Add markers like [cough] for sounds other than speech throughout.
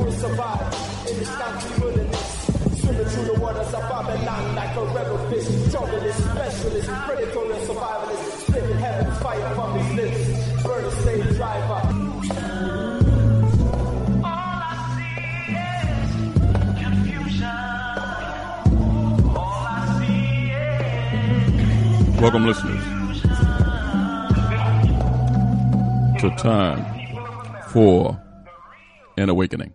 We will survive in this country wilderness. Swimming through the waters of Babylon like a rebel fish. Junglist, specialist, predatory survivalist. Spitting heaven's fire from his lips. Burning slave driver. Welcome, listeners, to time for an awakening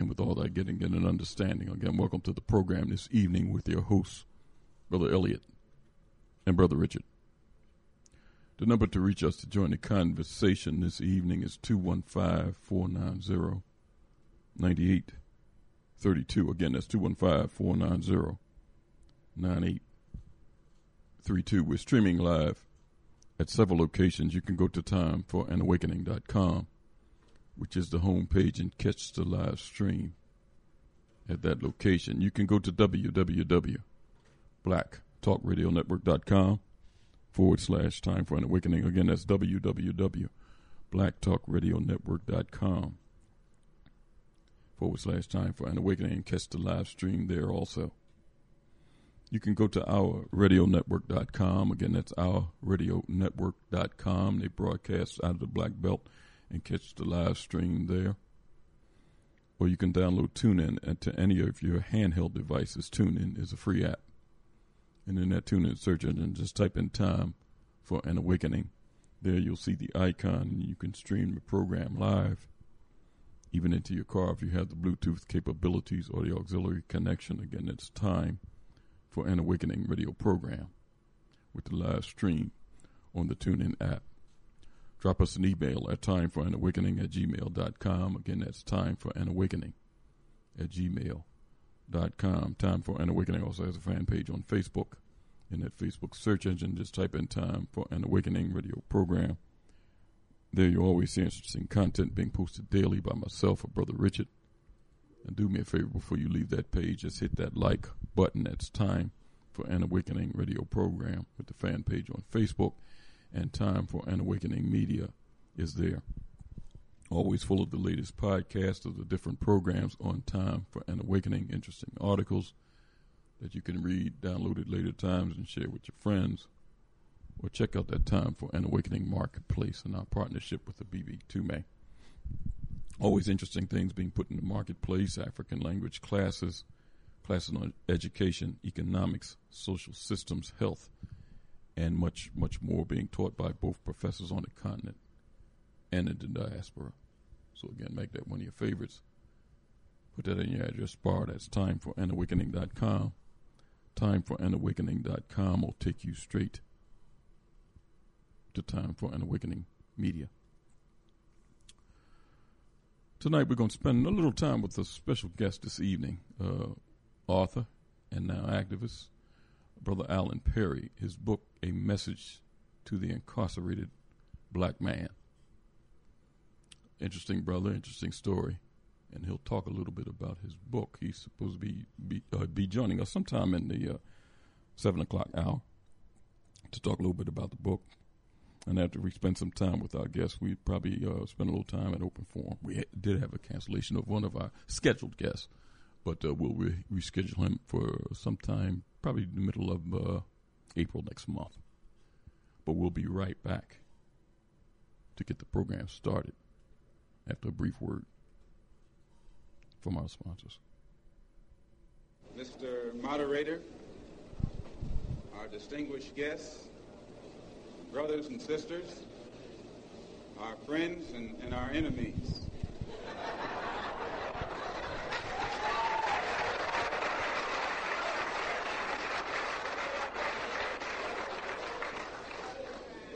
And with all that, getting get an understanding. Again, welcome to the program this evening with your hosts, Brother Elliott and Brother Richard. The number to reach us to join the conversation this evening is 215 490 9832. Again, that's 215 490 9832. We're streaming live at several locations. You can go to timeforanawakening.com, which is the home page, and catch the live stream at that location. You can go to www.blacktalkradionetwork.com forward slash time for an awakening. Again, that's www.blacktalkradionetwork.com forward slash time for an awakening and catch the live stream there also. You can go to our radionetwork.com. Again, that's our radionetwork.com. They broadcast out of the Black Belt and catch the live stream there. Or you can download TuneIn to any of your handheld devices. TuneIn is a free app. And in that TuneIn search engine, just type in time for an awakening. There you'll see the icon and you can stream the program live, even into your car if you have the Bluetooth capabilities or the auxiliary connection. Again, it's time for an awakening radio program with the live stream on the TuneIn app. Drop us an email at timeforanawakening at gmail.com. Again, that's time for an awakening at gmail.com. Time for an awakening also has a fan page on Facebook. In that Facebook search engine, just type in time for an awakening radio program. There you always see interesting content being posted daily by myself or Brother Richard. And do me a favor before you leave that page, just hit that like button. That's time for an awakening radio program with the fan page on Facebook, and time for an awakening media is there. Always full of the latest podcasts of the different programs on time for an awakening, interesting articles that you can read, download at later times, and share with your friends. Or check out that time for an awakening marketplace and our partnership with the BB2MA always interesting things being put in the marketplace African language classes, classes on education, economics, social systems, health, and much, much more being taught by both professors on the continent and in the diaspora. So, again, make that one of your favorites. Put that in your address bar. That's timeforanawakening.com. Timeforanawakening.com will take you straight to Time for an Awakening Media. Tonight we're going to spend a little time with a special guest this evening, uh, author and now activist, Brother Alan Perry. His book, A Message to the Incarcerated Black Man. Interesting brother, interesting story, and he'll talk a little bit about his book. He's supposed to be be, uh, be joining us sometime in the uh, seven o'clock hour to talk a little bit about the book, and after we spend some time with our guests, we probably uh, spend a little time at open forum. We ha- did have a cancellation of one of our scheduled guests, but uh, we'll re- reschedule him for sometime, probably the middle of uh, April next month. But we'll be right back to get the program started after a brief word from our sponsors. Mr. Moderator, our distinguished guests, brothers and sisters, our friends and, and our enemies.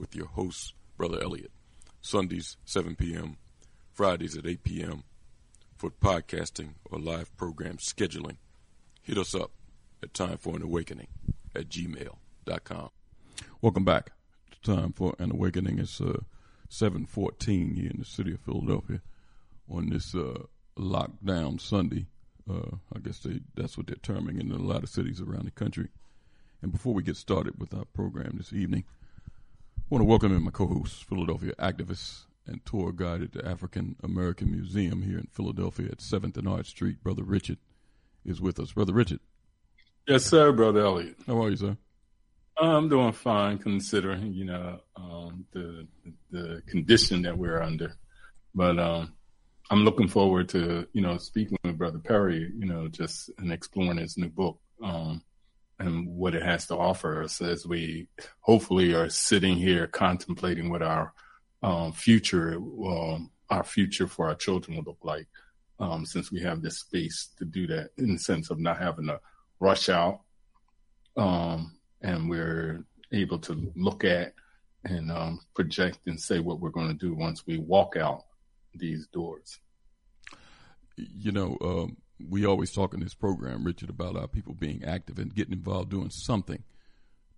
with your host, Brother Elliott. Sundays, 7 p.m., Fridays at 8 p.m. For podcasting or live program scheduling, hit us up at Time for an Awakening at gmail.com. Welcome back. It's Time for an Awakening. It's uh, 714 here in the city of Philadelphia on this uh, lockdown Sunday. Uh, I guess they, that's what they're terming in a lot of cities around the country. And before we get started with our program this evening, I want to welcome in my co-host, Philadelphia activist and tour guide at the African American Museum here in Philadelphia at 7th and Arch Street. Brother Richard is with us. Brother Richard. Yes, sir, Brother Elliott. How are you, sir? I'm doing fine considering, you know, um, the the condition that we're under. But um, I'm looking forward to, you know, speaking with Brother Perry, you know, just and exploring his new book um, and what it has to offer us as we hopefully are sitting here contemplating what our um, future, um, our future for our children will look like, um, since we have this space to do that in the sense of not having to rush out, um, and we're able to look at and um, project and say what we're going to do once we walk out these doors. You know, um, we always talk in this program, Richard, about our people being active and getting involved doing something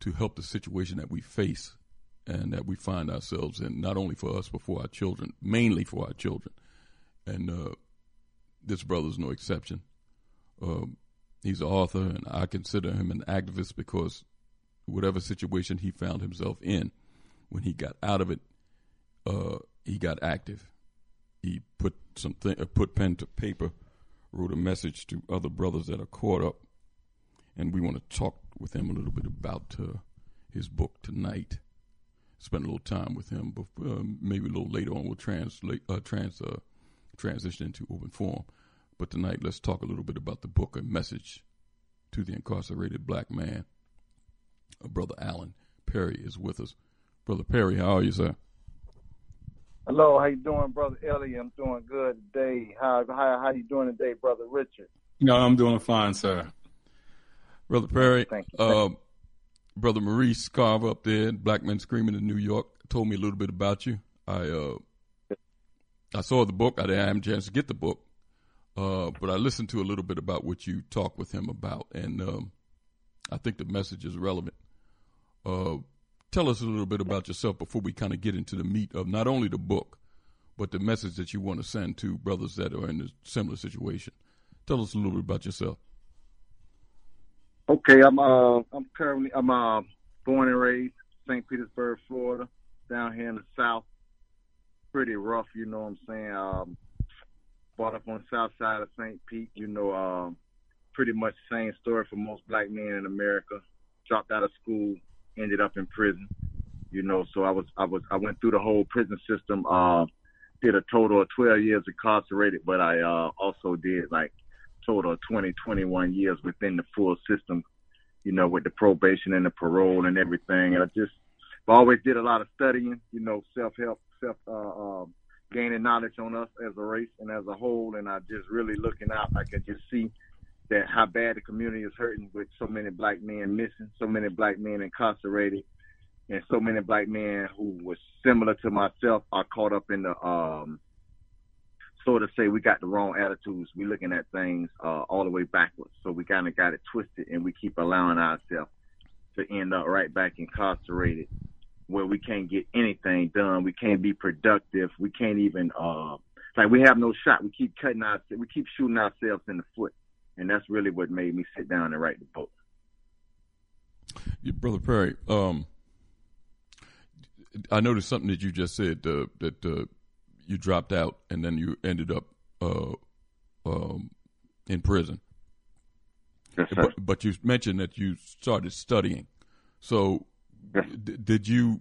to help the situation that we face and that we find ourselves in, not only for us, but for our children, mainly for our children. And uh, this brother's no exception. Um, he's an author, and I consider him an activist because whatever situation he found himself in, when he got out of it, uh, he got active. He put something, uh, put pen to paper, wrote a message to other brothers that are caught up, and we want to talk with him a little bit about uh, his book tonight. Spend a little time with him, but uh, maybe a little later on we'll translate, uh, trans, uh, transition into open form. But tonight, let's talk a little bit about the book, A Message to the Incarcerated Black Man. Brother Alan Perry is with us. Brother Perry, how are you, sir? Hello, how you doing, brother Ellie? I'm doing good today. How how how you doing today, brother Richard? No, I'm doing fine, sir. Brother Perry, Thank you. uh, brother Maurice Carver up there, Black Men Screaming in New York, told me a little bit about you. I uh, I saw the book. I didn't have a chance to get the book, uh, but I listened to a little bit about what you talked with him about, and um, I think the message is relevant. Tell us a little bit about yourself before we kind of get into the meat of not only the book, but the message that you want to send to brothers that are in a similar situation. Tell us a little bit about yourself. Okay, I'm uh I'm currently I'm uh born and raised in St. Petersburg, Florida, down here in the South. Pretty rough, you know what I'm saying. Um, brought up on the South side of St. Pete, you know. Um, pretty much the same story for most black men in America. Dropped out of school, ended up in prison. You know, so I was I was I went through the whole prison system. Uh, did a total of 12 years incarcerated, but I uh, also did like total of 20, 21 years within the full system. You know, with the probation and the parole and everything. And I just I always did a lot of studying. You know, self help, self uh, uh, gaining knowledge on us as a race and as a whole. And I just really looking out. I could just see that how bad the community is hurting with so many black men missing, so many black men incarcerated, and so many black men who was similar to myself are caught up in the um sort of say we got the wrong attitudes. We looking at things uh, all the way backwards. So we kind of got it twisted, and we keep allowing ourselves to end up right back incarcerated, where we can't get anything done. We can't be productive. We can't even uh, like we have no shot. We keep cutting our, we keep shooting ourselves in the foot, and that's really what made me sit down and write the book. Yeah, Brother Perry, um, I noticed something that you just said uh, that uh, you dropped out and then you ended up uh, um, in prison. Yes. But, but you mentioned that you started studying. So, d- did you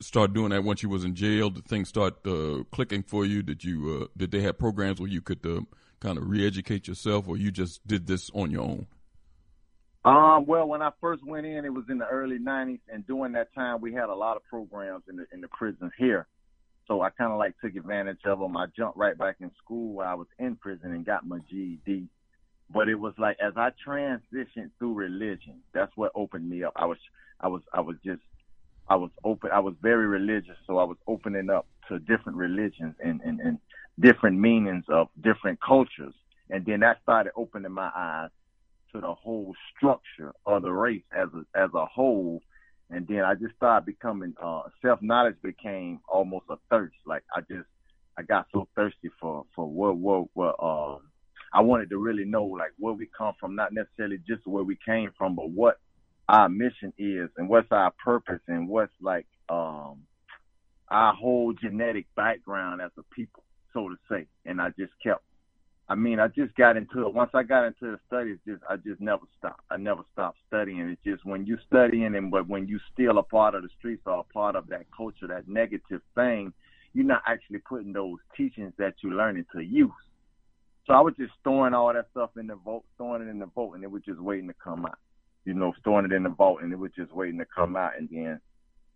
start doing that once you was in jail? Did things start uh, clicking for you? Did you uh, did they have programs where you could uh, kind of re-educate yourself, or you just did this on your own? Um, well, when I first went in, it was in the early '90s, and during that time, we had a lot of programs in the in the prisons here. So I kind of like took advantage of them. I jumped right back in school while I was in prison and got my GED. But it was like as I transitioned through religion, that's what opened me up. I was, I was, I was just, I was open. I was very religious, so I was opening up to different religions and and, and different meanings of different cultures. And then that started opening my eyes to the whole structure of the race as a, as a whole. And then I just started becoming uh, self knowledge became almost a thirst. Like I just I got so thirsty for for what what what um I wanted to really know like where we come from, not necessarily just where we came from, but what our mission is and what's our purpose and what's like um our whole genetic background as a people, so to say. And I just kept I mean, I just got into it. Once I got into the studies, just I just never stopped. I never stopped studying. It's just when you're studying and but when you still a part of the streets or a part of that culture, that negative thing, you're not actually putting those teachings that you learn into use. So I was just storing all that stuff in the vote, storing it in the vote, and it was just waiting to come out. You know, storing it in the vote, and it was just waiting to come out. And then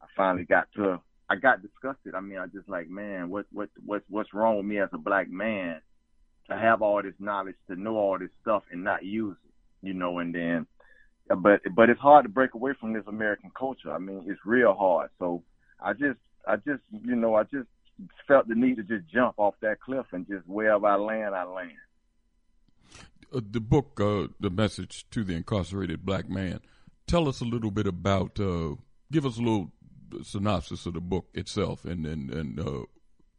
I finally got to, I got disgusted. I mean, I just like, man, what, what, what's, what's wrong with me as a black man to have all this knowledge, to know all this stuff, and not use it? You know, and then, but, but it's hard to break away from this American culture. I mean, it's real hard. So I just, I just, you know, I just felt the need to just jump off that cliff and just wherever I land, I land. Uh, the book, uh, The Message to the Incarcerated Black Man, tell us a little bit about, uh, give us a little synopsis of the book itself and, and, and uh,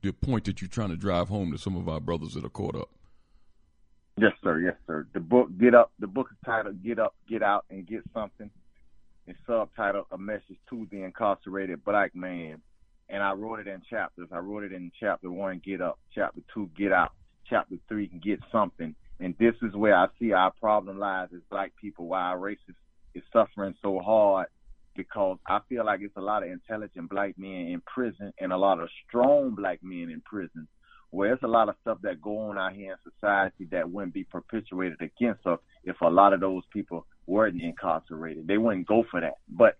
the point that you're trying to drive home to some of our brothers that are caught up. Yes, sir. Yes, sir. The book, Get Up, the book is titled Get Up, Get Out, and Get Something. It's subtitled A Message to the Incarcerated Black Man and I wrote it in chapters. I wrote it in chapter one, get up, chapter two, get out, chapter three, get something. And this is where I see our problem lies as black people, why our race is, is suffering so hard because I feel like it's a lot of intelligent black men in prison and a lot of strong black men in prison where there's a lot of stuff that go on out here in society that wouldn't be perpetuated against us if a lot of those people weren't incarcerated. They wouldn't go for that. But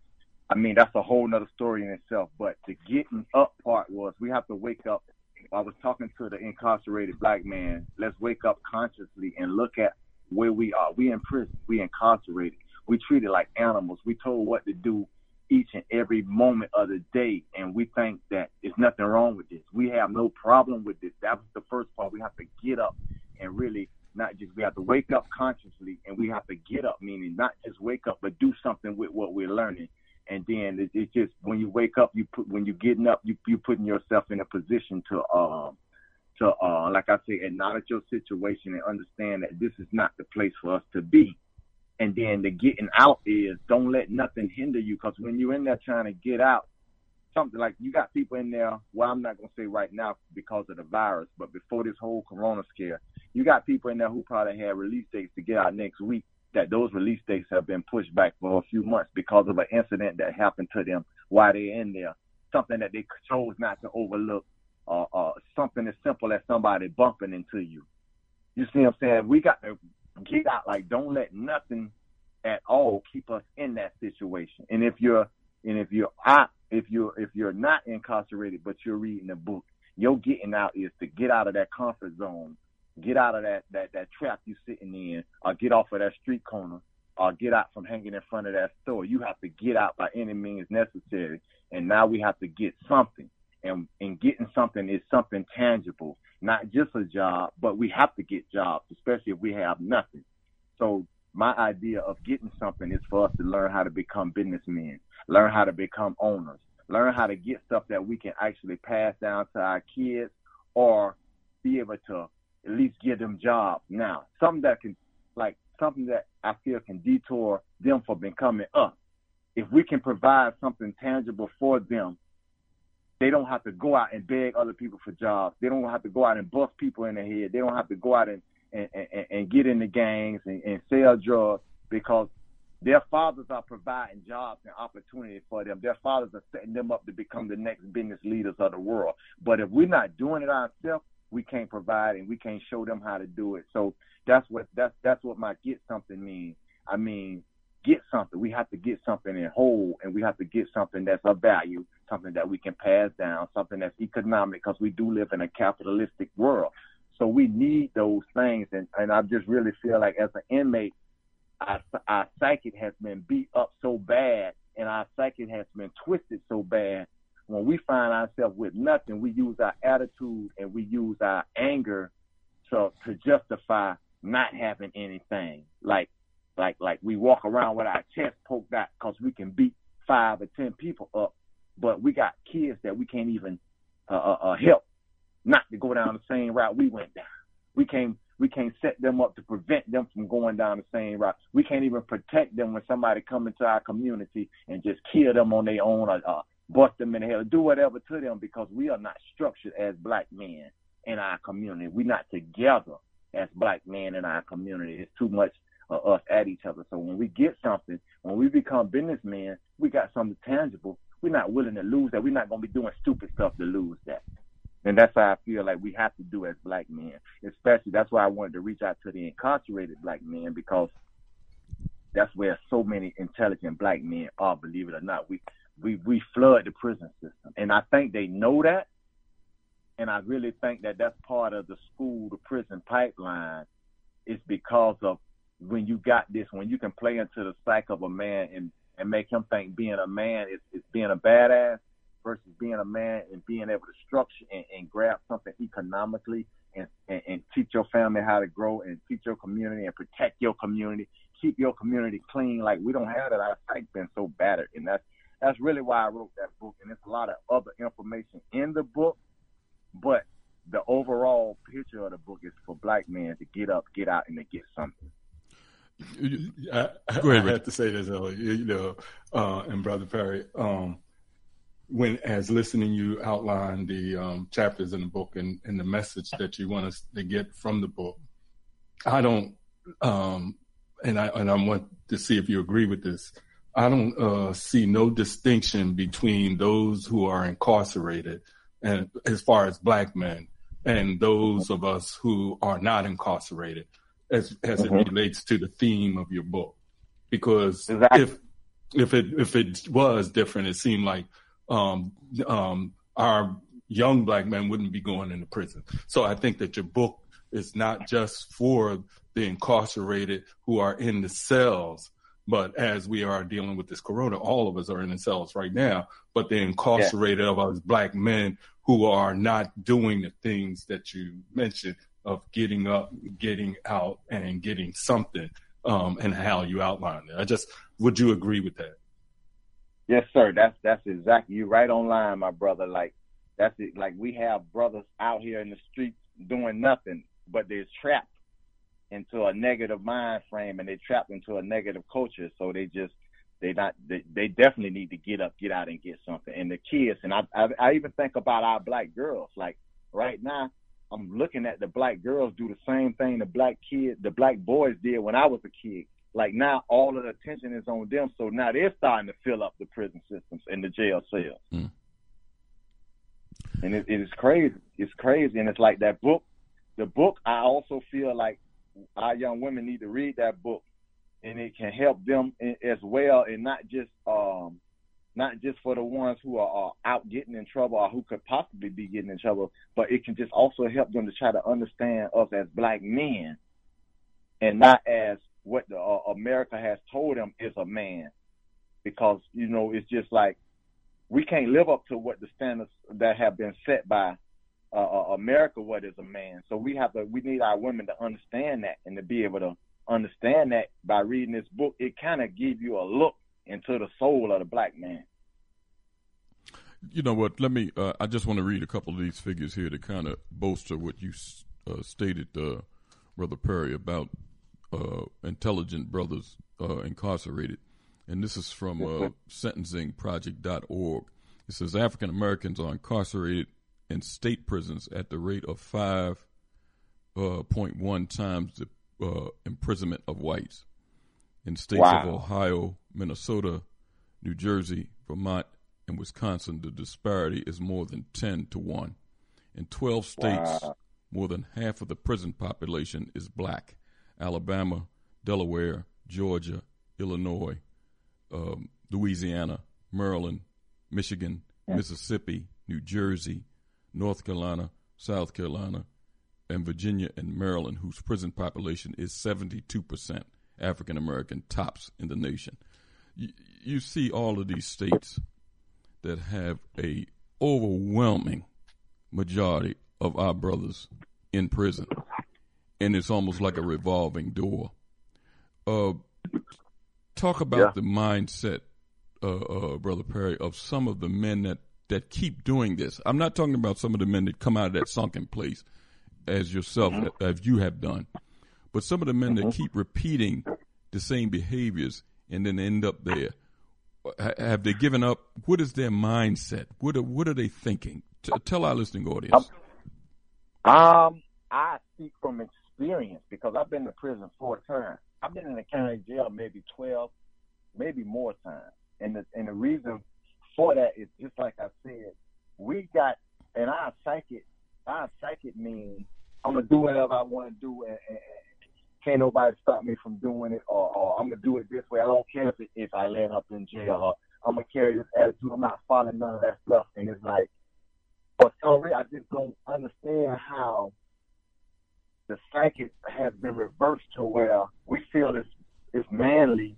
I mean, that's a whole nother story in itself. But the getting up part was we have to wake up. I was talking to the incarcerated black man. Let's wake up consciously and look at where we are. We in prison. We incarcerated. We treated like animals. We told what to do each and every moment of the day, and we think that there's nothing wrong with this. We have no problem with this. That was the first part. We have to get up and really not just we have to wake up consciously, and we have to get up, meaning not just wake up, but do something with what we're learning and then it, it's just when you wake up, you put when you're getting up, you you putting yourself in a position to um to uh like I say, acknowledge your situation and understand that this is not the place for us to be. And then the getting out is don't let nothing hinder you, because when you're in there trying to get out, something like you got people in there. Well, I'm not gonna say right now because of the virus, but before this whole Corona scare, you got people in there who probably had release dates to get out next week that those release dates have been pushed back for a few months because of an incident that happened to them while they're in there, something that they chose not to overlook, uh, uh, something as simple as somebody bumping into you. You see what I'm saying? We got to get out. Like, don't let nothing at all keep us in that situation. And if you're, and if you're out, if you're, if you're not incarcerated, but you're reading a book, your getting out is to get out of that comfort zone get out of that that that trap you're sitting in, or get off of that street corner, or get out from hanging in front of that store. You have to get out by any means necessary. And now we have to get something. And and getting something is something tangible, not just a job, but we have to get jobs, especially if we have nothing. So my idea of getting something is for us to learn how to become businessmen, learn how to become owners, learn how to get stuff that we can actually pass down to our kids or be able to at least give them jobs now. Something that can, like, something that I feel can detour them from becoming us. If we can provide something tangible for them, they don't have to go out and beg other people for jobs. They don't have to go out and bust people in the head. They don't have to go out and, and, and, and get in the gangs and, and sell drugs because their fathers are providing jobs and opportunity for them. Their fathers are setting them up to become the next business leaders of the world. But if we're not doing it ourselves, we can't provide and we can't show them how to do it. So that's what that's that's what my get something means. I mean, get something. We have to get something in whole, and we have to get something that's of value, something that we can pass down, something that's economic, because we do live in a capitalistic world. So we need those things, and and I just really feel like as an inmate, our our psyche has been beat up so bad, and our psyche has been twisted so bad when we find ourselves with nothing, we use our attitude and we use our anger to to justify not having anything. Like like like we walk around with our chest poked out because we can beat five or ten people up, but we got kids that we can't even uh, uh, uh, help not to go down the same route we went down. We can't we can't set them up to prevent them from going down the same route. We can't even protect them when somebody come into our community and just kill them on their own or, uh, bust them in the head, do whatever to them because we are not structured as black men in our community. We're not together. as black men in our community. It's too much us at each other. So when we get something, when we become businessmen, we got something tangible. We're not willing to lose that. We're not going to be doing stupid stuff to lose that. And that's how I feel like we have to do as black men. Especially that's why I wanted to reach out to the incarcerated black men because that's where so many intelligent black men are, believe it or not. We we we flood the prison system. And I think they know that. And I really think that that's part of the school to prison pipeline is because of when you got this, when you can play into the psyche of a man and, and make him think being a man is, is being a badass versus being a man and being able to structure and, and grab something economically and, and, and teach your family how to grow and teach your community and protect your community, keep your community clean. Like we don't have that. Our psyche been so battered. And that's, that's really why I wrote that book. And there's a lot of other information in the book, but the overall picture of the book is for black men to get up, get out, and to get something. I, Go ahead, I have to say this, you know, uh, and Brother Perry, um, when as listening you outline the um, chapters in the book and, and the message that you want us to get from the book, I don't, um, and I and I want to see if you agree with this. I don't uh, see no distinction between those who are incarcerated, and as far as black men, and those of us who are not incarcerated as as mm-hmm. it relates to the theme of your book, because exactly. if if it if it was different, it seemed like um, um, our young black men wouldn't be going into prison. So I think that your book is not just for the incarcerated who are in the cells, but as we are dealing with this corona, all of us are in the cells right now. But the incarcerated yeah. of us black men who are not doing the things that you mentioned of getting up, getting out, and getting something, um, and how you outlined it. I just would you agree with that? Yes, sir. That's that's exactly you right on line, my brother. Like that's it. Like we have brothers out here in the streets doing nothing, but they're trapped into a negative mind frame and they're trapped into a negative culture. So they just they not they, they definitely need to get up, get out, and get something. And the kids, and I, I I even think about our black girls. Like right now, I'm looking at the black girls do the same thing the black kids, the black boys did when I was a kid. Like now, all of the attention is on them, so now they're starting to fill up the prison systems and the jail cells. Mm. And it, it is crazy. It's crazy, and it's like that book. The book, I also feel like our young women need to read that book, and it can help them as well, and not just um, not just for the ones who are, are out getting in trouble or who could possibly be getting in trouble, but it can just also help them to try to understand us as black men and not as what the, uh, America has told them is a man. Because, you know, it's just like we can't live up to what the standards that have been set by uh, uh America what is a man. So we have to we need our women to understand that and to be able to understand that by reading this book, it kind of gives you a look into the soul of the black man. You know what? Let me. Uh, I just want to read a couple of these figures here to kind of bolster what you uh, stated, uh, Brother Perry, about uh, intelligent brothers uh, incarcerated. And this is from uh, sentencingproject.org. It says African Americans are incarcerated in state prisons at the rate of 5.1 times the imprisonment of whites in states wow. of Ohio, Minnesota, New Jersey, Vermont, and Wisconsin, the disparity is more than 10 to 1. In 12 states, wow. more than half of the prison population is black. Alabama, Delaware, Georgia, Illinois, um, Louisiana, Maryland, Michigan, yeah. Mississippi, New Jersey, North Carolina, South Carolina, and Virginia and Maryland, whose prison population is 72%. African American tops in the nation. You, you see all of these states that have a overwhelming majority of our brothers in prison, and it's almost like a revolving door. Uh, talk about yeah. the mindset, uh, uh, brother Perry, of some of the men that that keep doing this. I'm not talking about some of the men that come out of that sunken place, as yourself, mm-hmm. as you have done. But some of the men mm-hmm. that keep repeating the same behaviors and then end up there, have they given up? What is their mindset? What are, what are they thinking? T- tell our listening audience. Um, I speak from experience because I've been to prison four times. I've been in the county jail maybe twelve, maybe more times. And the and the reason for that is just like I said, we got and our psychic our psychic means I'm gonna do whatever I want to do and, and, can't nobody stop me from doing it or, or I'm gonna do it this way. I don't care if it, if I land up in jail or I'm gonna carry this attitude. I'm not following none of that stuff. And it's like, for some I just don't understand how the psychic has been reversed to where we feel it's it's manly.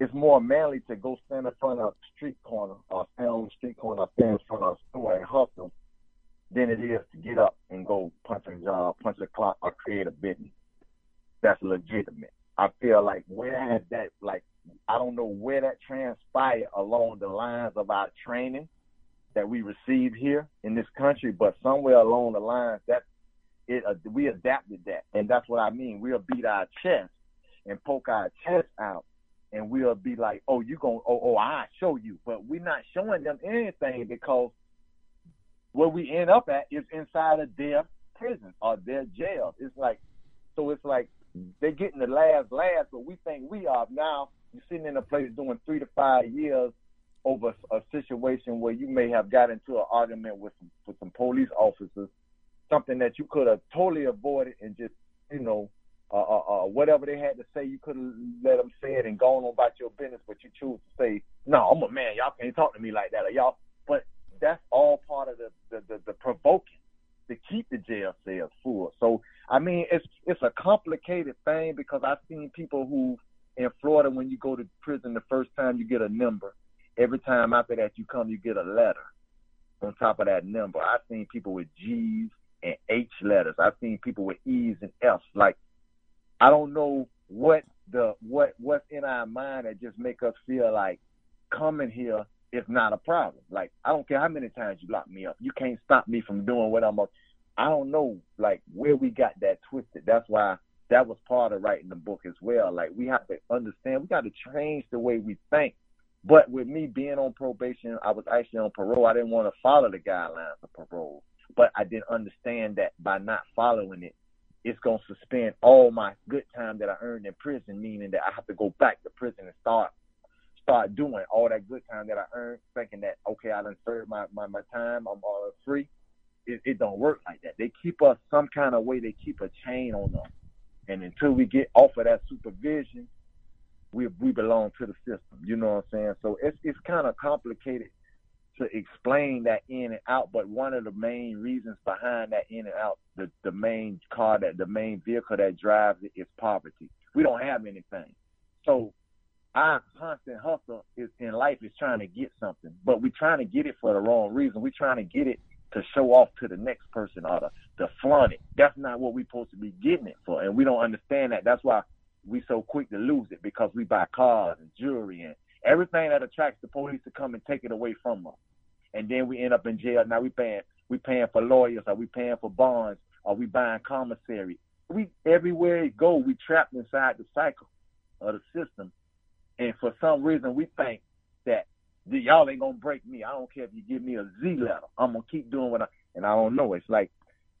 It's more manly to go stand in front of a street corner or stand on the street corner or stand in front of a store and hustle than it is to get up and go punch a job, punch a clock, or create a business that's legitimate. I feel like where has that like I don't know where that transpired along the lines of our training that we received here in this country, but somewhere along the lines that it uh, we adapted that, and that's what I mean. We'll beat our chest and poke our chest out, and we'll be like, "Oh, you gonna? Oh, oh, I show you," but we're not showing them anything because where we end up at is inside of their prison or their jail. It's like, so it's like they're getting the last last, but we think we are now. You're sitting in a place doing three to five years over a situation where you may have got into an argument with some, with some police officers, something that you could have totally avoided and just you know uh, uh, uh, whatever they had to say, you could have let them say it and gone on about your business, but you choose to say, "No, I'm a man. Y'all can't talk to me like that." Or y'all, but that's all part of the the, the, the provoking to keep the jail cells full. So I mean, it's it's a complicated thing because I've seen people who in Florida when you go to prison the first time you get a number. Every time after that you come you get a letter on top of that number. I've seen people with G's and H letters. I've seen people with E's and F's. Like I don't know what the what what's in our mind that just make us feel like coming here is not a problem. Like I don't care how many times you lock me up. You can't stop me from doing what I'm I don't know like where we got that twisted. That's why that was part of writing the book as well. Like we have to understand, we got to change the way we think. But with me being on probation, I was actually on parole. I didn't want to follow the guidelines of parole, but I didn't understand that by not following it, it's gonna suspend all my good time that I earned in prison. Meaning that I have to go back to prison and start start doing all that good time that I earned, thinking that okay, I done served my my, my time, I'm all free it, it don't work like that. They keep us some kind of way. They keep a chain on us, and until we get off of that supervision, we we belong to the system. You know what I'm saying? So it's it's kind of complicated to explain that in and out. But one of the main reasons behind that in and out, the the main car that the main vehicle that drives it is poverty. We don't have anything, so our constant hustle is in life is trying to get something, but we're trying to get it for the wrong reason. We're trying to get it to show off to the next person or to, to flaunt it. That's not what we're supposed to be getting it for. And we don't understand that. That's why we so quick to lose it because we buy cars and jewelry and everything that attracts the police to come and take it away from us. And then we end up in jail. Now we paying we paying for lawyers, are we paying for bonds, are we buying commissary? We everywhere we go, we trapped inside the cycle of the system. And for some reason we think that y'all ain't gonna break me. I don't care if you give me a Z letter. I'm gonna keep doing what I and I don't know. It's like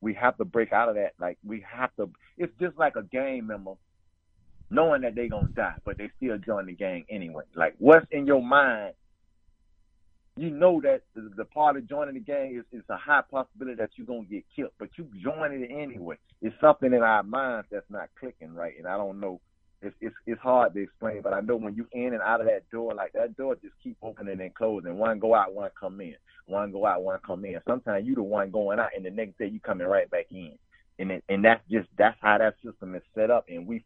we have to break out of that. Like we have to. It's just like a gang member knowing that they gonna die, but they still join the gang anyway. Like what's in your mind? You know that the, the part of joining the gang is, is a high possibility that you're gonna get killed, but you join it anyway. It's something in our minds that's not clicking right, and I don't know it's, it's it's hard to explain, but I know when you in and out of that door, like that door just keep opening and closing. One go out, one come in. One go out, one come in. Sometimes you the one going out, and the next day you coming right back in. And it, and that's just that's how that system is set up. And we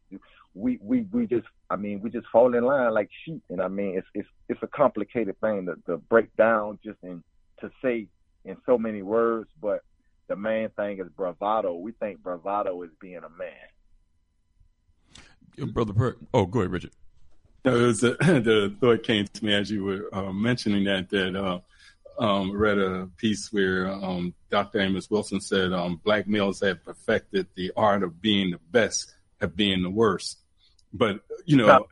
we we we just I mean we just fall in line like sheep. And I mean it's it's it's a complicated thing to, to break down just in to say in so many words. But the main thing is bravado. We think bravado is being a man brother. Per- oh, go ahead, Richard. No, it was, uh, [laughs] the thought came to me as you were uh, mentioning that that uh, um, read a piece where um, Dr. Amos Wilson said um, black males have perfected the art of being the best at being the worst. But you know,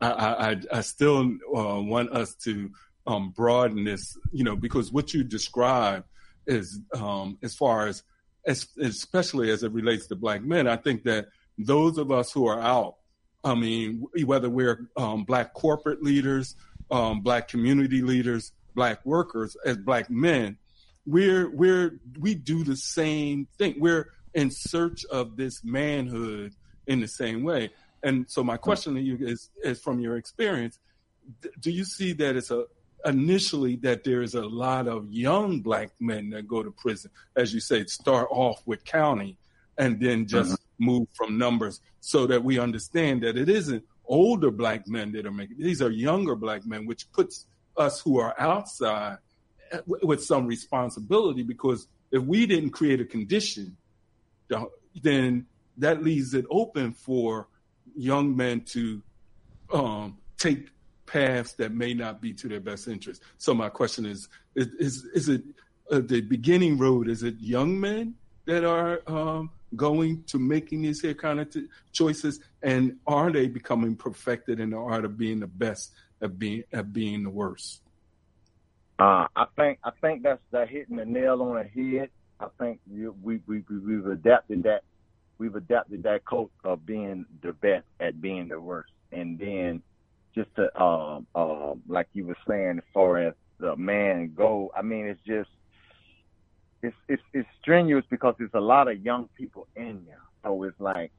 I, I, I still uh, want us to um, broaden this, you know, because what you describe is um, as far as as, especially as it relates to black men, I think that those of us who are out, I mean, whether we're um, black corporate leaders, um, black community leaders, black workers, as black men, we're we're we do the same thing. We're in search of this manhood in the same way. And so my question to you is, is from your experience, do you see that it's a initially that there is a lot of young black men that go to prison, as you say, start off with county and then just mm-hmm. Move from numbers so that we understand that it isn't older black men that are making these are younger black men, which puts us who are outside with some responsibility because if we didn't create a condition, then that leaves it open for young men to um, take paths that may not be to their best interest. So my question is: Is is, is it uh, the beginning road? Is it young men that are um, going to making these here kind of t- choices, and are they becoming perfected in the art of being the best at being at being the worst? Uh, I think I think that's that hitting the nail on the head. I think you, we we we've adapted that we've adapted that code of being the best at being the worst, and then just to um um like you were saying as far as the man go. I mean, it's just it's it's it's strenuous because there's a lot of young people in there. So it's like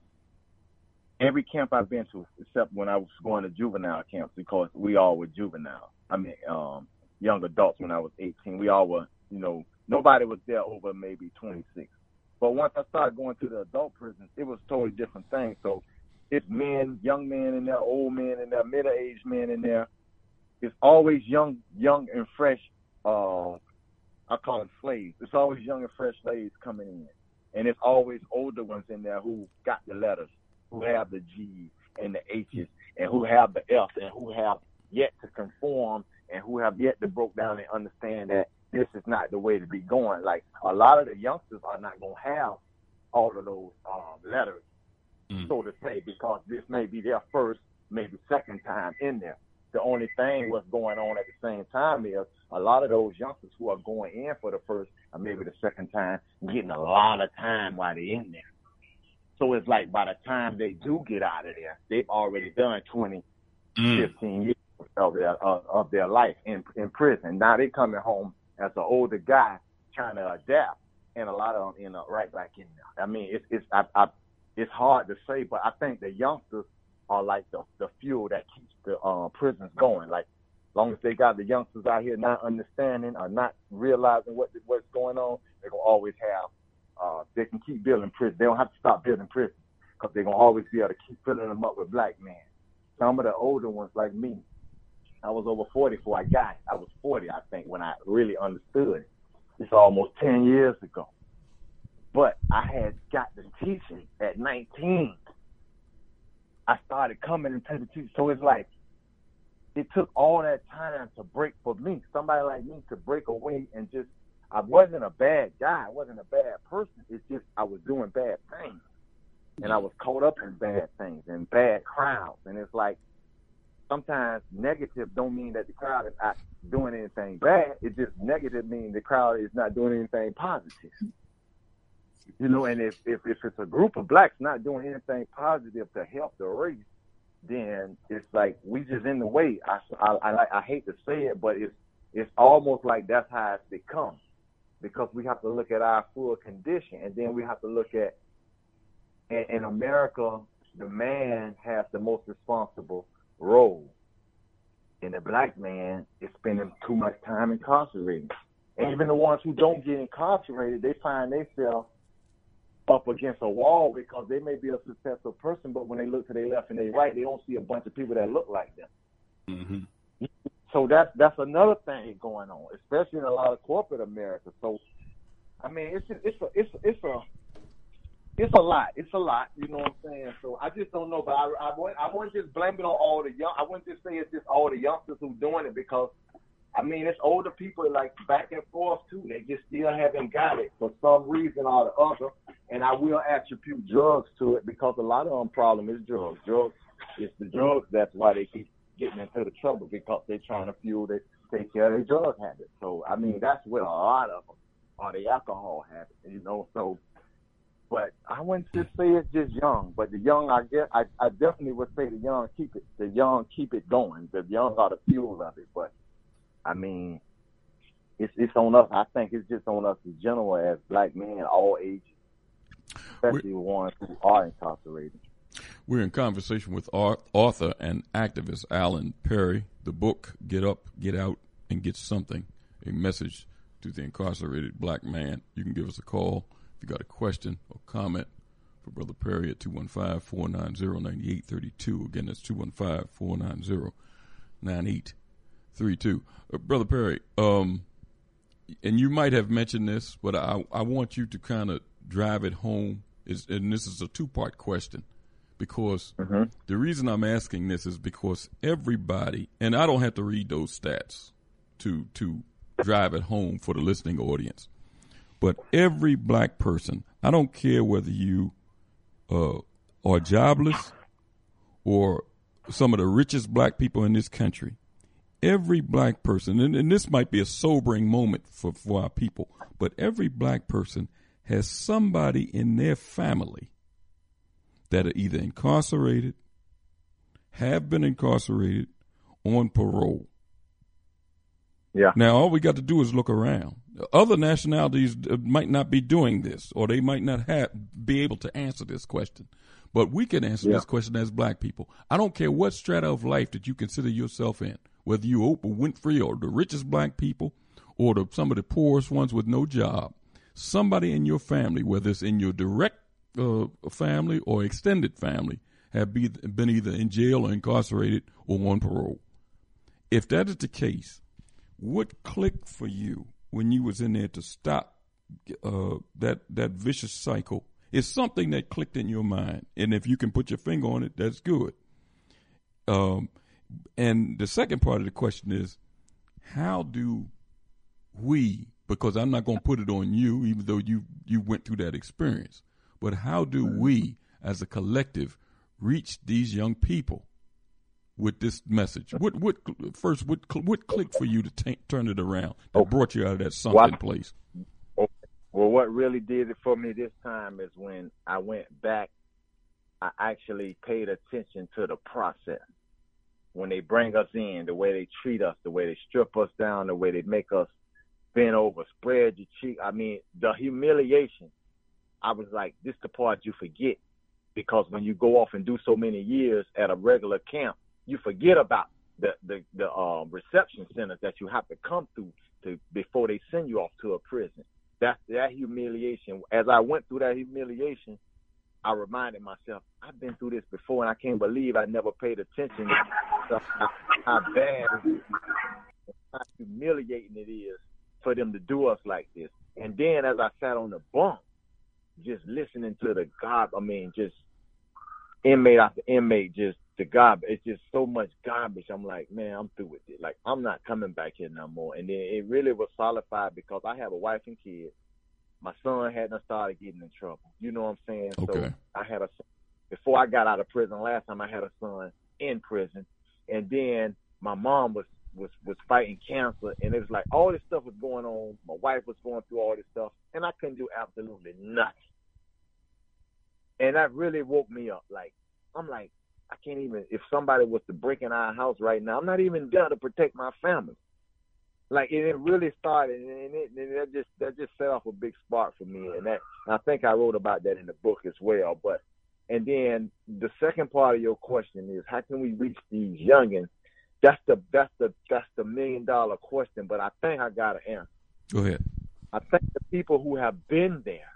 every camp I've been to, except when I was going to juvenile camps, because we all were juvenile. I mean, um, young adults when I was 18. We all were, you know, nobody was there over maybe 26. But once I started going to the adult prisons, it was totally different thing. So it's men, young men in there, old men in there, middle-aged men in there. It's always young, young and fresh. Uh, I call them slaves. It's always young and fresh slaves coming in, and it's always older ones in there who got the letters, who have the G's and the H's, and who have the F's, and who have yet to conform, and who have yet to broke down and understand that this is not the way to be going. Like a lot of the youngsters are not gonna have all of those um, letters mm. so to say, because this may be their first, maybe second time in there. The only thing what's going on at the same time is a lot of those youngsters who are going in for the first or maybe the second time getting a lot of time while they're in there. So it's like by the time they do get out of there, they've already done 20, mm. 15 years of their of, of their life in in prison. Now they're coming home as an older guy trying to adapt, and a lot of them end up right back in there. I mean, it's it's I, I it's hard to say, but I think the youngsters are like the the fuel that keeps the uh, prisons going. Like, long as they got the youngsters out here not understanding or not realizing what what's going on, they're gonna always have. Uh, they can keep building prisons. They don't have to stop building prisons because they're gonna always be able to keep filling them up with black men. Some of the older ones, like me, I was over 40 before I got. I was 40, I think, when I really understood it. It's almost 10 years ago. But I had got the teaching at 19. I started coming into the teaching. So it's like, it took all that time to break for me, somebody like me to break away and just, I wasn't a bad guy. I wasn't a bad person. It's just I was doing bad things. And I was caught up in bad things and bad crowds. And it's like, sometimes negative don't mean that the crowd is not doing anything bad. It just negative means the crowd is not doing anything positive. You know, and if, if, if it's a group of blacks not doing anything positive to help the race, then it's like we just in the way. I, I, I, I hate to say it, but it's it's almost like that's how it's become, because we have to look at our full condition, and then we have to look at in, in America, the man has the most responsible role, and the black man is spending too much time incarcerated. And even the ones who don't get incarcerated, they find themselves up against a wall because they may be a successful person, but when they look to their left and their right, they don't see a bunch of people that look like them. Mm-hmm. So that's that's another thing going on, especially in a lot of corporate America. So, I mean, it's a, it's a it's a, it's a it's a lot. It's a lot. You know what I'm saying? So I just don't know. But I I wouldn't I wouldn't just blame it on all the young. I wouldn't just say it's just all the youngsters who doing it because I mean, it's older people like back and forth too. They just still haven't got it for some reason or the other. And I will attribute drugs to it because a lot of them problem is drugs. Drugs, it's the drugs. That's why they keep getting into the trouble because they're trying to fuel they take care of their drug habits. So I mean, that's where a lot of them are the alcohol habits. You know, so but I wouldn't just say it's just young. But the young, I guess, I, I definitely would say the young keep it. The young keep it going. The young are the fuel of it. But I mean, it's it's on us. I think it's just on us in general as black men, all ages, especially We're, ones who are incarcerated. We're in conversation with author and activist Alan Perry. The book "Get Up, Get Out, and Get Something: A Message to the Incarcerated Black Man." You can give us a call if you got a question or comment for Brother Perry at 215-490-9832. Again, that's 215-490-9832. Uh, Brother Perry, um, and you might have mentioned this, but I, I want you to kind of drive it home. Is and this is a two part question because mm-hmm. the reason I'm asking this is because everybody, and I don't have to read those stats to to drive it home for the listening audience, but every black person, I don't care whether you uh, are jobless or some of the richest black people in this country, every black person, and, and this might be a sobering moment for, for our people, but every black person has somebody in their family that are either incarcerated, have been incarcerated, on parole. Yeah. Now all we got to do is look around. Other nationalities uh, might not be doing this, or they might not have be able to answer this question. But we can answer yeah. this question as black people. I don't care what strata of life that you consider yourself in, whether you Oprah Winfrey or the richest black people, or the, some of the poorest ones with no job. Somebody in your family, whether it's in your direct uh, family or extended family, have be, been either in jail or incarcerated or on parole. If that is the case, what clicked for you when you was in there to stop uh, that that vicious cycle? Is something that clicked in your mind, and if you can put your finger on it, that's good. Um, and the second part of the question is, how do we? Because I'm not going to put it on you, even though you you went through that experience. But how do we, as a collective, reach these young people with this message? What what first what what clicked for you to t- turn it around that oh. brought you out of that sunken place? Well, what really did it for me this time is when I went back. I actually paid attention to the process. When they bring us in, the way they treat us, the way they strip us down, the way they make us bend over, spread your cheek. I mean, the humiliation. I was like, this the part you forget because when you go off and do so many years at a regular camp, you forget about the the the uh, reception centers that you have to come through to before they send you off to a prison. That that humiliation. As I went through that humiliation, I reminded myself, I've been through this before, and I can't believe I never paid attention to how, how bad, how humiliating it is for them to do us like this. And then as I sat on the bunk, just listening to the God, I mean, just inmate after inmate, just the garbage. It's just so much garbage. I'm like, man, I'm through with it. Like, I'm not coming back here no more. And then it really was solidified because I have a wife and kids. My son hadn't started getting in trouble. You know what I'm saying? Okay. So I had a before I got out of prison. Last time I had a son in prison, and then my mom was was was fighting cancer, and it was like all this stuff was going on. My wife was going through all this stuff, and I couldn't do absolutely nothing. And that really woke me up. Like I'm like, I can't even. If somebody was to break in our house right now, I'm not even there to protect my family. Like and it really started, and, it, and that just that just set off a big spark for me, and that and I think I wrote about that in the book as well. But and then the second part of your question is, how can we reach these youngins? That's the that's the that's the million dollar question. But I think I got an answer. Go ahead. I think the people who have been there,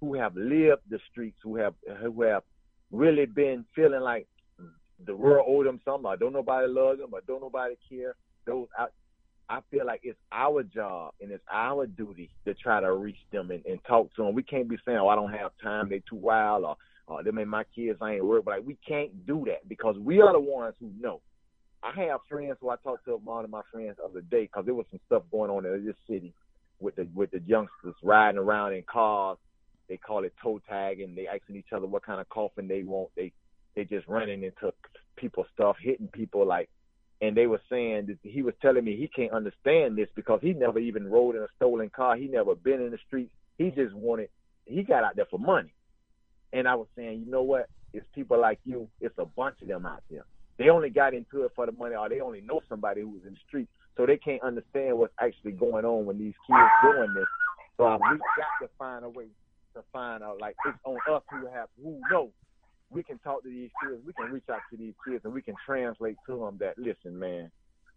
who have lived the streets, who have who have really been feeling like the world owed them something. I don't nobody love them. I don't nobody care. Those I, I feel like it's our job and it's our duty to try to reach them and, and talk to them. We can't be saying, "Oh, I don't have time. They too wild," or "Oh, them ain't my kids. I ain't work." But like, we can't do that because we are the ones who know. I have friends who I talked to one of my friends the other day because there was some stuff going on in this city with the with the youngsters riding around in cars they call it toe tag and they asking each other what kind of coffin they want. They they just running into people's stuff, hitting people like and they were saying that he was telling me he can't understand this because he never even rode in a stolen car. He never been in the streets. He just wanted he got out there for money. And I was saying, you know what? It's people like you. It's a bunch of them out there. They only got into it for the money, or they only know somebody who was in the street, so they can't understand what's actually going on when these kids doing this. So we got to find a way to find out. Like it's on us who have who know. We can talk to these kids. We can reach out to these kids, and we can translate to them that listen, man.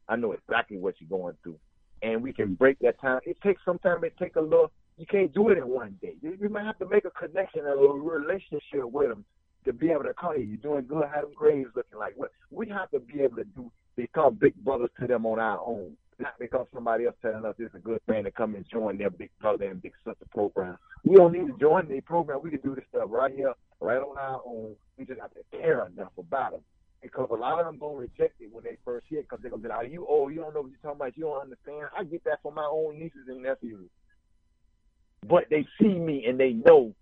I know exactly what you're going through, and we can break that time. It takes sometimes. It take a little. You can't do it in one day. You, might have to make a connection and a relationship with them to be able to call you. You're doing good. How them grades looking like? What we have to be able to do. Become big brothers to them on our own not because somebody else telling us it's a good thing to come and join their big brother and big sister program. We don't need to join their program. We can do this stuff right here, right on our own. We just have to care enough about them. Because a lot of them gonna reject it when they first hear it because they're gonna be like, "You oh, you don't know what you're talking about. You don't understand." I get that from my own nieces and nephews. But they see me and they know,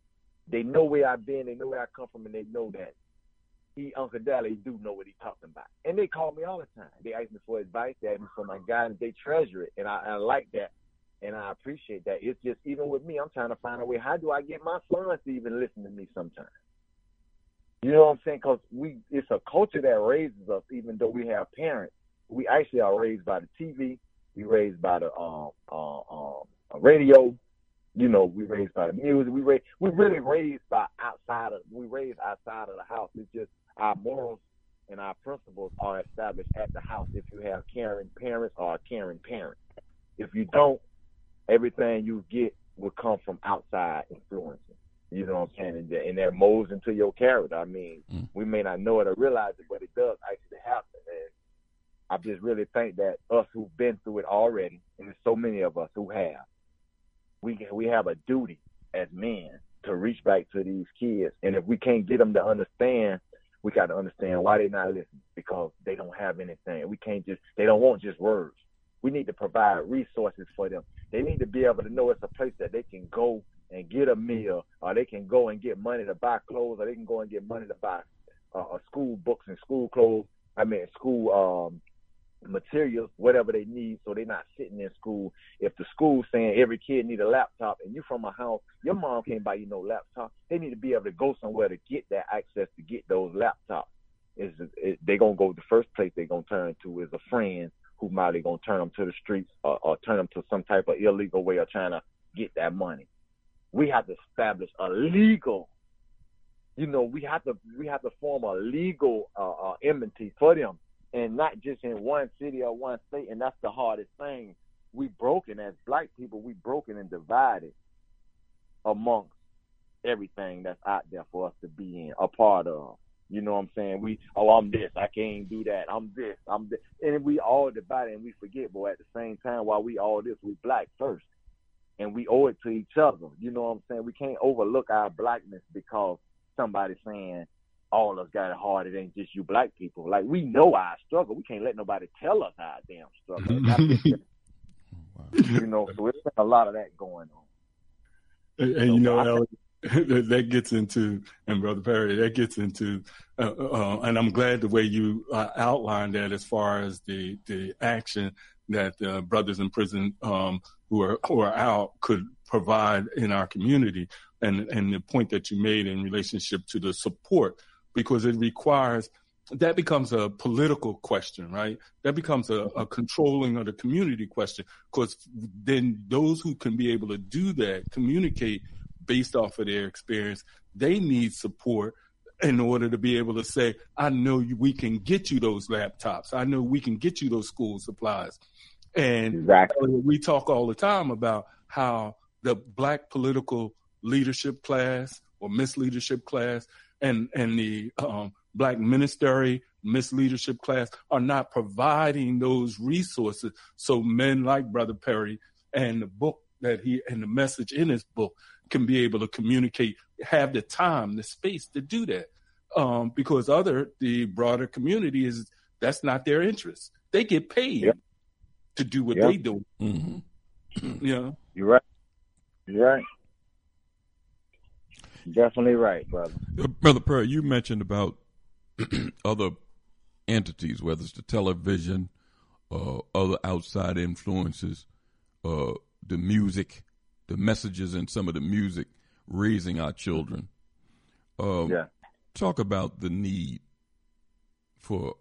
they know where I've been, they know where I come from, and they know that he Uncle Dally do know what he's talking about. And they call me all the time. They ask me for advice, they ask me for my guidance, they treasure it. And I, I like that and I appreciate that. It's just even with me, I'm trying to find a way. How do I get my sons to even listen to me sometimes? You know what I'm saying? Because we, it's a culture that raises us, even though we have parents. We actually are raised by the TV. We raised by the um, uh, um, radio. You know, we raised by the music. We raised, we really raised by outside of. We raised outside of the house. It's just our morals and our principles are established at the house if you have caring parents or a caring parent. If you don't, everything you get will come from outside influences. You know what I'm saying? And, and that molds into your character. I mean, mm. we may not know it or realize it, but it does actually happen. And I just really think that us who've been through it already, and there's so many of us who have, we we have a duty as men to reach back to these kids. And if we can't get them to understand we got to understand why they're not listening because they don't have anything. We can't just, they don't want just words. We need to provide resources for them. They need to be able to know it's a place that they can go and get a meal, or they can go and get money to buy clothes, or they can go and get money to buy uh, school books and school clothes. I mean, school um, materials, whatever they need, so they're not sitting in school. If the school's saying every kid need a laptop, and you're from a house, your mom can't buy you no laptop. They need to be able to go somewhere to get that access to get those laptops. Is it, they gonna go the first place they gonna turn to is a friend who might be gonna turn them to the streets or, or turn them to some type of illegal way of trying to get that money. We have to establish a legal you know, we have to we have to form a legal uh, uh, for them and not just in one city or one state. And that's the hardest thing. We broken as black people. We broken and divided amongst everything that's out there for us to be in, a part of. You know what I'm saying? We, oh, I'm this. I can't do that. I'm this. I'm this. And we all divided and we forget, but at the same time, while we all this, we black first. And we owe it to each other. You know what I'm saying? We can't overlook our blackness because somebody's saying, all of us got it hard. It ain't just you black people. Like we know our struggle. We can't let nobody tell us our damn struggle. [laughs] you know, so it's a lot of that going on. And, and so, you know, [laughs] that gets into, and Brother Perry, that gets into, uh, uh, and I'm glad the way you uh, outlined that as far as the the action that uh, brothers in prison um, who are who are out could provide in our community, and and the point that you made in relationship to the support because it requires that becomes a political question, right? That becomes a, a controlling of the community question because then those who can be able to do that, communicate based off of their experience, they need support in order to be able to say, I know we can get you those laptops. I know we can get you those school supplies. And exactly. we talk all the time about how the black political leadership class or misleadership class and and the um, black ministry misleadership class are not providing those resources. So men like brother perry and the book that he and the message in his book can be able to communicate have the time the space to do that. Um, because other the broader community is that's not their interest. They get paid yep. to do what yep. they do. Mm-hmm. yeah. You're right. You're right Definitely right, brother. Uh, brother Perry, you mentioned about [clears throat] other entities, whether it's the television, uh, other outside influences, uh, the music, the messages in some of the music. raising our children. Um, Yeah. Talk about the need for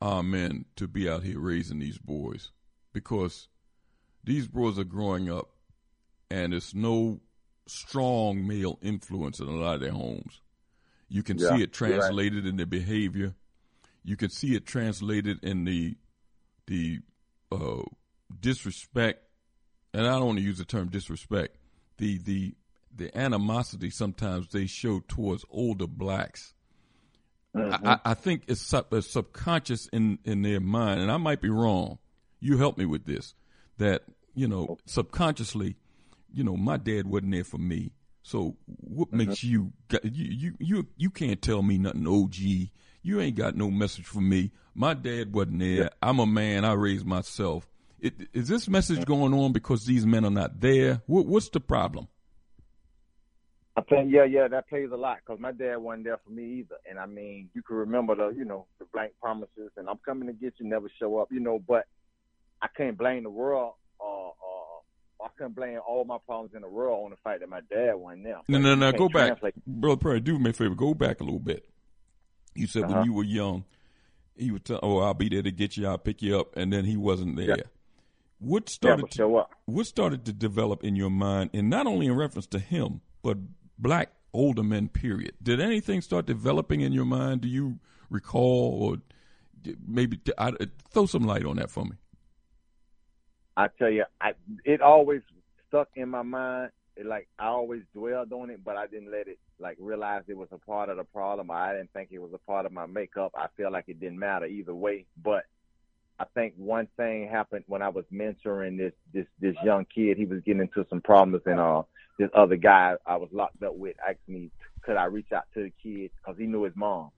our men to be out here raising these boys because these boys are growing up and it's no strong male influence in a lot of their homes. You can Yeah, see it you're right. translated in their behavior. You can see it translated in the the uh, disrespect, and I don't want to use the term disrespect. The the the animosity sometimes they show towards older blacks. Mm-hmm. I, I think it's, sub, it's subconscious in in their mind, and I might be wrong. You help me with this. That you know subconsciously, you know, my dad wasn't there for me. So what Mm-hmm. makes you, you you you can't tell me nothing, OG. You ain't got no message for me. My dad wasn't there. I'm a man. I raised myself. It, is this message going on because these men are not there? What, what's the problem? I think yeah, yeah, that plays a lot because my dad wasn't there for me either. And I mean, you can remember the, you know, the blank promises and I'm coming to get you, never show up, you know. But I can't blame the world. Uh, uh, I couldn't blame all my problems in the world on the fact that my dad wasn't there. No, no, no. Go back, brother Perry. Do me a favor. Go back a little bit. You said Uh-huh. when you were young, he would tell, "Oh, I'll be there to get you. I'll pick you up," and then he wasn't there. Yeah. What started Never to what started to develop in your mind, and not only in reference to him, but black older men. Period. Did anything start developing in your mind? Do you recall, or maybe I, throw some light on that for me? I tell you, I it always stuck in my mind. It, like I always dwelled on it, but I didn't let it like realize it was a part of the problem. I didn't think it was a part of my makeup. I feel like it didn't matter either way. But I think one thing happened when I was mentoring this this this young kid. He was getting into some problems, and uh, this other guy I was locked up with asked me, could I reach out to the kid because he knew his mom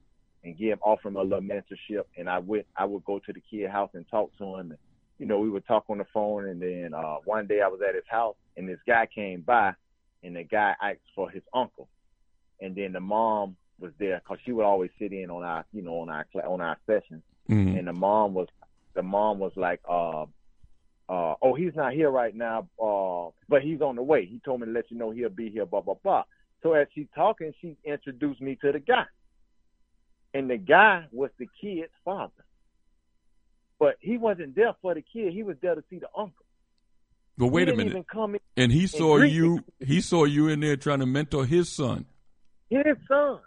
and give offer him a little mentorship. And I went, I would go to the kid house and talk to him. And, you know, we would talk on the phone. And then uh, one day I was at his house and this guy came by and the guy asked for his uncle. And then the mom was there because she would always sit in on our, you know, on our on our sessions. Mhm. And the mom was, the mom was like, uh, uh, oh, he's not here right now, uh, but he's on the way. He told me to let you know he'll be here, blah, blah, blah. So as she's talking, she introduced me to the guy. And the guy was the kid's father. But he wasn't there for the kid. He was there to see the uncle. But wait a minute. Even come in And he saw greet you. He saw you in there trying to mentor his son. his son,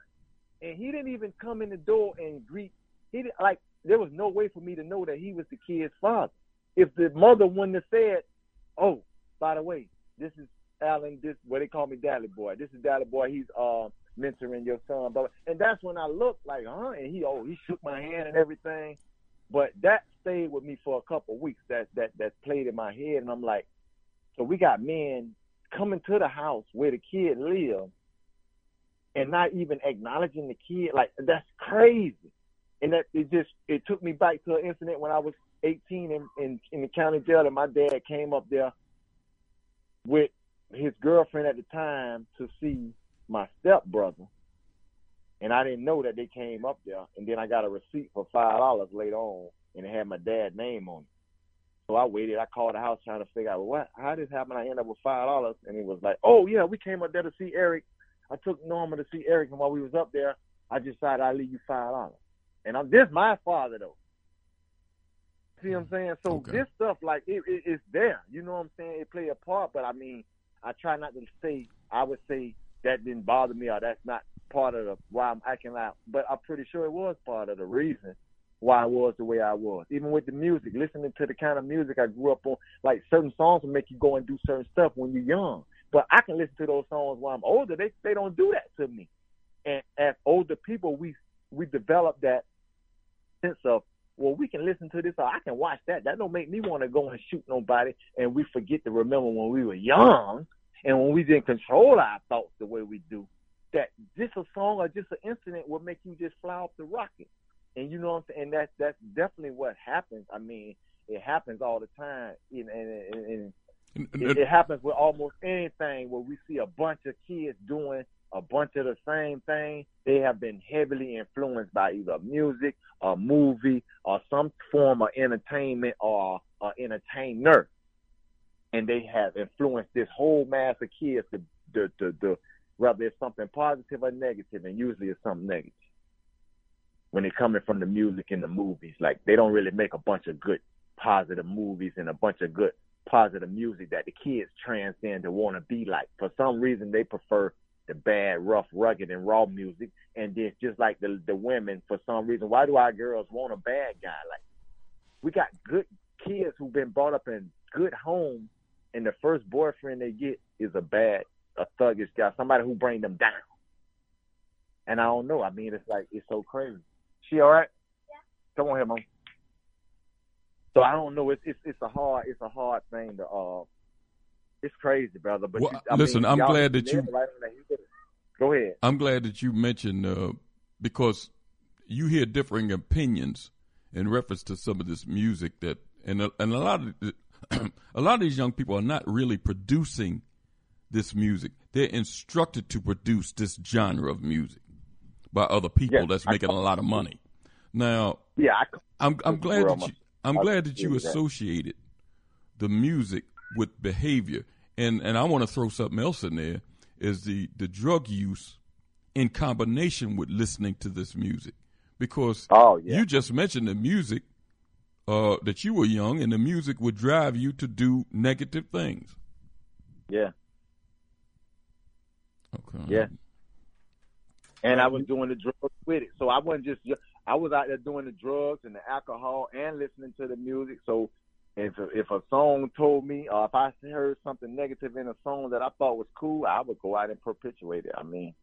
and he didn't even come in the door and greet. He didn't, like there was no way for me to know that he was the kid's father. If the mother wouldn't have said, "Oh, by the way, this is Alan. This what they call me, Daddy Boy. This is Daddy Boy. He's uh mentoring your son." Blah. And that's when I looked like, huh? And he oh he shook my hand and everything. But that stayed with me for a couple weeks. That that that played in my head, and I'm like, so we got men coming to the house where the kid lives and not even acknowledging the kid. Like that's crazy. And that it just it took me back to an incident when I was 18 in in, in the county jail, and my dad came up there with his girlfriend at the time to see my stepbrother. And I didn't know that they came up there. And then I got a receipt for five dollars later on, and it had my dad's name on it. So I waited. I called the house trying to figure out what how did this happen. I ended up with five dollars, and it was like, oh yeah, we came up there to see Eric. I took Norma to see Eric, and while we was up there, I decided I'd leave you five dollars. And I'm this my father though. See what I'm saying? So Okay. this stuff like it, it it's there. You know what I'm saying? It play a part, but I mean, I try not to say. I would say that didn't bother me or that's not part of the why I'm acting out. But I'm pretty sure it was part of the reason why I was the way I was. Even with the music, listening to the kind of music I grew up on, like certain songs will make you go and do certain stuff when you're young. But I can listen to those songs while I'm older. They they don't do that to me. And as older people, we we develop that sense of well, we can listen to this or I can watch that. That don't make me want to go and shoot nobody. And we forget to remember when we were young and when we didn't control our thoughts the way we do. That just a song or just an incident will make you just fly off the rocket. And you know what I'm saying? And that's that's definitely what happens. I mean, it happens all the time. And, and, and, and it, it happens with almost anything where we see a bunch of kids doing a bunch of the same thing. They have been heavily influenced by either music, a movie, or some form of entertainment or uh, entertainer, and they have influenced this whole mass of kids to to to, to whether it's something positive or negative, and usually it's something negative. When they're coming from the music and the movies, like they don't really make a bunch of good positive movies and a bunch of good positive music that the kids transcend to want to be like. For some reason, they prefer the bad, rough, rugged, and raw music. And then just like the the women, for some reason, why do our girls want a bad guy? Like we got good kids who've been brought up in good homes, and the first boyfriend they get is a bad, a thuggish guy, somebody who bring them down. And I don't know. I mean, it's like it's so crazy. She all right? Yeah. Come on here, mom. So I don't know. It's it's it's a hard it's a hard thing to uh. It's crazy, brother. But Well, you, I listen, mean, I'm glad that you- right on the. Go ahead. I'm glad that you mentioned uh, because you hear differing opinions in reference to some of this music that and a, and a lot of the- [clears throat] a lot of these young people are not really producing this music. They're instructed to produce this genre of music by other people Yes, that's making a lot of money. Now, Yeah, I, I'm I'm glad that you. I'm I glad that you agree with that. associated the music with behavior, and and I want to throw something else in there is the the drug use in combination with listening to this music because Oh, yeah. you just mentioned the music uh, that you were young and the music would drive you to do negative things. yeah, Okay. yeah. And I was doing the drugs with it, so I wasn't just I was out there doing the drugs and the alcohol and listening to the music. So if if a song told me, or if I heard something negative in a song that I thought was cool, I would go out and perpetuate it. I mean,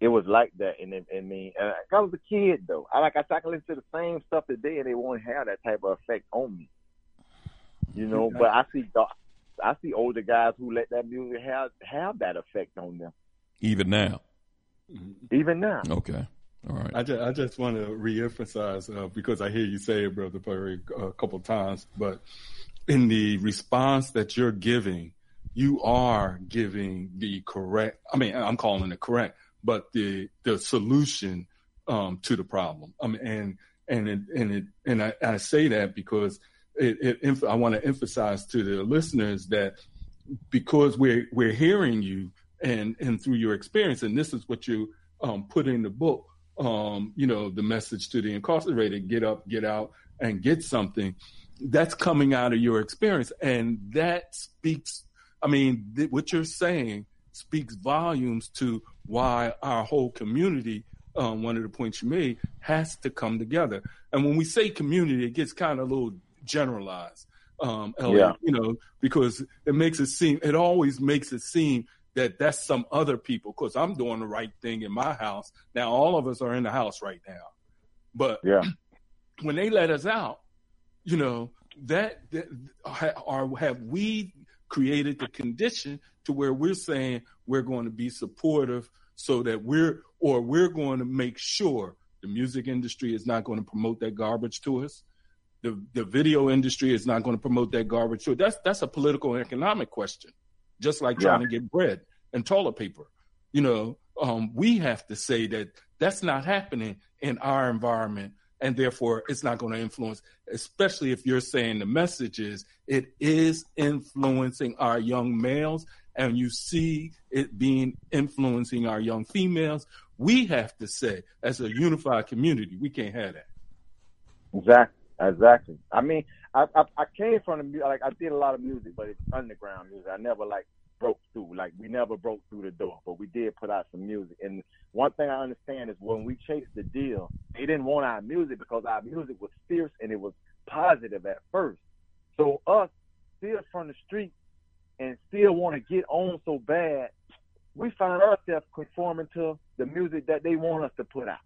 it was like that. And I mean, uh, I was a kid though. I like I, I can listen to the same stuff today, and they won't have that type of effect on me. You know, but I see I see older guys who let that music have have that effect on them, Even now. Even now. Okay. All right. I just, I just want to reemphasize uh, because I hear you say it, Brother Perry, a couple times, but in the response that you're giving, you are giving the correct. I mean, I'm calling it correct, but the the solution um, to the problem. I mean, and and it, and it, and I, I say that because it, it I want to emphasize to the listeners that because we're we're hearing you and and through your experience, and this is what you um, put in the book. Um, you know, the message to the incarcerated: get up, get out, and get something. That's coming out of your experience, and that speaks. I mean, th- what you're saying speaks volumes to why our whole community. Um, one of the points you made has to come together, and when we say community, it gets kind of a little generalized. Um, Ellie, Yeah. you know, because it makes it seem. It always makes it seem that that's some other people because I'm doing the right thing in my house. Now all of us are in the house right now. But Yeah. [clears throat] when they let us out, you know, that, that are have we created the condition to where we're saying we're going to be supportive so that we're or we're going to make sure the music industry is not going to promote that garbage to us. The the video industry is not going to promote that garbage So. That's that's a political and economic question just like trying Yeah. to get bread and toilet paper. You know, um, we have to say that that's not happening in our environment, and therefore it's not going to influence. Especially if you're saying the message is it is influencing our young males, and you see it being influencing our young females. We have to say, as a unified community, we can't have that. Exactly. Exactly. I mean, I, I I came from the like I did a lot of music, but it's underground music. I never like broke through. Like we never broke through the door, but we did put out some music. And one thing I understand is when we chased the deal, they didn't want our music because our music was fierce and it was positive at first. So us still from the street and still want to get on so bad, we find ourselves conforming to the music that they want us to put out.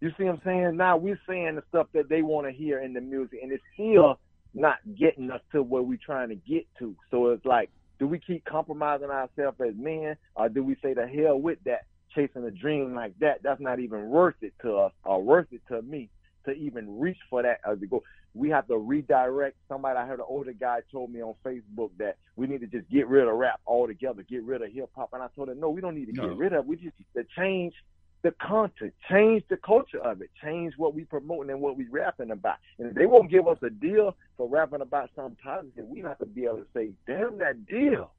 You see what I'm saying? Now we're saying the stuff that they want to hear in the music, and it's still not getting us to where we're trying to get to. So it's like, do we keep compromising ourselves as men, or do we say the hell with that, chasing a dream like that? That's not even worth it to us, or worth it to me to even reach for that as we go. We have to redirect. Somebody I heard an older guy told me on Facebook that we need to just get rid of rap altogether, get rid of hip hop. And I told him, no, we don't need to No. get rid of. it. We just need to change the content, change the culture of it, change what we promoting and what we rapping about. And if they won't give us a deal for rapping about something positive, we have to be able to say, damn that deal.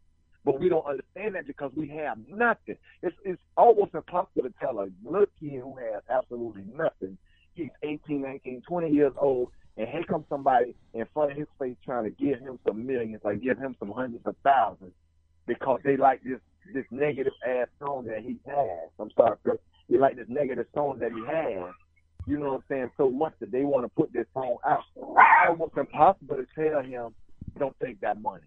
But we don't understand that because we have nothing. It's it's almost impossible to tell a little kid who has absolutely nothing. He's 18, 19, 20 years old, and here comes somebody in front of his face trying to give him some millions, like give him some hundreds of thousands, because they like this this negative ass song that he has. I'm sorry, Chris. They like this negative song that he has. You know what I'm saying? So much that they want to put this song out. It's almost impossible to tell him, don't take that money.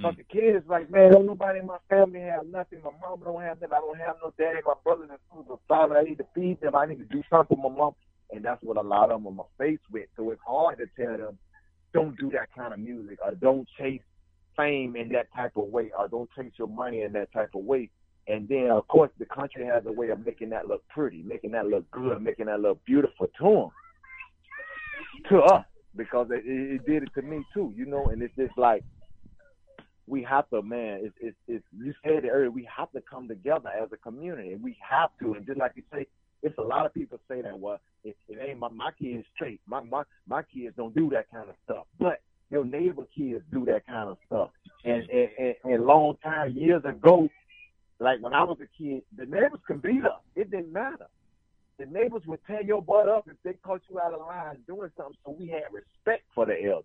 But the kid is like, man, don't nobody in my family have nothing. My mom don't have nothing. I don't have no daddy. My brothers and sisters are starving. I need to feed them. I need to do something for my mom. And that's what a lot of them are faced with. So it's hard to tell them, don't do that kind of music or don't chase fame in that type of way or don't chase your money in that type of way. And then, of course, the country has a way of making that look pretty, making that look good, making that look beautiful to them, to us, because it, it did it to me too, you know. And it's just like we have to, man. It's, it's, it's you said it earlier. We have to come together as a community. We have to, and just like you say, it's a lot of people say that. Well, it, it ain't my my kids straight. My my my kids don't do that kind of stuff. But your neighbor kids do that kind of stuff. And and, and, and long time years ago, like when I was a kid, the neighbors could beat us. It didn't matter. The neighbors would tear your butt up if they caught you out of line doing something. So we had respect for the elders.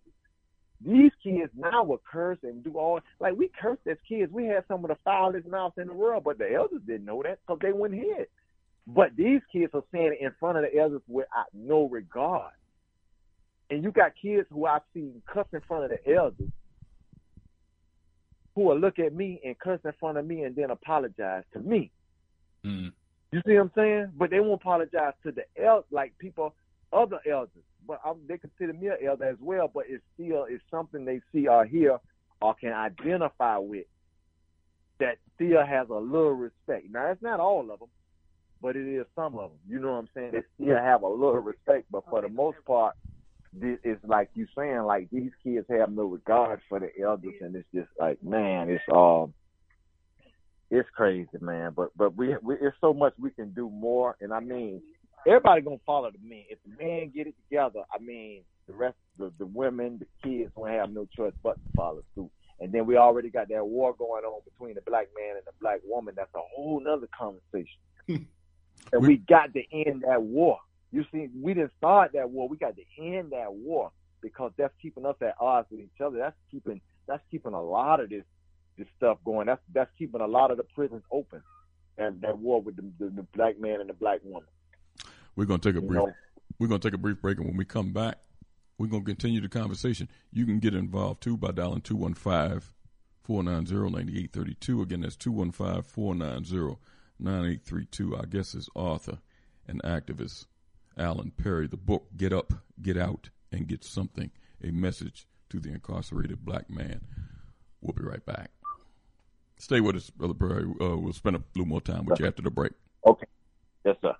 These kids now will curse and do all like we cursed as kids. We had some of the foulest mouths in the world, but the elders didn't know that because they wouldn't hear. But these kids are saying it in front of the elders without no regard. And you got kids who I've seen cuss in front of the elders who will look at me and curse in front of me and then apologize to me. Mm. You see what I'm saying? But they won't apologize to the el like people, other elders. But I'm, they consider me an elder as well. But it's still it's something they see or hear or can identify with that still has a little respect. Now it's not all of them, but it is some of them. You know what I'm saying? They still have a little respect, but for the most part, this is like you saying, like these kids have no regard for the elders, and it's just like, man, it's um, it's crazy, man. But but we, we it's so much we can do more, and I mean, everybody gonna follow the men. If the men get it together, I mean, the rest, the the women, the kids won't have no choice but to follow suit. And then we already got that war going on between the black man and the black woman. That's a whole nother conversation. and we got to end that war. You see, we didn't start that war. We got to end that war because that's keeping us at odds with each other. That's keeping that's keeping a lot of this this stuff going. That's that's keeping a lot of the prisons open. And that war with the, the, the black man and the black woman. We're gonna take a You brief. know? We're gonna take a brief break, and when we come back, we're gonna continue the conversation. You can get involved too by dialing 215-490-9832. Again, that's 215-490-9832. Our guest is author and activist Alan Perry. The book "Get Up, Get Out, and Get Something: A Message to the Incarcerated Black Man." We'll be right back. Stay with us, brother Perry. Uh, we'll spend a little more time with you after the break. Okay. Yes, sir.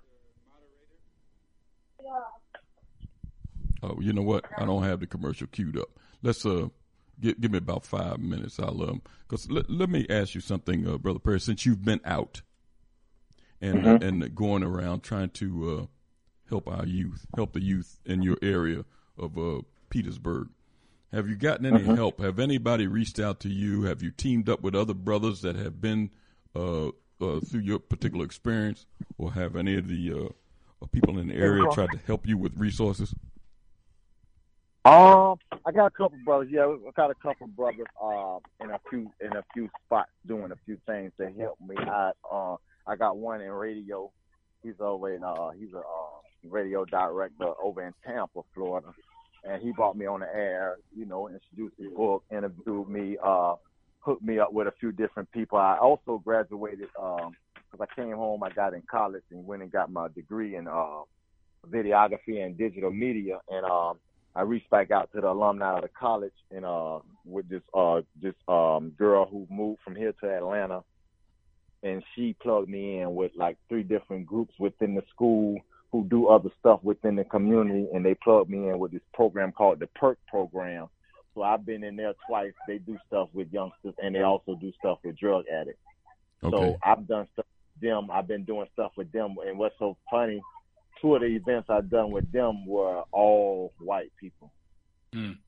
Oh, you know what? I don't have the commercial queued up. Let's uh, give give me about five minutes. I'll um, because let, let me ask you something, uh, brother Perry. Since you've been out and Mhm. and going around trying to uh, help our youth, help the youth in your area of uh, Petersburg, have you gotten any Mhm. help? Have anybody reached out to you? Have you teamed up with other brothers that have been uh, uh, through your particular experience, or have any of the uh, uh, people in the area tried to help you with resources? Um, I got a couple brothers. Yeah, I got a couple brothers. Um, in a few in a few spots doing a few things to help me out. Uh, I got one in radio. He's over in uh, he's a uh, radio director over in Tampa, Florida, and he brought me on the air. You know, introduced his book, interviewed me, uh, hooked me up with a few different people. I also graduated um, because I came home. I got in college and went and got my degree in uh, videography and digital media, and um. I reached back out to the alumni of the college and uh with this uh this um girl who moved from here to Atlanta and she plugged me in with like three different groups within the school who do other stuff within the community and they plugged me in with this program called the PERK program. So I've been in there twice. They do stuff with youngsters and they also do stuff with drug addicts. Okay. So I've done stuff with them. I've been doing stuff with them and what's so funny two of the events I've done with them were all white people. Mm.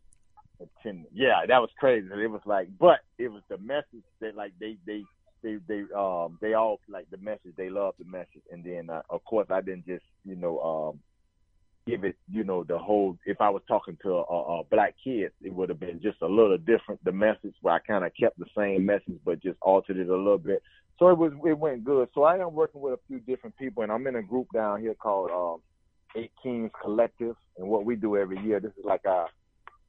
Yeah, that was crazy. It was like, but it was the message that like they they they they um they all like the message. They love the message, and then uh, of course I didn't just you know um give it you know the whole. If I was talking to a, a, black kid, it would have been just a little different. The message where I kind of kept the same message, but just altered it a little bit. So it was it went good. So I am working with a few different people, and I'm in a group down here called um, Eight Kings Collective. And what we do every year, this is like our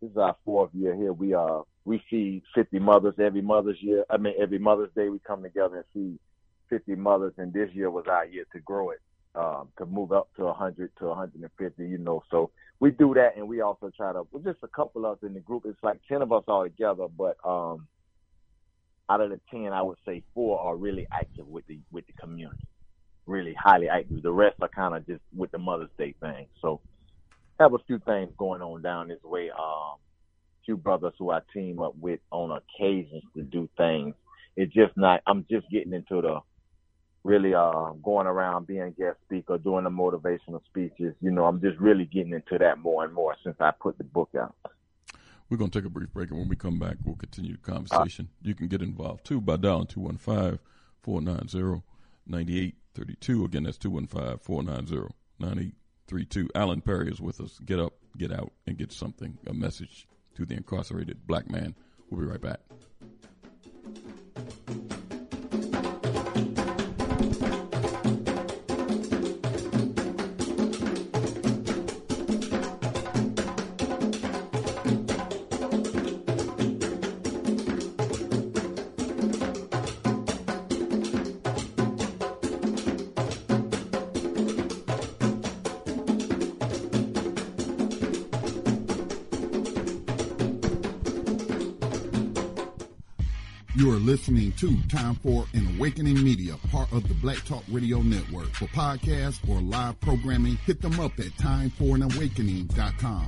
this is our fourth year here. We uh we see 50 mothers every Mother's year. I mean every Mother's Day we come together and see 50 mothers, and this year was our year to grow it, um, to move up to 100 to 150. You know, so we do that, and we also try to. Just a couple of us in the group. It's like 10 of us all together, but um out of the 10, I would say four are really active with the with the community, really highly active. The rest are kind of just with the Mother's Day thing. So have a few things going on down this way. Um, few brothers who I team up with on occasions to do things. It's just not. I'm just getting into the really uh going around being guest speaker, doing the motivational speeches. You know, I'm just really getting into that more and more since I put the book out. We're going to take a brief break, and when we come back, we'll continue the conversation. Uh, you can get involved too by dialing 215 490 9832. Again, that's 215 490 9832. Alan Perry is with us. Get up, get out, and get something, a message to the incarcerated black man. We'll be right back. To Time for an Awakening Media, part of the Black Talk Radio Network. For podcasts or live programming, hit them up at timeforanawakening.com.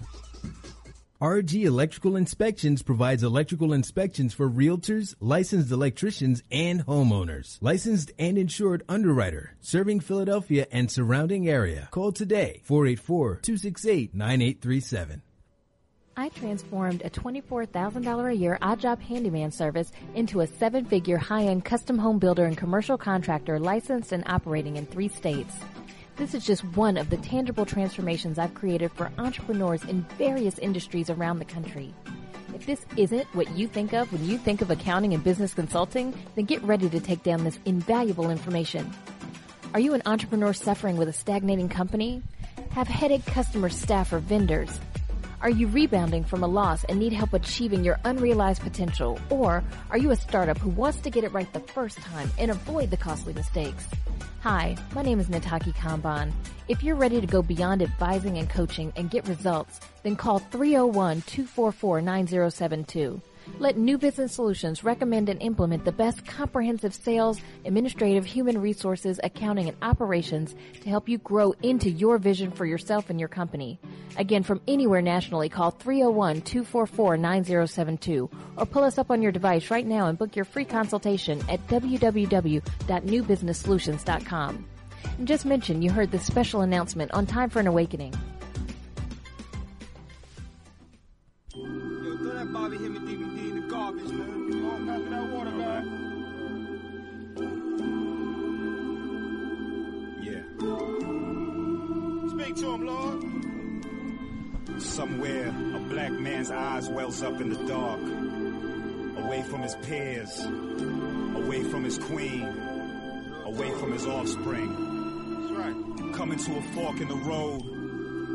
RG Electrical Inspections provides electrical inspections for realtors, licensed electricians, and homeowners. Licensed and insured underwriter, serving Philadelphia and surrounding area. Call today, 484-268-9837. I transformed a $24,000 a year odd job handyman service into a seven figure high end custom home builder and commercial contractor licensed and operating in three states. This is just one of the tangible transformations I've created for entrepreneurs in various industries around the country. If this isn't what you think of when you think of accounting and business consulting, then get ready to take down this invaluable information. Are you an entrepreneur suffering with a stagnating company? Have headache customer staff or vendors? Are you rebounding from a loss and need help achieving your unrealized potential? Or are you a startup who wants to get it right the first time and avoid the costly mistakes? Hi, my name is Nataki Kambon. If you're ready to go beyond advising and coaching and get results, then call 301-244-9072. Let New Business Solutions recommend and implement the best comprehensive sales, administrative, human resources, accounting, and operations to help you grow into your vision for yourself and your company. Again, from anywhere nationally, call 301-244-9072 or pull us up on your device right now and book your free consultation at www.newbusinesssolutions.com. And just mention you heard the special announcement on Time for an Awakening. Bobby DVD the garbage, man. Oh, copy that water, man. Yeah. Speak to him, Lord. Somewhere, a black man's eyes wells up in the dark. Away from his peers. Away from his queen. Away from his offspring. That's right. Coming to a fork in the road.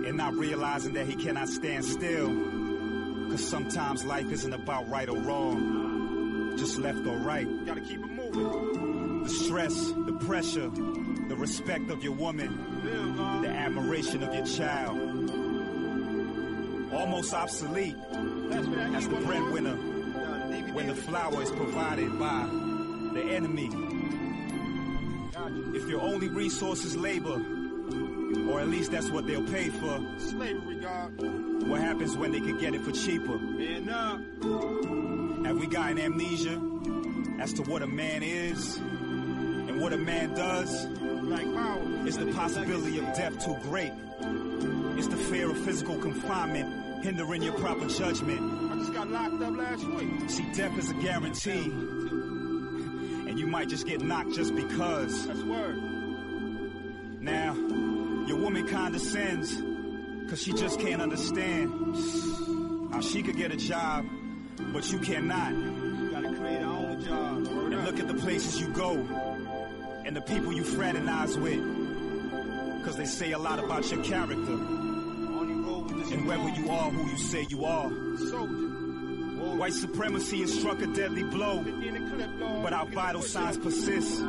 And not realizing that he cannot stand still. Cause sometimes life isn't about right or wrong. Just left or right. Gotta keep it moving. The stress, the pressure, the respect of your woman, the admiration of your child. Almost obsolete as the breadwinner when the flour is provided by the enemy. If your only resource is labor, or at least that's what they'll pay for, Slavery, God. what happens when they can get it for cheaper? Man up. Have we got an amnesia as to what a man is and what a man does? Like power. Is the possibility of death too great? Is the fear of physical confinement hindering your proper judgment? I just got locked up last week. See, death is a guarantee. [laughs] And you might just get knocked just because. That's word. Condescends because she just can't understand how she could get a job, but you cannot. You gotta create our own job. And look at the places you go and the people you fraternize with. Because they say a lot about your character and whether you are who you say you are. White supremacy has struck a deadly blow, but our vital signs persist.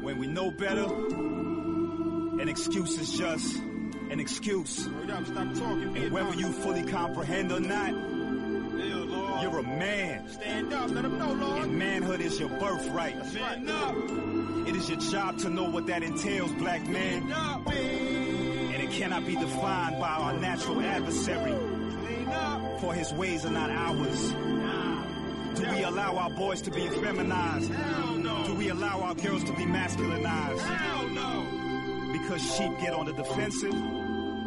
When we know better, an excuse is just an excuse. Up. Stop talking. And whether you fully comprehend or not, you're a man. Stand up. Let them know, Lord. And manhood is your birthright. Man up. It is your job to know what that entails, black man. And it cannot be defined by our natural adversary, for his ways are not ours. Do we allow our boys to be feminized? Do we allow our girls to be masculinized? Hell no. Because sheep get on the defensive?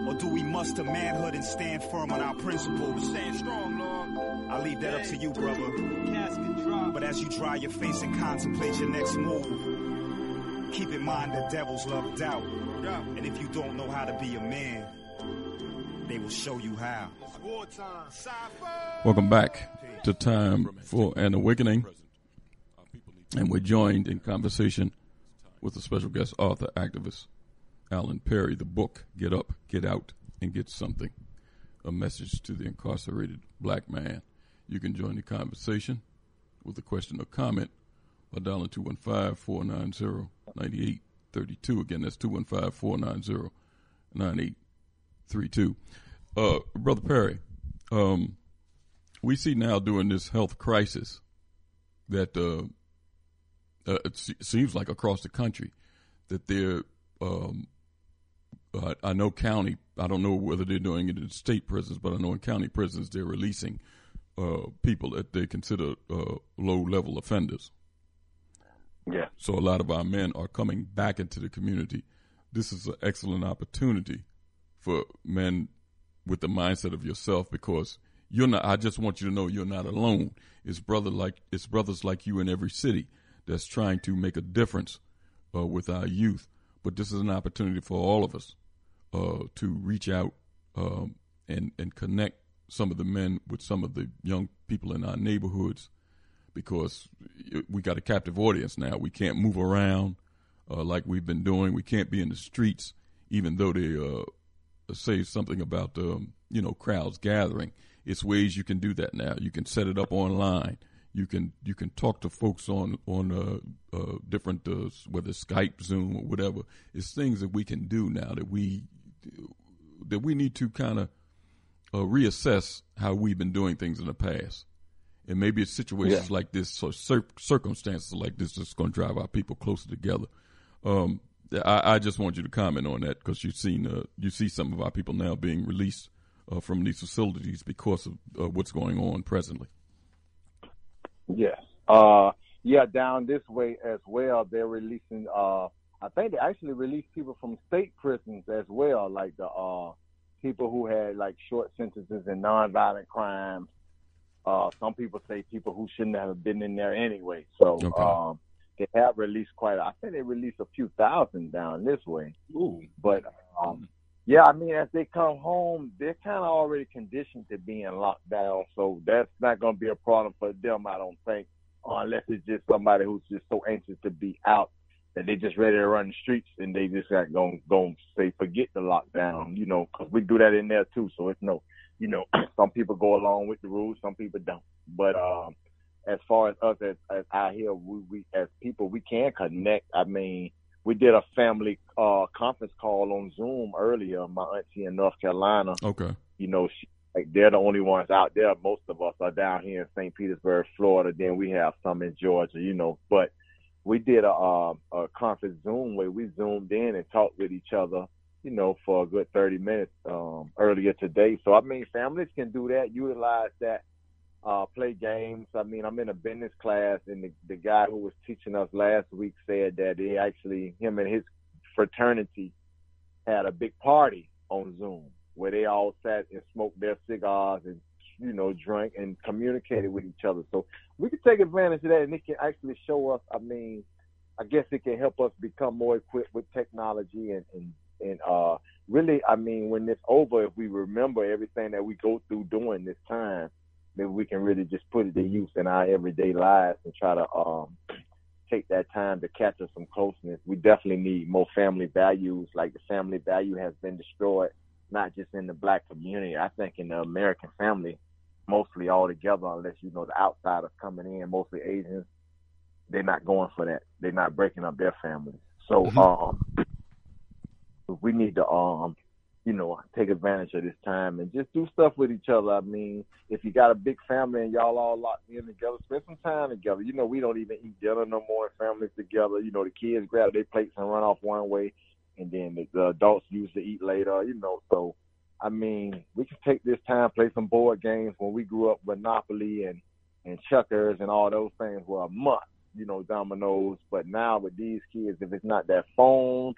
Or do we muster manhood and stand firm on our principles? Stand strong, Lord. I leave that up to you, brother. But as you dry your face and contemplate your next move, keep in mind that devils love doubt. And if you don't know how to be a man, they will show you how. It's wartime. Cypher. Welcome back to Time for an Awakening. And we're joined in conversation with a special guest author, activist Alan Perry. The book, Get Up, Get Out, and Get Something A Message to the Incarcerated Black Man. You can join the conversation with a question or comment by dialing 215 490 9832. Again, that's 215 490 9832. Uh, Brother Perry, um, we see now during this health crisis that uh, uh, it seems like across the country that there, um, uh, I know county, I don't know whether they're doing it in state prisons, but I know in county prisons they're releasing uh, people that they consider uh, low level offenders. Yeah. So a lot of our men are coming back into the community. This is an excellent opportunity for men with the mindset of yourself because you're not. I just want you to know you're not alone. It's brother like it's brothers like you in every city that's trying to make a difference uh, with our youth. But this is an opportunity for all of us uh, to reach out um, and and connect some of the men with some of the young people in our neighborhoods because we got a captive audience now. We can't move around uh, like we've been doing. We can't be in the streets, even though they uh, say something about um, you know crowds gathering. It's ways you can do that now. You can set it up online. You can you can talk to folks on on uh, uh, different uh, whether Skype, Zoom, or whatever. It's things that we can do now that we that we need to kind of uh, reassess how we've been doing things in the past. And maybe it's situations Yeah. like this or cir- circumstances like this that's going to drive our people closer together. Um, I, I just want you to comment on that because you've seen uh, you see some of our people now being released uh, from these facilities because of uh, what's going on presently. Yes. Uh, yeah, down this way as well. They're releasing uh, I think they actually released people from state prisons as well, like the uh, people who had like short sentences and nonviolent crimes. Uh, some people say people who shouldn't have been in there anyway. So Okay. um, they have released quite. A, I think they released a few thousand down this way. Ooh. But um, yeah, I mean, as they come home, they're kind of already conditioned to being locked down, so that's not going to be a problem for them. I don't think, unless it's just somebody who's just so anxious to be out that they just ready to run the streets and they just got going going say forget the lockdown, you know, 'cause we do that in there too. So it's no, you know, [clears throat] some people go along with the rules, some people don't. But um, as far as us as, as out here, we, we as people we can connect. I mean, we did a family uh conference call on Zoom earlier. My auntie in North Carolina, Okay. you know, she, like they're the only ones out there. Most of us are down here in St. Petersburg, Florida. Then we have some in Georgia, you know. But we did a, uh, a conference Zoom where we zoomed in and talked with each other, you know, for a good 30 minutes um, earlier today. So I mean, families can do that, utilize that, uh, play games. I mean, I'm in a business class, and the, the guy who was teaching us last week said that he actually, him and his fraternity, had a big party on Zoom where they all sat and smoked their cigars and you know drank and communicated with each other. So we can take advantage of that, and it can actually show us. I mean, I guess it can help us become more equipped with technology and and and uh really, I mean, when it's over, if we remember everything that we go through during this time, maybe we can really just put it to use in our everyday lives and try to um take that time to catch us some closeness. We definitely need more family values. Like the family value has been destroyed, not just in the black community. I think in the American family, mostly all together, unless you know the outsiders coming in, mostly Asians, they're not going for that. They're not breaking up their families. So um, we need to um, you know, take advantage of this time and just do stuff with each other. I mean, if you got a big family and y'all all locked in together, spend some time together. You know, we don't even eat dinner no more in families together. You know, the kids grab their plates and run off one way, and then the, the adults usually eat later. You know, so I mean, we can take this time, play some board games. When we grew up, Monopoly and and checkers and all those things were a must. You know, dominoes. But now with these kids, if it's not that phone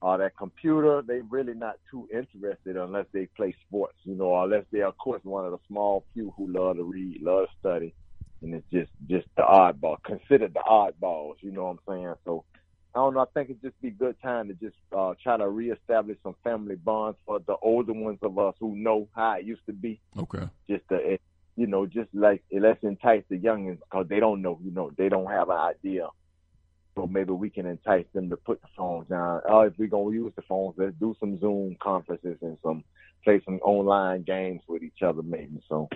or that computer, they really not too interested unless they play sports, you know, unless they're of course one of the small few who love to read, love to study, and it's just just the oddball, considered the oddballs, you know what I'm saying? So I don't know. I think it'd just be good time to just uh, try to reestablish some family bonds for the older ones of us who know how it used to be. Okay. Just to, eh, you know, just like let's entice the youngins because they don't know, you know, they don't have an idea. So maybe we can entice them to put the phones down. Oh, if we're gonna use the phones, let's do some Zoom conferences and some play some online games with each other, maybe. So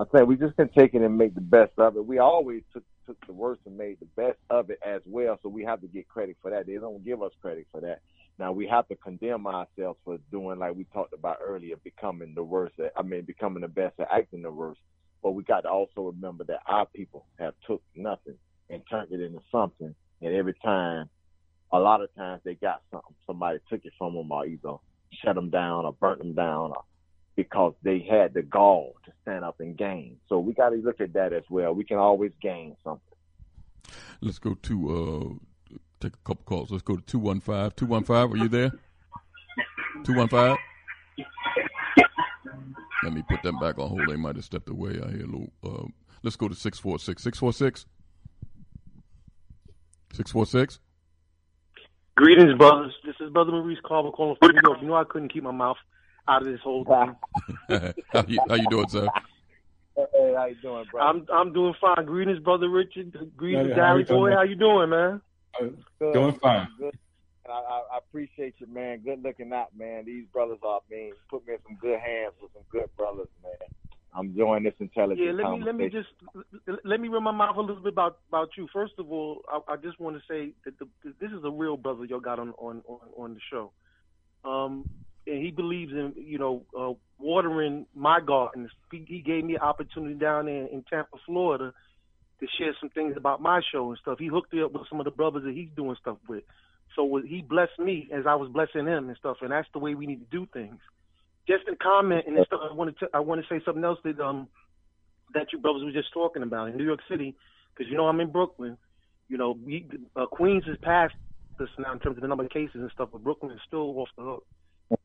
I think we just can take it and make the best of it. We always took took the worst and made the best of it as well. So we have to get credit for that. They don't give us credit for that. Now we have to condemn ourselves for doing like we talked about earlier, becoming the worst. At, I mean, becoming the best at acting the worst. But we got to also remember that our people have took nothing and turned it into something. And every time, a lot of times they got something. Somebody took it from them or either shut them down or burnt them down or because they had the gall to stand up and gain. So we got to look at that as well. We can always gain something. Let's go to uh, take a couple calls. Let's go to two one five. Two one five. Are you there? Two one five. Let me put them back on hold. They might have stepped away. I hear a little. Uh, let's go to six four six. Six four six. Six four six. Greetings, brothers. This is Brother Maurice Carver calling from New York. You know I couldn't keep my mouth out of this whole thing. [laughs] how, you, how you doing, sir? Hey, how you doing, bro? I'm I'm doing fine. Greetings, Brother Richard. Greetings, Hey, how Gary you doing, Boy. man? How you doing, man? Good, Doing fine. Good. I, I, I appreciate you, man. Good looking out, man. These brothers are, I mean, put me in some good hands with some good brothers, man. I'm enjoying this intelligent Yeah, let me let me just let me run my mouth a little bit about about you. First of all, I, I just want to say that the, this is a real brother y'all got on on on, on the show. Um, and he believes in you know uh, watering my gardens. He, he gave me an opportunity down there in Tampa, Florida, to share some things about my show and stuff. He hooked me up with some of the brothers that he's doing stuff with. So he blessed me as I was blessing him and stuff. And that's the way we need to do things. Just in comment and stuff, I want to I want to say something else that um that you brothers were just talking about in New York City, because you know I'm in Brooklyn. You know, we, uh, Queens has passed us now in terms of the number of cases and stuff, but Brooklyn is still off the hook.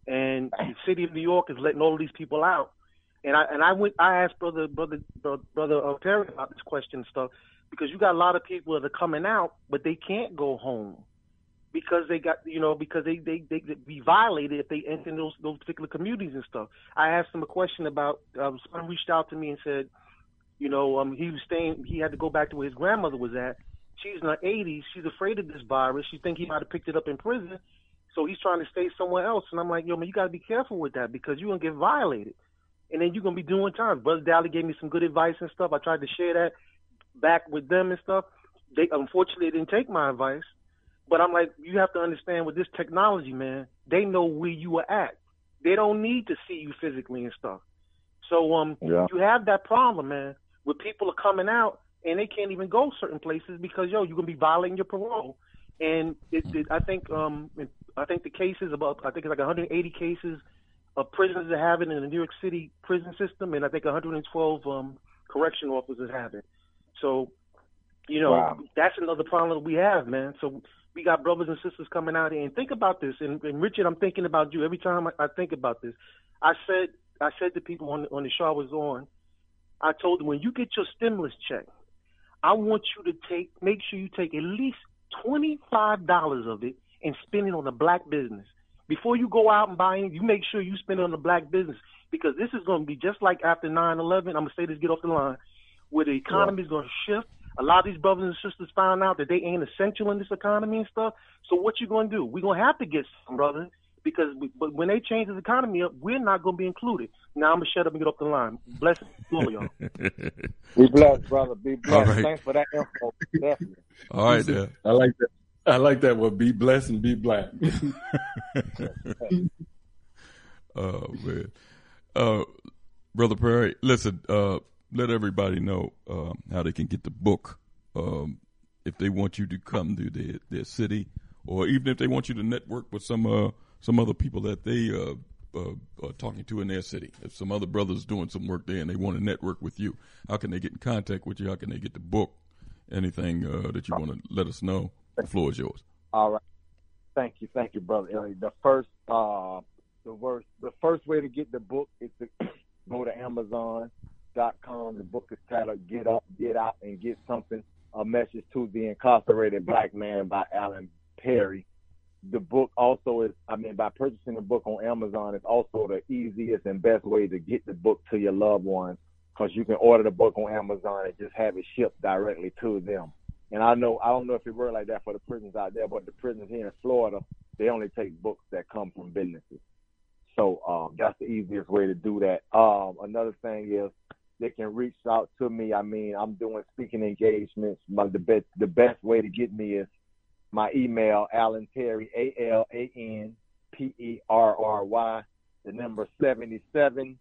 And the city of New York is letting all these people out. And I and I went I asked brother brother brother, brother uh, Perry about this question and stuff because you got a lot of people that are coming out, but they can't go home because they got you know because they they they be violated if they enter those those particular communities and stuff. I asked him a question about uh, someone reached out to me and said, you know, um, he was staying he had to go back to where his grandmother was at. She's in her 80s. She's afraid of this virus. She think he might have picked it up in prison, so he's trying to stay somewhere else. And I'm like, yo man, you got to be careful with that because you're gonna get violated, and then you're gonna be doing time. Brother Dally gave me some good advice and stuff. I tried to share that back with them and stuff. They unfortunately didn't take my advice but I'm like, you have to understand with this technology, man, they know where you are at. They don't need to see you physically and stuff. So um, yeah. you have that problem, man, where people are coming out and they can't even go certain places because yo, you're gonna be violating your parole. And it, it, I think um, I think the cases about I think it's like 180 cases of prisoners that have it in the New York City prison system, and I think 112 um, correction officers have it. So, you know, wow. that's another problem that we have, man. So we got brothers and sisters coming out here. And think about this. And, and Richard, I'm thinking about you every time I, I think about this. I said I said to people on on the show I was on, I told them when you get your stimulus check, I want you to take make sure you take at least twenty five dollars of it and spend it on a black business. Before you go out and buy it, you make sure you spend it on the black business because this is going to be just like after 9/11. I'm gonna say this, get off the line, where the economy is going to shift a lot of these brothers and sisters found out that they ain't essential in this economy and stuff. So what you gonna do? We're gonna have to get some brothers because we, but when they change this economy up, we're not gonna be included. Now I'm gonna shut up and get off the line. Bless all y'all. be blessed, brother. Be blessed. Right. Thanks for that info. Definitely. All right, yeah. I like that. [laughs] I like that one. Be blessed and be black. [laughs] [laughs] oh man, uh, brother Perry. Listen, uh, let everybody know um, how they can get the book um, if they want you to come to their, their city, or even if they want you to network with some uh, some other people that they uh, uh, are talking to in their city. If some other brothers doing some work there and they want to network with you, how can they get in contact with you? How can they get the book? Anything uh, that you want to let us know? The floor is yours. All right. Thank you, thank you, brother. The first, uh, the worst, the first way to get the book is to [clears throat] go to Amazon.com. The book is titled Get Up, Get Out, and Get Something, a message to the incarcerated black man by Alan Perry. The book also is, I mean, by purchasing the book on Amazon, it's also the easiest and best way to get the book to your loved ones because you can order the book on Amazon and just have it shipped directly to them. And I know, I don't know if it works like that for the prisons out there, but the prisons here in Florida, they only take books that come from businesses. So um, that's the easiest way to do that. Um, another thing is they can reach out to me. I mean, I'm doing speaking engagements. My, the best the best way to get me is my email, Alan Perry, A L A N P E R R Y, the number 77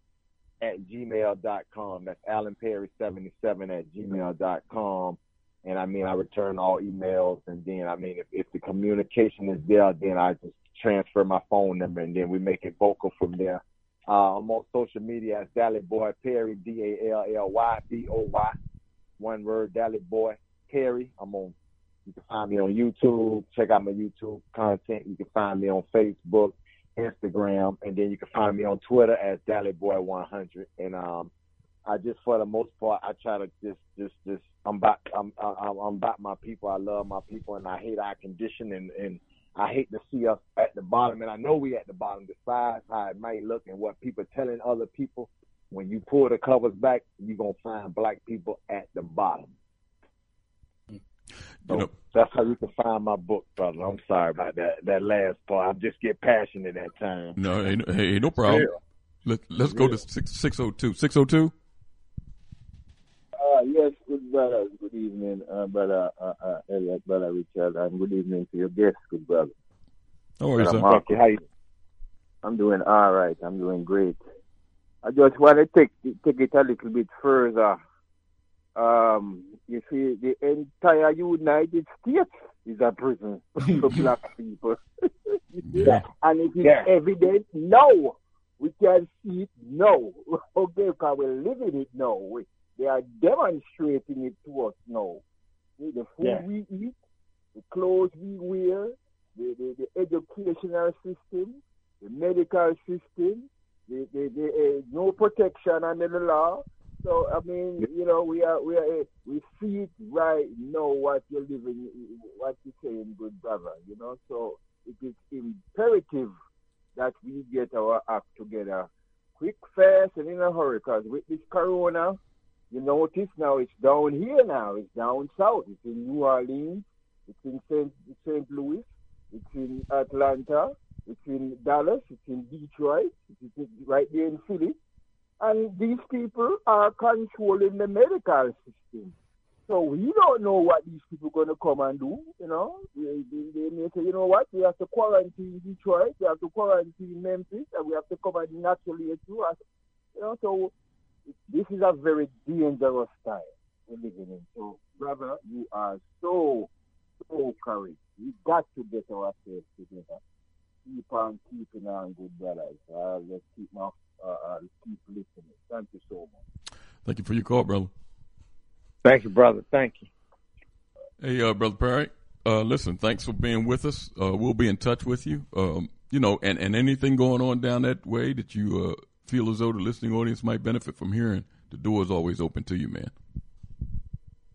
at gmail.com. That's Alan Perry 77 at gmail.com. And I mean, I return all emails. And then, I mean, if, if the communication is there, then I just transfer my phone number and then we make it vocal from there. Uh, I'm on social media as Dally Boy Perry, D A L L Y B O Y. One word, Dally Boy Perry. I'm on. You can find me on YouTube. Check out my YouTube content. You can find me on Facebook, Instagram, and then you can find me on Twitter as Dally Boy 100. And um, I just, for the most part, I try to just, just, just. I'm about, I'm, I'm, I'm about my people. I love my people, and I hate our condition and and I hate to see us at the bottom, and I know we at the bottom. Despite how it might look and what people telling other people, when you pull the covers back, you're gonna find black people at the bottom. So you know, that's how you can find my book, brother. I'm sorry about that that last part. I just get passionate at times. No, hey, hey no problem. Yeah. Let, let's go to six six oh two. Six oh two. Uh, yes, good brother. Good evening, uh, brother uh, uh, Elliott, brother Richard, and good evening to your guest, good brother. How are you, sir? Mark, how you? I'm doing all right. I'm doing great. I just want to take take it a little bit further. Um, you see, the entire United States is a prison [laughs] for [laughs] black people. [laughs] yeah. And it is yeah. evident now. We can see it now. okay, because we're living it now. We, they are demonstrating it to us now. The food yeah. we eat, the clothes we wear, the, the, the educational system, the medical system, the, the, the uh, no protection under the law. So I mean, you know, we are we are uh, we see it right now what you're living, what you're saying, good brother. You know, so it is imperative that we get our act together quick, fast, and in a hurry. Because with this corona, you notice now it's down here now. It's down south. It's in New Orleans. It's in St. St. Louis. It's in Atlanta. It's in Dallas. It's in Detroit. It's right there in Philly. And these people are controlling the medical system. So we don't know what these people are going to come and do, you know. They, they, they may say, you know what, we have to quarantine Detroit, we have to quarantine Memphis, and we have to come and inoculate you. You know, so this is a very dangerous time we're living in. So, brother, you are so, so courage. We got to get ourselves together. Keep on keeping on, good brothers. Uh, let's keep, my, uh, uh, keep listening. Thank you so much. Thank you for your call, brother. Thank you, brother. Thank you. Hey, uh, brother Perry. Uh, listen, thanks for being with us. Uh, we'll be in touch with you. Um, you know, and, and anything going on down that way that you uh, feel as though the listening audience might benefit from hearing, the door is always open to you, man.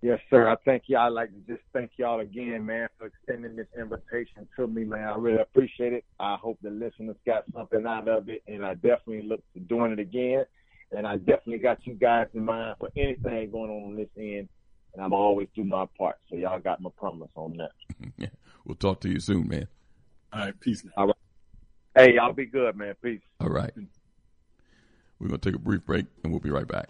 Yes, sir. I thank you. I'd like to just thank y'all again, man, for extending this invitation to me, man. I really appreciate it. I hope the listeners got something out of it, and I definitely look to doing it again. And I definitely got you guys in mind for anything going on on this end, and I'm always do my part. So y'all got my promise on that. [laughs] we'll talk to you soon, man. All right, peace. Now. All right. Hey, y'all be good, man. Peace. All right. We're going to take a brief break, and we'll be right back.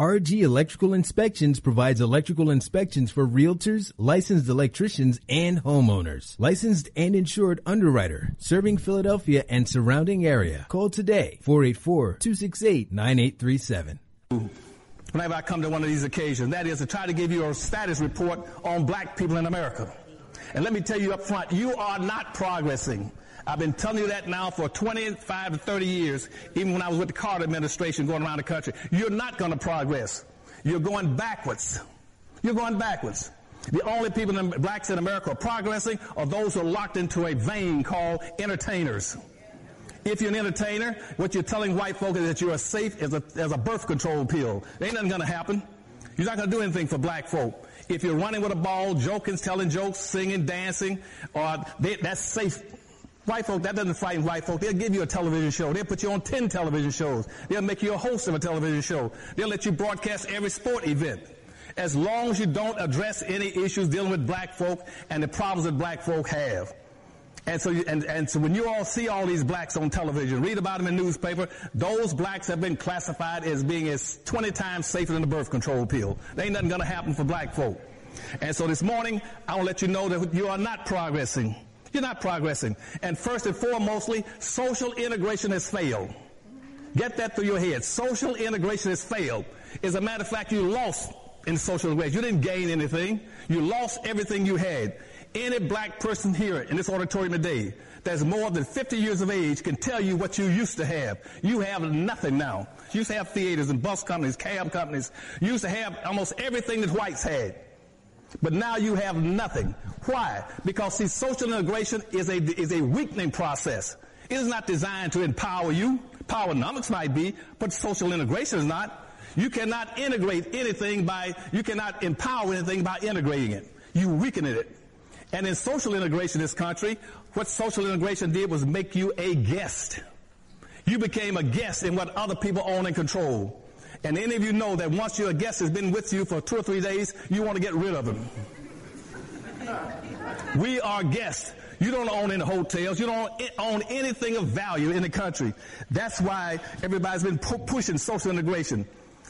RG Electrical Inspections provides electrical inspections for realtors, licensed electricians, and homeowners. Licensed and insured underwriter, serving Philadelphia and surrounding area. Call today, 484-268-9837. Whenever I come to one of these occasions, that is to try to give you a status report on black people in America. And let me tell you up front, you are not progressing. I've been telling you that now for 25 to 30 years, even when I was with the Carter administration going around the country. You're not going to progress. You're going backwards. You're going backwards. The only people, in, blacks in America, are progressing are those who are locked into a vein called entertainers. If you're an entertainer, what you're telling white folk is that you are safe as a, as a birth control pill. Ain't nothing going to happen. You're not going to do anything for black folk. If you're running with a ball, joking, telling jokes, singing, dancing, or they, that's safe. White folk, that doesn't frighten white folk. They'll give you a television show. They'll put you on 10 television shows. They'll make you a host of a television show. They'll let you broadcast every sport event. As long as you don't address any issues dealing with black folk and the problems that black folk have. And so, you, and, and so when you all see all these blacks on television, read about them in the newspaper, those blacks have been classified as being as 20 times safer than the birth control pill. There ain't nothing gonna happen for black folk. And so this morning, I want to let you know that you are not progressing. You're not progressing. And first and foremostly, social integration has failed. Get that through your head. Social integration has failed. As a matter of fact, you lost in social integration. You didn't gain anything. You lost everything you had. Any black person here in this auditorium today that's more than 50 years of age can tell you what you used to have. You have nothing now. You used to have theaters and bus companies, cab companies. You used to have almost everything that whites had. But now you have nothing. Why? Because see, social integration is a, is a weakening process. It is not designed to empower you. Powernomics might be, but social integration is not. You cannot integrate anything by, you cannot empower anything by integrating it. You weaken it. And in social integration in this country, what social integration did was make you a guest. You became a guest in what other people own and control. And any of you know that once your guest has been with you for two or three days, you want to get rid of him. we are guests. You don't own any hotels. You don't own anything of value in the country. That's why everybody's been pu- pushing social integration.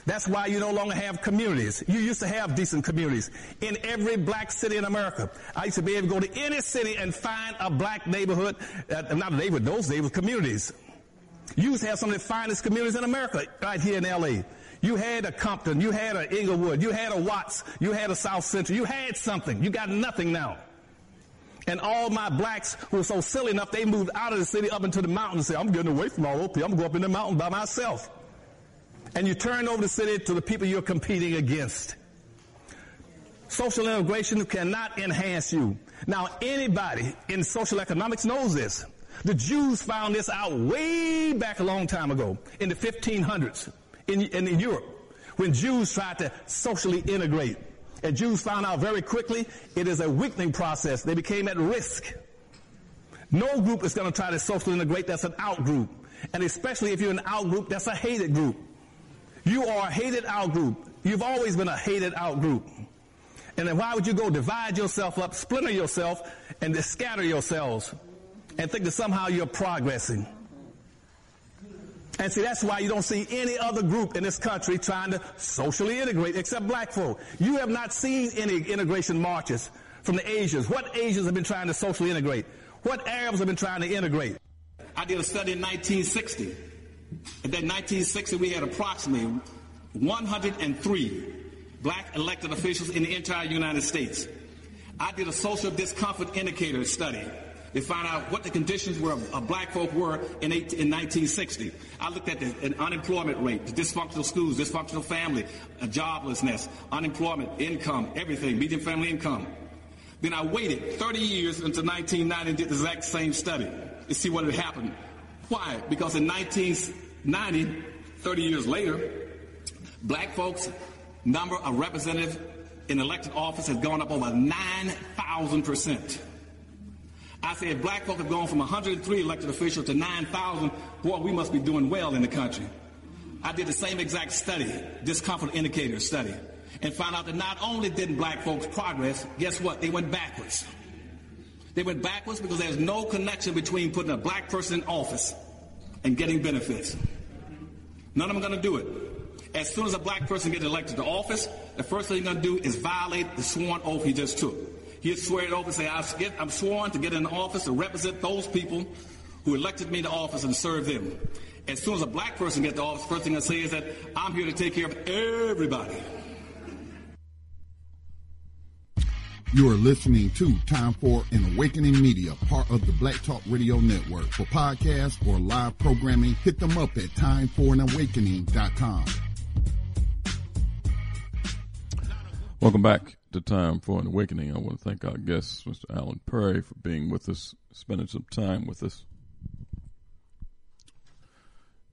That's why you no longer have communities. You used to have decent communities in every black city in America. I used to be able to go to any city and find a black neighborhood, uh, not a neighborhood, those were communities. You used to have some of the finest communities in America right here in LA. You had a Compton, you had a Inglewood, you had a Watts, you had a South Central, you had something. You got nothing now. And all my blacks who were so silly enough, they moved out of the city up into the mountains and said, I'm getting away from all those. I'm going to go up in the mountain by myself and you turn over the city to the people you're competing against. Social integration cannot enhance you. Now, anybody in social economics knows this. The Jews found this out way back a long time ago, in the 1500s, in, in Europe, when Jews tried to socially integrate. And Jews found out very quickly it is a weakening process. They became at risk. No group is going to try to socially integrate that's an out group. And especially if you're an out group, that's a hated group. You are a hated out group. You've always been a hated out group. And then why would you go divide yourself up, splinter yourself, and scatter yourselves and think that somehow you're progressing? And see, that's why you don't see any other group in this country trying to socially integrate except black folk. You have not seen any integration marches from the Asians. What Asians have been trying to socially integrate? What Arabs have been trying to integrate? I did a study in 1960 in that 1960, we had approximately 103 black elected officials in the entire United States. I did a social discomfort indicator study to find out what the conditions were of black folk were in, 18, in 1960. I looked at the unemployment rate, the dysfunctional schools, dysfunctional family, joblessness, unemployment, income, everything, median family income. Then I waited 30 years until 1990 and did the exact same study to see what had happened why? Because in 1990, 30 years later, black folks' number of representatives in elected office has gone up over 9,000%. I said black folk have gone from 103 elected officials to 9,000. Boy, we must be doing well in the country. I did the same exact study, discomfort indicator study, and found out that not only didn't black folks progress, guess what? They went backwards. They went backwards because there's no connection between putting a black person in office and getting benefits. None of them are going to do it. As soon as a black person gets elected to office, the first thing they're going to do is violate the sworn oath he just took. He'll swear it over and say, I'm sworn to get in the office to represent those people who elected me to office and serve them. As soon as a black person gets to office, first thing I say is that I'm here to take care of everybody. You are listening to Time for an Awakening Media, part of the Black Talk Radio Network. For podcasts or live programming, hit them up at timeforanawakening.com. Welcome back to Time for an Awakening. I want to thank our guest, Mr. Alan Perry, for being with us, spending some time with us.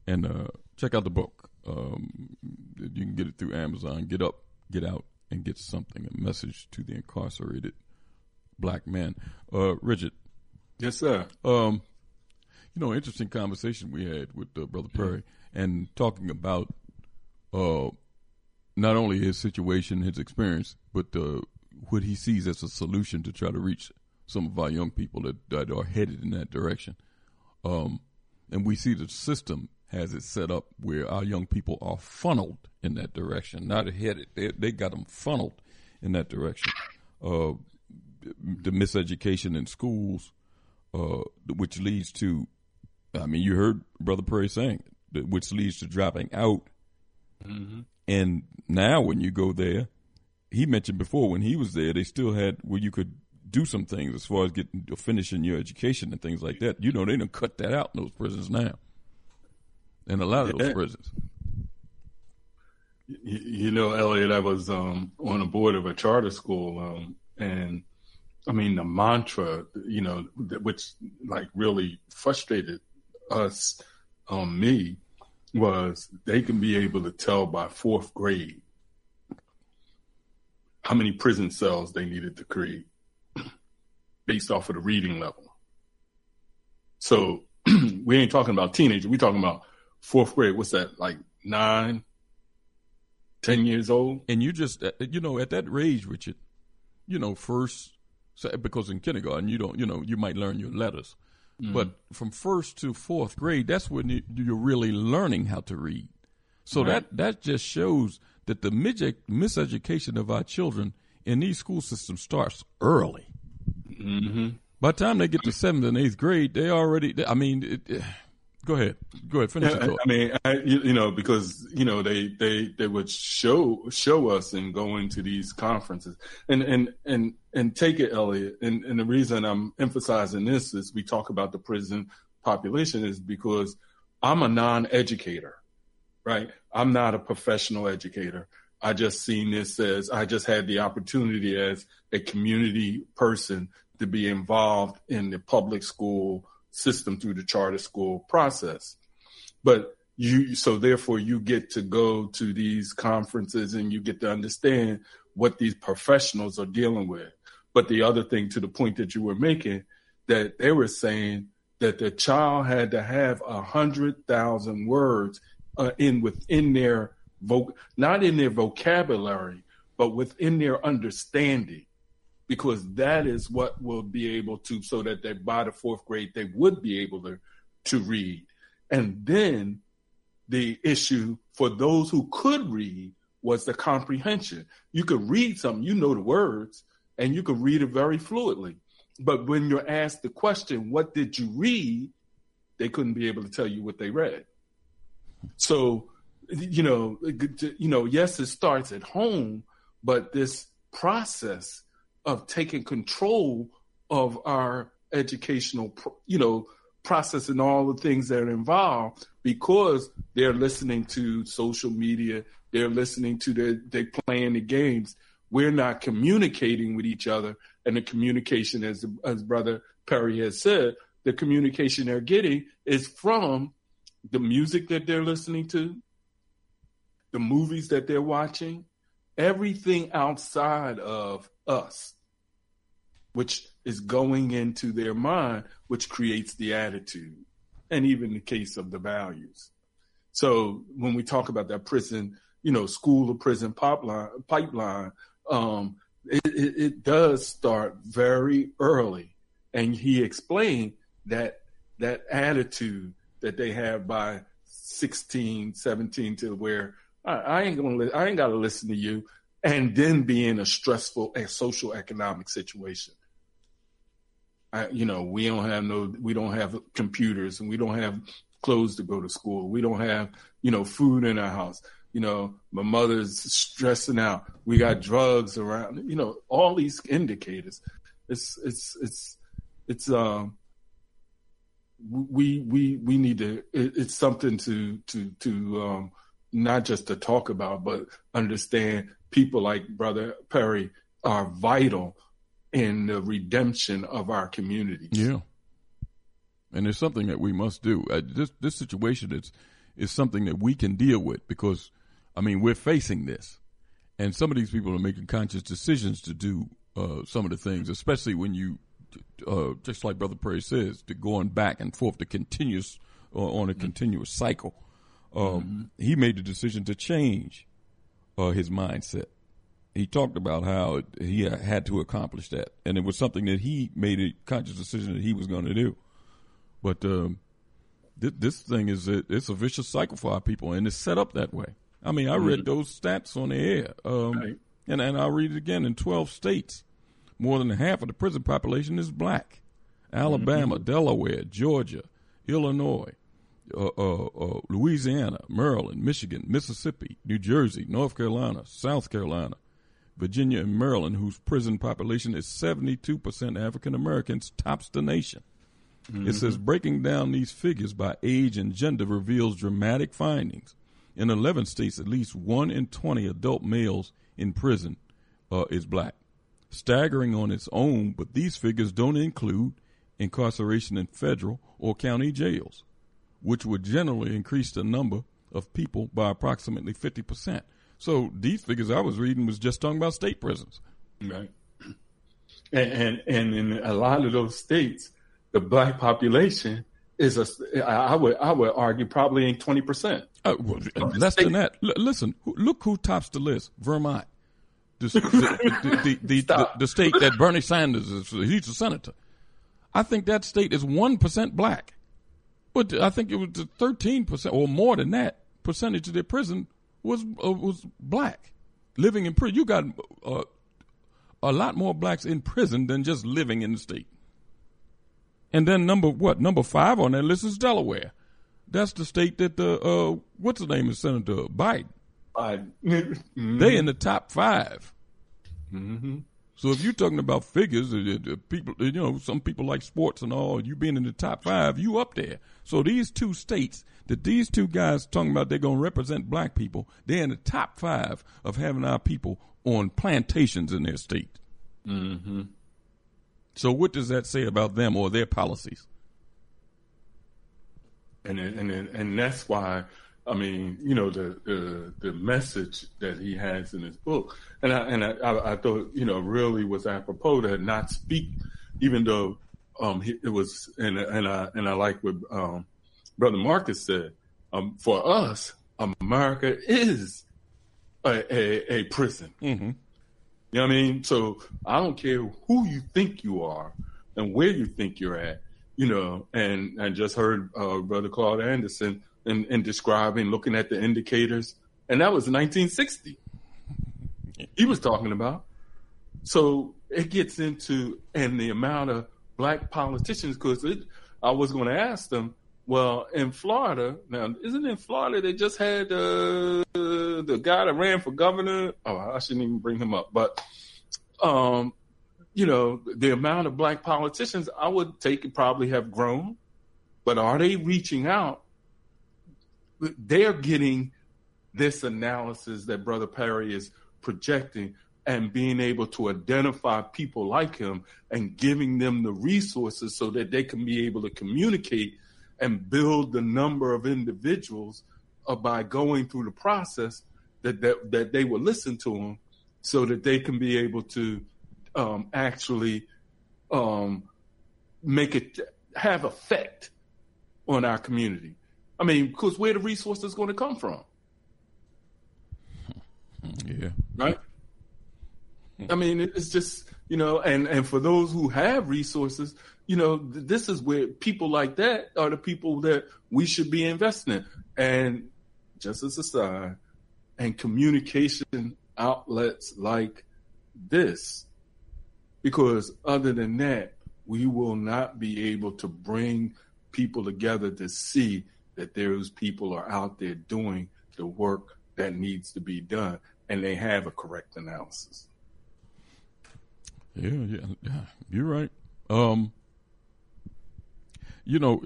And uh, check out the book. Um, you can get it through Amazon. Get up, get out and get something, a message to the incarcerated black man. Uh, Richard. Yes, sir. Um, you know, interesting conversation we had with uh, Brother Perry and talking about uh, not only his situation, his experience, but uh, what he sees as a solution to try to reach some of our young people that, that are headed in that direction. Um, and we see the system has it set up where our young people are funneled in that direction, not headed. They, they got them funneled in that direction. Uh, the miseducation in schools, uh, which leads to, I mean, you heard Brother Perry saying, which leads to dropping out. Mm-hmm. And now when you go there, he mentioned before when he was there, they still had where you could do some things as far as getting finishing your education and things like that. You know, they don't cut that out in those prisons now, in a lot of those Yeah. prisons. You, you know, Elliott, I was um, on a board of a charter school, um, and I mean the mantra, you know, which like really frustrated us, um, me, was they can be able to tell by fourth grade how many prison cells they needed to create based off of the reading level. So [clears throat] we ain't talking about teenagers. We're talking about fourth grade. What's that? Like nine, ten years old? And you just, uh, you know, at that age, Richard, you know, first, because in kindergarten, you don't, you know, you might learn your letters. Mhm. But from first to fourth grade, that's when you, you're really learning how to read. So Right. that, that just shows that the mis- miseducation of our children in these school systems starts early. Mm-hmm. By the time they get to seventh and eighth grade, they already, I mean, it- go ahead. Go ahead. Finish Yeah, I. Mean, I, you, you know, because you know they they they would show show us and go into these conferences and and and and take it, Elliott. And and the reason I'm emphasizing this is we talk about the prison population is because I'm a non-educator, right? I'm not a professional educator. I just seen this as I just had the opportunity as a community person to be involved in the public school system through the charter school process. But you, so therefore you get to go to these conferences and you get to understand what these professionals are dealing with. But the other thing to the point that you were making, that they were saying that the child had to have a hundred thousand words uh, in within their voc, not in their vocabulary, but within their understanding because that is what will be able to so that they by the fourth grade they would be able to to read. And then the issue for those who could read was the comprehension. You could read something you know the words and you could read it very fluidly but when you're asked the question what did you read? they couldn't be able to tell you what they read. So you know you know yes it starts at home but this process of taking control of our educational, you know, process and all the things that are involved because they're listening to social media, they're listening to the, they're playing the games. We're not communicating with each other, and the communication, as as Brother Perry has said, the communication they're getting is from the music that they're listening to, the movies that they're watching, everything outside of us which is going into their mind, which creates the attitude, and even the case of the values. So when we talk about that prison, you know, school to prison pipeline, pipeline, um, it, it, it does start very early, and he explained that that attitude that they have by 16, 17 to where I, I ain't gonna, li- I ain't got to listen to you, and then be in a stressful and social economic situation. I, you know, we don't have no, we don't have computers and we don't have clothes to go to school. We don't have, you know, food in our house. You know, my mother's stressing out. We got drugs around. You know, all these indicators. It's it's it's it's um. We we we need to. It, it's something to to to um not just to talk about, but understand. People like Brother Perry are vital in the redemption of our communities. Yeah. And it's something that we must do. Uh, this this situation is is something that we can deal with because, I mean, we're facing this, and some of these people are making conscious decisions to do uh, some of the things, especially when you, uh, just like Brother Perry says, to going back and forth, to continuous uh, on a continuous cycle. Um, Mm-hmm. He made the decision to change uh, his mindset. He talked about how he had to accomplish that, and it was something that he made a conscious decision that he was going to do. But um, th- this thing is a, it's a vicious cycle for our people, and it's set up that way. I mean, I read Mhm. those stats on the air, um, and and I'll read it again. In twelve states, more than half of the prison population is black. Alabama, Delaware, Georgia, Illinois, uh, uh, uh, Louisiana, Maryland, Michigan, Mississippi, New Jersey, North Carolina, South Carolina, Virginia, and Maryland, whose prison population is 72% African Americans, tops the nation. It says breaking down these figures by age and gender reveals dramatic findings. In 11 states, at least one in 20 adult males in prison uh, is black. Staggering on its own, but these figures don't include incarceration in federal or county jails, which would generally increase the number of people by approximately 50%. So these figures I was reading was just talking about state prisons. Right. And, and and in a lot of those states, the black population is a. I would I would argue probably ain't twenty percent. Uh, well, less than that. L- listen, who- look who tops the list. Vermont, the, the, the, the, the, the, the state that Bernie Sanders is. He's a senator. I think that state is one percent black, but I think it was thirteen percent or more than that percentage of their prison was uh, was black living in prison. You got uh, a lot more blacks in prison than just living in the state. And then number what? Number five on that list is Delaware. That's the state that the uh, what's the name of Senator Biden. Biden. They in the top 5 Mm-hmm. So if you're talking about figures, uh, uh, people, you know, some people like sports and all. You being in the top five, you up there. So these two states that these two guys talking about they're going to represent black people, they're in the top five of having our people on plantations in their state. Mm-hmm. So what does that say about them or their policies? and and and that's why I mean you know the the the message that he has in his book. And I and I, I, thought you know really was apropos to not speak even though um he, it was and and I and I like what um brother Marcus said um for us America is a a, a prison. Mm-hmm. you know what I mean? So I don't care who you think you are and where you think you're at you know, and I just heard uh, Brother Claude Anderson in, in describing, looking at the indicators, and that was 1960. He was talking about. So it gets into and the amount of black politicians because I was going to ask them. Well, in Florida now, isn't in Florida they just had uh, the guy that ran for governor? Oh, I shouldn't even bring him up, but um, you know, the amount of black politicians, I would take it probably have grown, but are they reaching out? They're getting this analysis that Brother Perry is projecting and being able to identify people like him and giving them the resources so that they can be able to communicate and build the number of individuals uh, by going through the process that, that, that they will listen to them so that they can be able to um, actually um, make it have effect on our community. I mean, because where the resources going to come from, [laughs] Yeah. right? I mean, it's just you know, and and for those who have resources, you know, th- this is where people like that are the people that we should be investing in. And just as a side, and communication outlets like this because other than that, we will not be able to bring people together to see that those people are out there doing the work that needs to be done and they have a correct analysis. Yeah, yeah, yeah. You're right. Um, you know,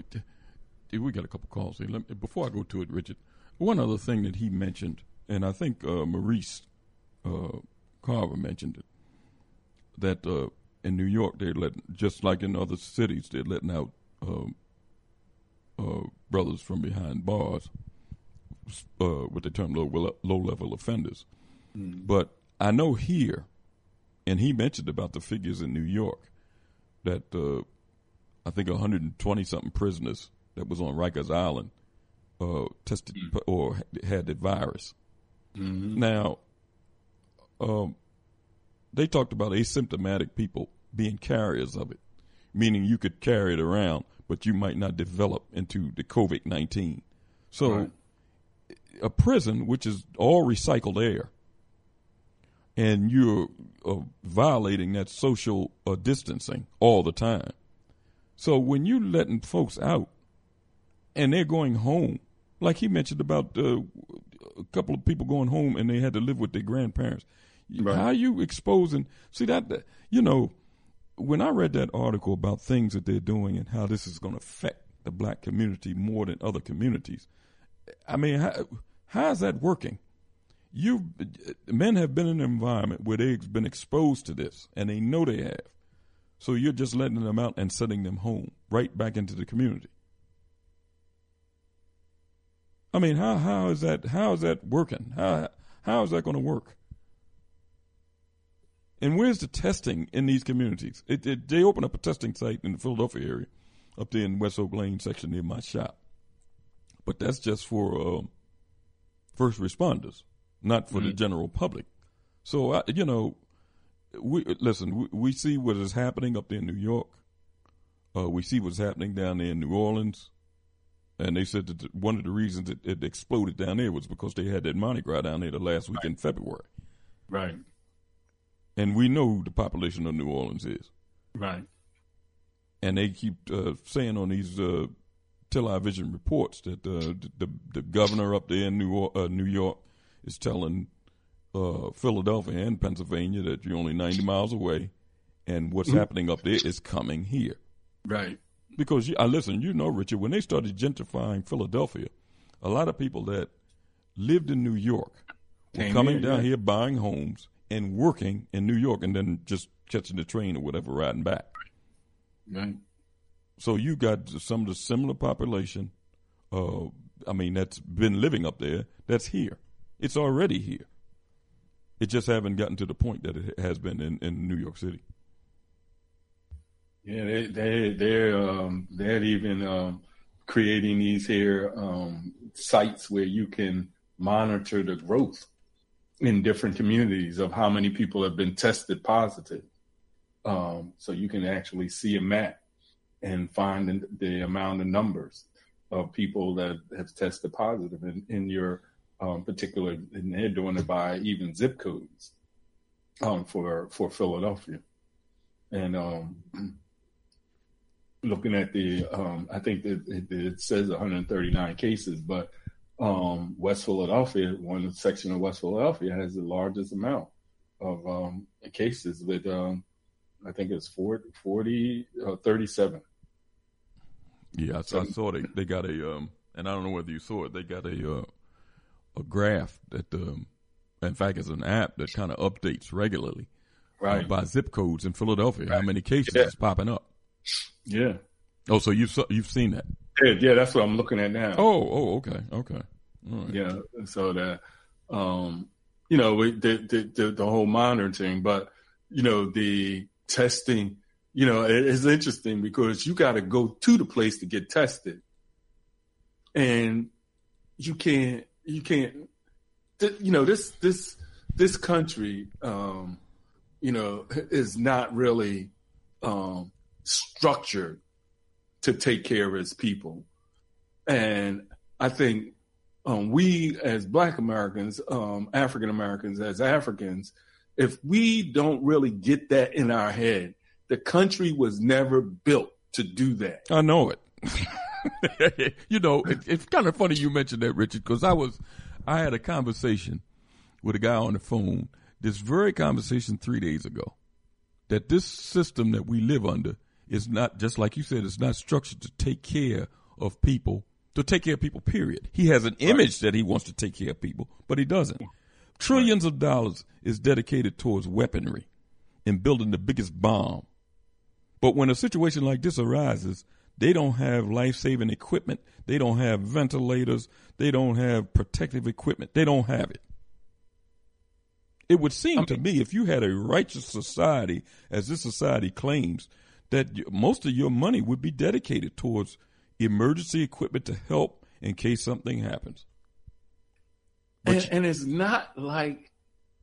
we got a couple calls here. Me, before I go to it, Richard, one other thing that he mentioned, and I think uh, Maurice uh, Carver mentioned it, that uh, in New York they're letting, just like in other cities, they're letting out um, uh, brothers from behind bars, uh, what they term low low level offenders. But I know here, and he mentioned about the figures in New York that uh, I think 120 something prisoners that was on Rikers Island uh, tested mm-hmm. or had the virus. Mm-hmm. Now, um, they talked about asymptomatic people being carriers of it, meaning you could carry it around, but you might not develop into the COVID 19. So, right. a prison, which is all recycled air, and you're uh, violating that social uh, distancing all the time. So, when you're letting folks out and they're going home, like he mentioned about uh, a couple of people going home and they had to live with their grandparents. Right. How are you exposing? See that you know, when I read that article about things that they're doing and how this is going to affect the black community more than other communities, I mean, how, how is that working? You men have been in an environment where they've been exposed to this, and they know they have. So you're just letting them out and sending them home, right back into the community. I mean, how how is that how is that working? How how is that going to work? And where's the testing in these communities? It, it, they open up a testing site in the Philadelphia area, up there in West Oak Lane section near my shop. But that's just for uh, first responders, not for mm-hmm. the general public. So I, you know, we listen. We, we, see what is happening up there in New York. Uh, we see what's happening down there in New Orleans. And they said that one of the reasons it, it exploded down there was because they had that Mardi Gras down there the last week right. in February. Right. And we know who the population of New Orleans is. Right. And they keep uh, saying on these uh, television reports that uh, the the governor up there in New uh, New York is telling uh, Philadelphia and Pennsylvania that you're only 90 miles away, and what's mm-hmm. happening up there is coming here. Right. Because I listen, you know, Richard, when they started gentrifying Philadelphia, a lot of people that lived in New York were Came coming down yeah. here buying homes and working in New York, and then just catching the train or whatever, riding back. Right. So you got some of the similar population. Uh, I mean, that's been living up there. That's here. It's already here. It just haven't gotten to the point that it has been in, in New York City. Yeah, they they they're um, they're even um, creating these here um, sites where you can monitor the growth in different communities of how many people have been tested positive. Um, so you can actually see a map and find the, amount of numbers of people that have tested positive in, in your um, particular, and they're doing it by even zip codes um, for for Philadelphia. And um, looking at the, um, I think that it, it, says 139 cases, but um, West Philadelphia, one section of West Philadelphia, has the largest amount of um, cases with, um, I think it's 40, 40 uh, 37. Yeah, I, saw, I saw they, they got a, um, and I don't know whether you saw it, they got a, uh, a graph that, um, in fact, it's an app that kind of updates regularly uh, right. uh, by zip codes in Philadelphia, right. how many cases yeah. is popping up. Yeah. Oh, so you've you've seen that? Yeah, yeah, that's what I'm looking at now. Oh, oh, okay, okay. Yeah, so that um, you know, we, the, the, the the whole monitoring, but you know, the testing, you know, it, it's interesting because you got to go to the place to get tested, and you can't, you can't, you know, this this this country, um, you know, is not really um, structured to take care of its people. And I think um, we as Black Americans, um, African Americans, as Africans, if we don't really get that in our head, the country was never built to do that. I know it. [laughs] you know, it, it's kind of funny you mentioned that, Richard, because I was, I had a conversation with a guy on the phone, this very conversation three days ago, that this system that we live under is not just like you said. It's not structured to take care of people. To take care of people, period. He has an image right. that he wants to take care of people, but he doesn't. Trillions right. of dollars is dedicated towards weaponry and building the biggest bomb. But when a situation like this arises, they don't have life saving equipment. They don't have ventilators. They don't have protective equipment. They don't have it. It would seem to me if you had a righteous society, as this society claims, that most of your money would be dedicated towards emergency equipment to help in case something happens. And, and it's not like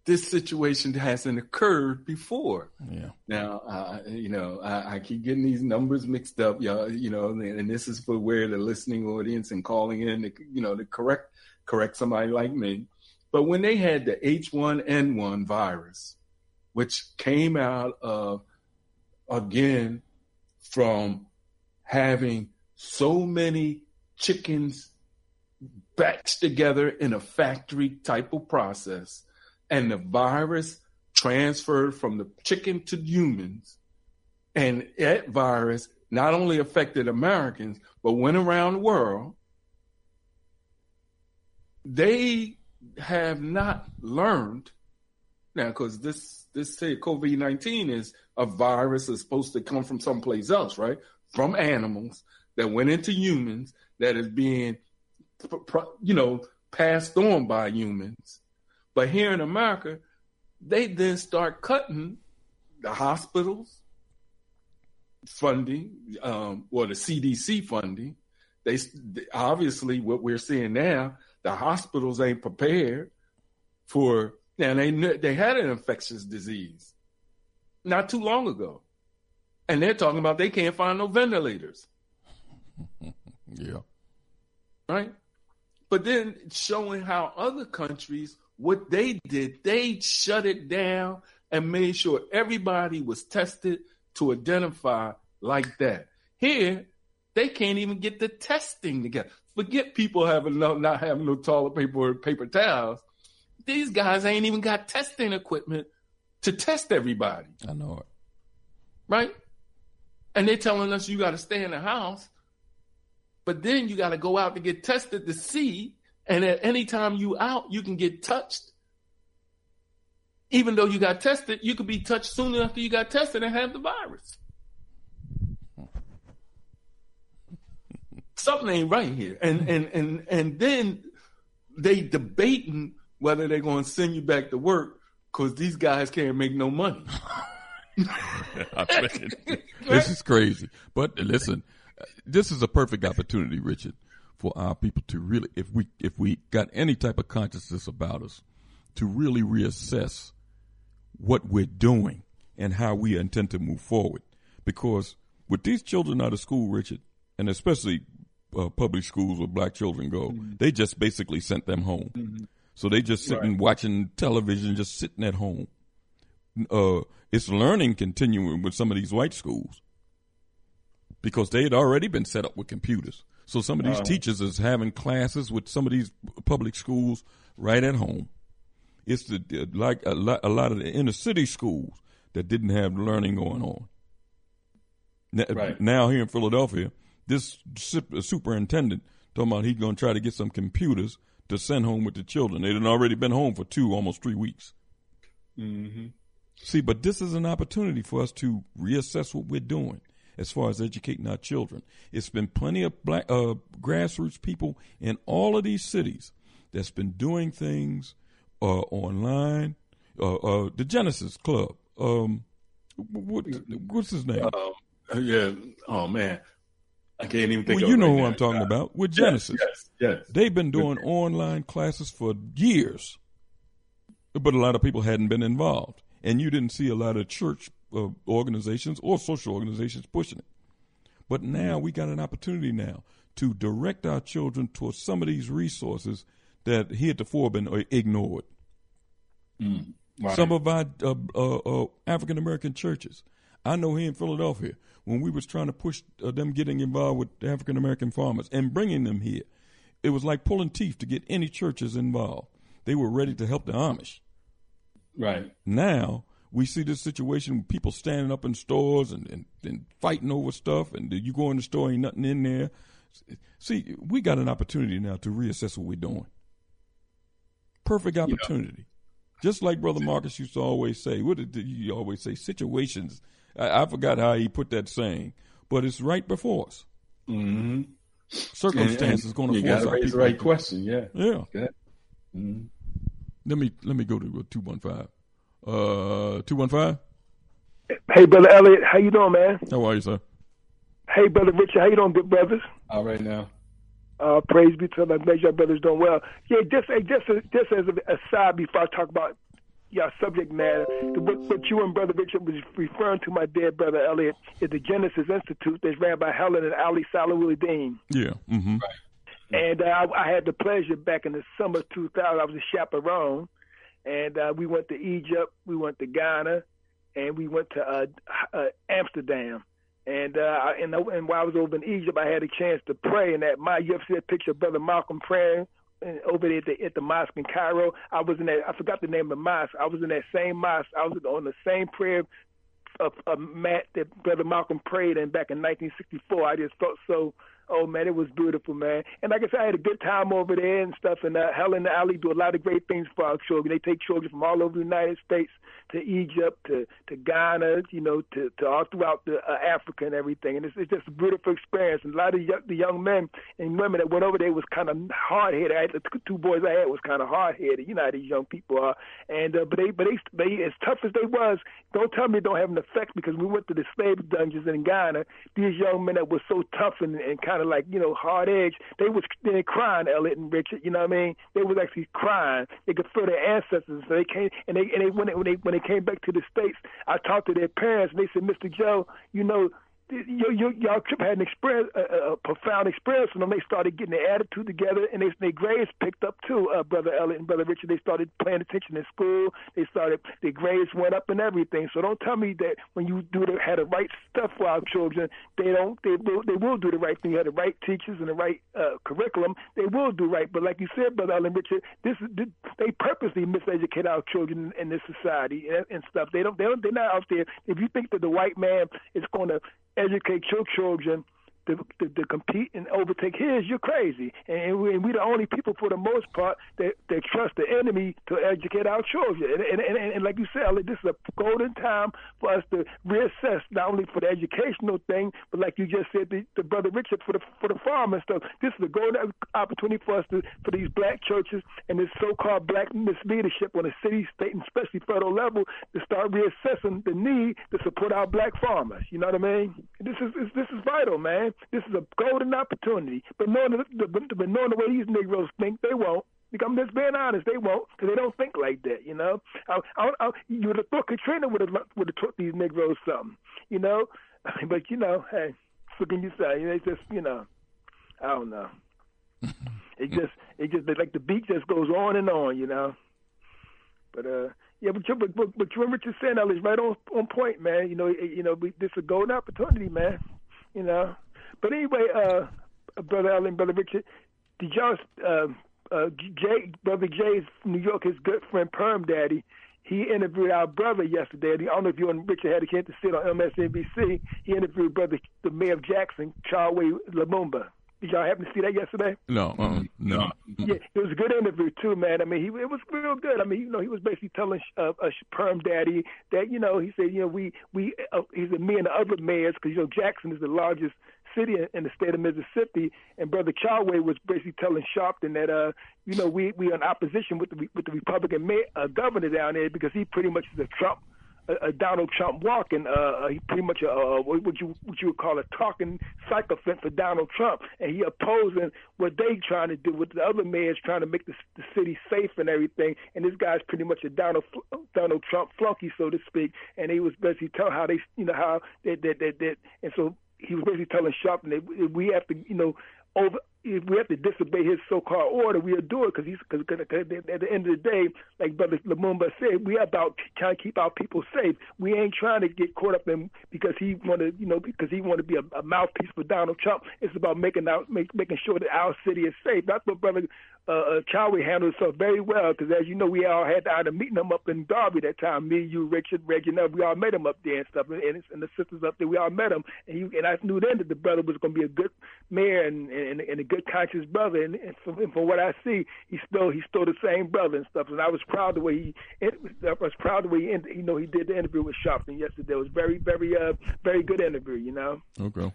this situation hasn't occurred before. Yeah. Now, uh, you know, I, I keep getting these numbers mixed up, y'all. You know, and, and this is for where the listening audience and calling in, to, you know, to correct correct somebody like me. But when they had the H1N1 virus, which came out of again from having so many chickens batched together in a factory type of process, and the virus transferred from the chicken to humans, and that virus not only affected Americans but went around the world. They have not learned now because this this COVID nineteen is a virus that's supposed to come from someplace else, right? From animals that went into humans that is being you know passed on by humans. But here in America, they then start cutting the hospitals funding, um, or the CDC funding. They obviously what we're seeing now, the hospitals ain't prepared for. And they they had an infectious disease not too long ago, and they're talking about they can't find no ventilators. [laughs] Yeah. Right. But then showing how other countries what they did, they shut it down and made sure everybody was tested to identify like that. Here, they can't even get the testing together. Forget people having no, not having no toilet paper or paper towels. These guys ain't even got testing equipment to test everybody. I know it. Right? And they're telling us you got to stay in the house, but then you got to go out to get tested to see. And at any time you out, you can get touched. Even though you got tested, you could be touched soon after you got tested and have the virus. Something ain't right here. And and and and then they debating whether they're going to send you back to work because these guys can't make no money. [laughs] This is crazy. But listen, this is a perfect opportunity, Richard, for our people to really, if we if we got any type of consciousness about us, to really reassess what we're doing and how we intend to move forward. Because with these children out of school, Richard, and especially uh, public schools where black children go, Mm-hmm. they just basically sent them home. So they just sitting Right. watching television, just sitting at home. Uh, it's learning continuing with some of these white schools because they had already been set up with computers. So some of these Uh-huh. teachers is having classes with some of these public schools right at home. It's the like a lot, a lot of the inner city schools that didn't have learning going on. Now, Right. now here in Philadelphia, this sup- superintendent talking about he's going to try to get some computers to send home with the children. They had already been home for two, almost three weeks. Mm-hmm. See, but this is an opportunity for us to reassess what we're doing as far as educating our children. It's been plenty of black uh, grassroots people in all of these cities that's been doing things uh, online. Uh, uh, the Genesis Club. Um, what, what's his name? Um, yeah. Oh man, I can't even think. well, you know right who. I'm talking about. With Genesis. Yes, yes. They've been doing online classes for years, but a lot of people hadn't been involved, and you didn't see a lot of church uh, organizations or social organizations pushing it. But now we got an opportunity now to direct our children towards some of these resources that heretofore been uh, ignored. Mm, right. Some of our uh, uh, uh, African American churches. I know here in Philadelphia, when we was trying to push uh, them getting involved with African American farmers and bringing them here, it was like pulling teeth to get any churches involved. They were ready to help the Amish. Right. Now we see this situation with people standing up in stores and, and, and fighting over stuff, and you go in the store, ain't nothing in there. See, we got an opportunity now to reassess what we're doing. Perfect opportunity. Just like Brother Marcus used to always say, what did you always say? Situations. I, I forgot how he put that saying, but it's right before us. Mm-hmm. Circumstances going to you force gotta our raise the right to- question. Yeah. Yeah. Good. Mhm. Let me let me go to two one five. Uh, two one five. Hey, brother Elliott, how you doing, man? How are you, sir? Hey, brother Richard, how you doing, good brothers? All right now. Uh, praise be to the Make sure brothers doing well. Yeah, just hey, just just as a aside before I talk about your subject matter, the, what, what you and brother Richard was referring to, my dear brother Elliott, is the Genesis Institute that's ran by Helen and Ali Salawuddin. Yeah. Mm-hmm. And uh, I, I had the pleasure back in the summer of 2000. I was a chaperone, and uh, we went to Egypt, we went to Ghana, and we went to uh, uh, Amsterdam. And uh, I- and, and while I was over in Egypt, I had a chance to pray. And that my you ever see that picture of Brother Malcolm praying and Uh, over there at the, at the mosque in Cairo? I was in that. I forgot the name of the mosque. I was in that same mosque. I was on the same prayer of, of mat that Brother Malcolm prayed in back in 1964. I just felt so. Oh man, it was beautiful, man. And like I said, I had a good time over there and stuff. And uh, Helen and Ali do a lot of great things for our children. They take children from all over the United States to Egypt, to to Ghana, you know, to to all throughout the uh, Africa and everything. And it's, it's just a beautiful experience. And a lot of young, the young men and women that went over there was kind of hard headed. I had the two boys I had was kind of hard headed. You know how these young people are. And uh, but they but they they as tough as they was, don't tell me it don't have an effect because we went to the slave dungeons in Ghana. These young men that were so tough and, and kind of like you know hard edge. they was they crying, Elliott and Richard. You know what I mean? They was actually crying. They could feel their ancestors. So they came and they and they when they when they when they came back to the states, I talked to their parents and they said, Mr. Joe, you know. Your, your, y'all trip had an experience, a, a profound experience them. They started getting their attitude together, and they, their grades picked up too. Uh, brother Elliott and brother Richard, they started paying attention in school. They started their grades went up and everything. So don't tell me that when you do the had the right stuff for our children, they don't. They will. They will do the right thing. You have the right teachers and the right uh, curriculum. They will do right. But like you said, brother Elliott and Richard, this is they purposely miseducate our children in this society and, and stuff. They don't. They don't. They're not out there. If you think that the white man is going to educate your children to, to, to compete and overtake his, you're crazy. And we, and we the only people, for the most part, that, that trust the enemy to educate our children. And, and, and, and like you said, this is a golden time for us to reassess not only for the educational thing, but like you just said, the, the brother Richard for the for the farm and stuff. This is a golden opportunity for us to for these black churches and this so-called black misleadership on the city, state, and especially federal level to start reassessing the need to support our black farmers. You know what I mean? This is this is vital, man. This is a golden opportunity. But knowing the, the, but knowing the way these Negroes think, they won't. Because I'm just being honest, they won't, because they don't think like that, you know. I, I, I, you would have thought Katrina would have would have taught these Negroes something, you know. [laughs] But you know, hey, what can you say? It's just, you know, I don't know. [laughs] It just, it just like the beat just goes on and on, you know. But uh, yeah, but you, but, but, but you remember what you're saying, Ellis, right on on point, man. You know, you know, we, this is a golden opportunity, man. You know. But anyway, uh, brother Allen, brother Richard, did y'all, uh, uh, Jay, brother Jay's New York, his good friend Perm Daddy, he interviewed our brother yesterday. I don't know if you and Richard had a chance to sit on MSNBC. He interviewed brother, the mayor of Jackson, Chokwe Lumumba. Did y'all happen to see that yesterday? No, uh, no. Yeah, it was a good interview too, man. I mean, he it was real good. I mean, you know, he was basically telling uh, uh, Perm Daddy that you know he said you know we we uh, he said me and the other mayors because you know Jackson is the largest city in, the state of Mississippi, and Brother Chokwe was basically telling Sharpton that uh you know we we are in opposition with the with the Republican mayor, uh, governor down there because he pretty much is a Trump a, Donald Trump walking, uh, he pretty much uh, what you what you would call a talking sycophant for Donald Trump, and he opposing what they trying to do, what the other mayors trying to make the, the city safe and everything, and this guy's pretty much a Donald Donald Trump flunky, so to speak, and he was basically telling how they, you know, how that that, that and so he was basically telling Sharpton that we have to, you know, over if we have to disobey his so-called order, we'll do it because he's because at the end of the day, like Brother Lumumba said, we are about trying to keep our people safe. We ain't trying to get caught up in because he want to, you know, because he want to be a, a mouthpiece for Donald Trump. It's about making out make, making sure that our city is safe. That's what Brother uh, uh, Chowry handled himself very well because, as you know, we all had the honor meeting him up in Derby that time. Me, you, Richard, Reggie, and we all met him up there and stuff, and, and the sisters up there, we all met him, and he, and I knew then that the brother was going to be a good mayor and, and, and a good conscious brother. And, and, from, and from what I see, he's still he's still the same brother and stuff. And I was proud the way he it, I was proud the way he you know he did the interview with Sharpton yesterday. It was very very uh very good interview. You know. Okay.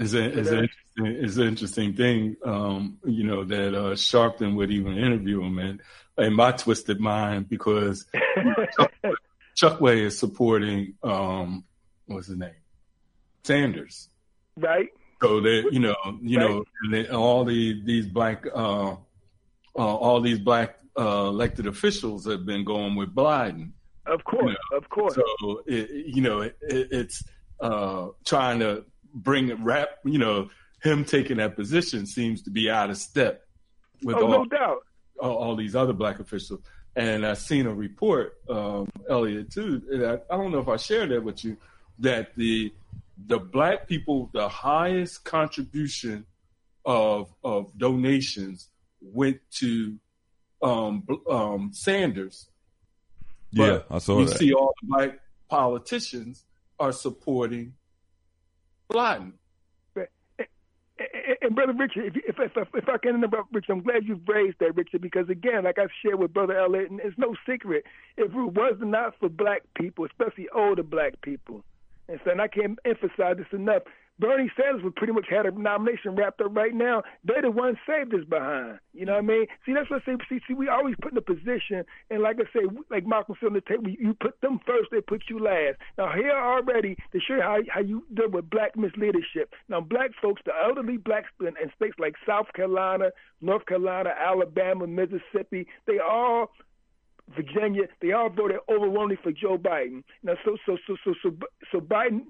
It's, a, it's, an interesting, it's an interesting thing, um, you know, that uh, Sharpton would even interview him, and in my twisted mind, because [laughs] Chokwe is supporting um, what's his name, Sanders. Right. So that you know, you right. know, they, all the these black, uh, uh, all these black uh, elected officials have been going with Biden. Of course, you know? of course. So it, you know, it, it's uh, trying to bring it rap. You know, him taking that position seems to be out of step with oh, all, no doubt. All, all, these other black officials. And I've seen a report, um, Elliott, too. I, I don't know if I shared that with you, that the the black people, the highest contribution of of donations went to um, um, Sanders. Yeah, I saw that. you that. see all the black politicians are supporting Biden. And brother Richard, if, if if if I can interrupt, Richard, I'm glad you've raised that, Richard, because again, like I've shared with brother Elliott, and it's no secret, if it was not for black people, especially older black people, and so and I can't emphasize this enough, Bernie Sanders would pretty much had a nomination wrapped up right now. They're the ones saved us behind. You know what I mean? See, that's what I say. See, see, we always put in a position, and like I say, like Malcolm said on the table, you put them first, they put you last. Now here already to show you how how you deal with black misleadership. Now black folks, the elderly blacks in, in states like South Carolina, North Carolina, Alabama, Mississippi, they all Virginia, they all voted overwhelmingly for Joe Biden. Now, so so so so so so Biden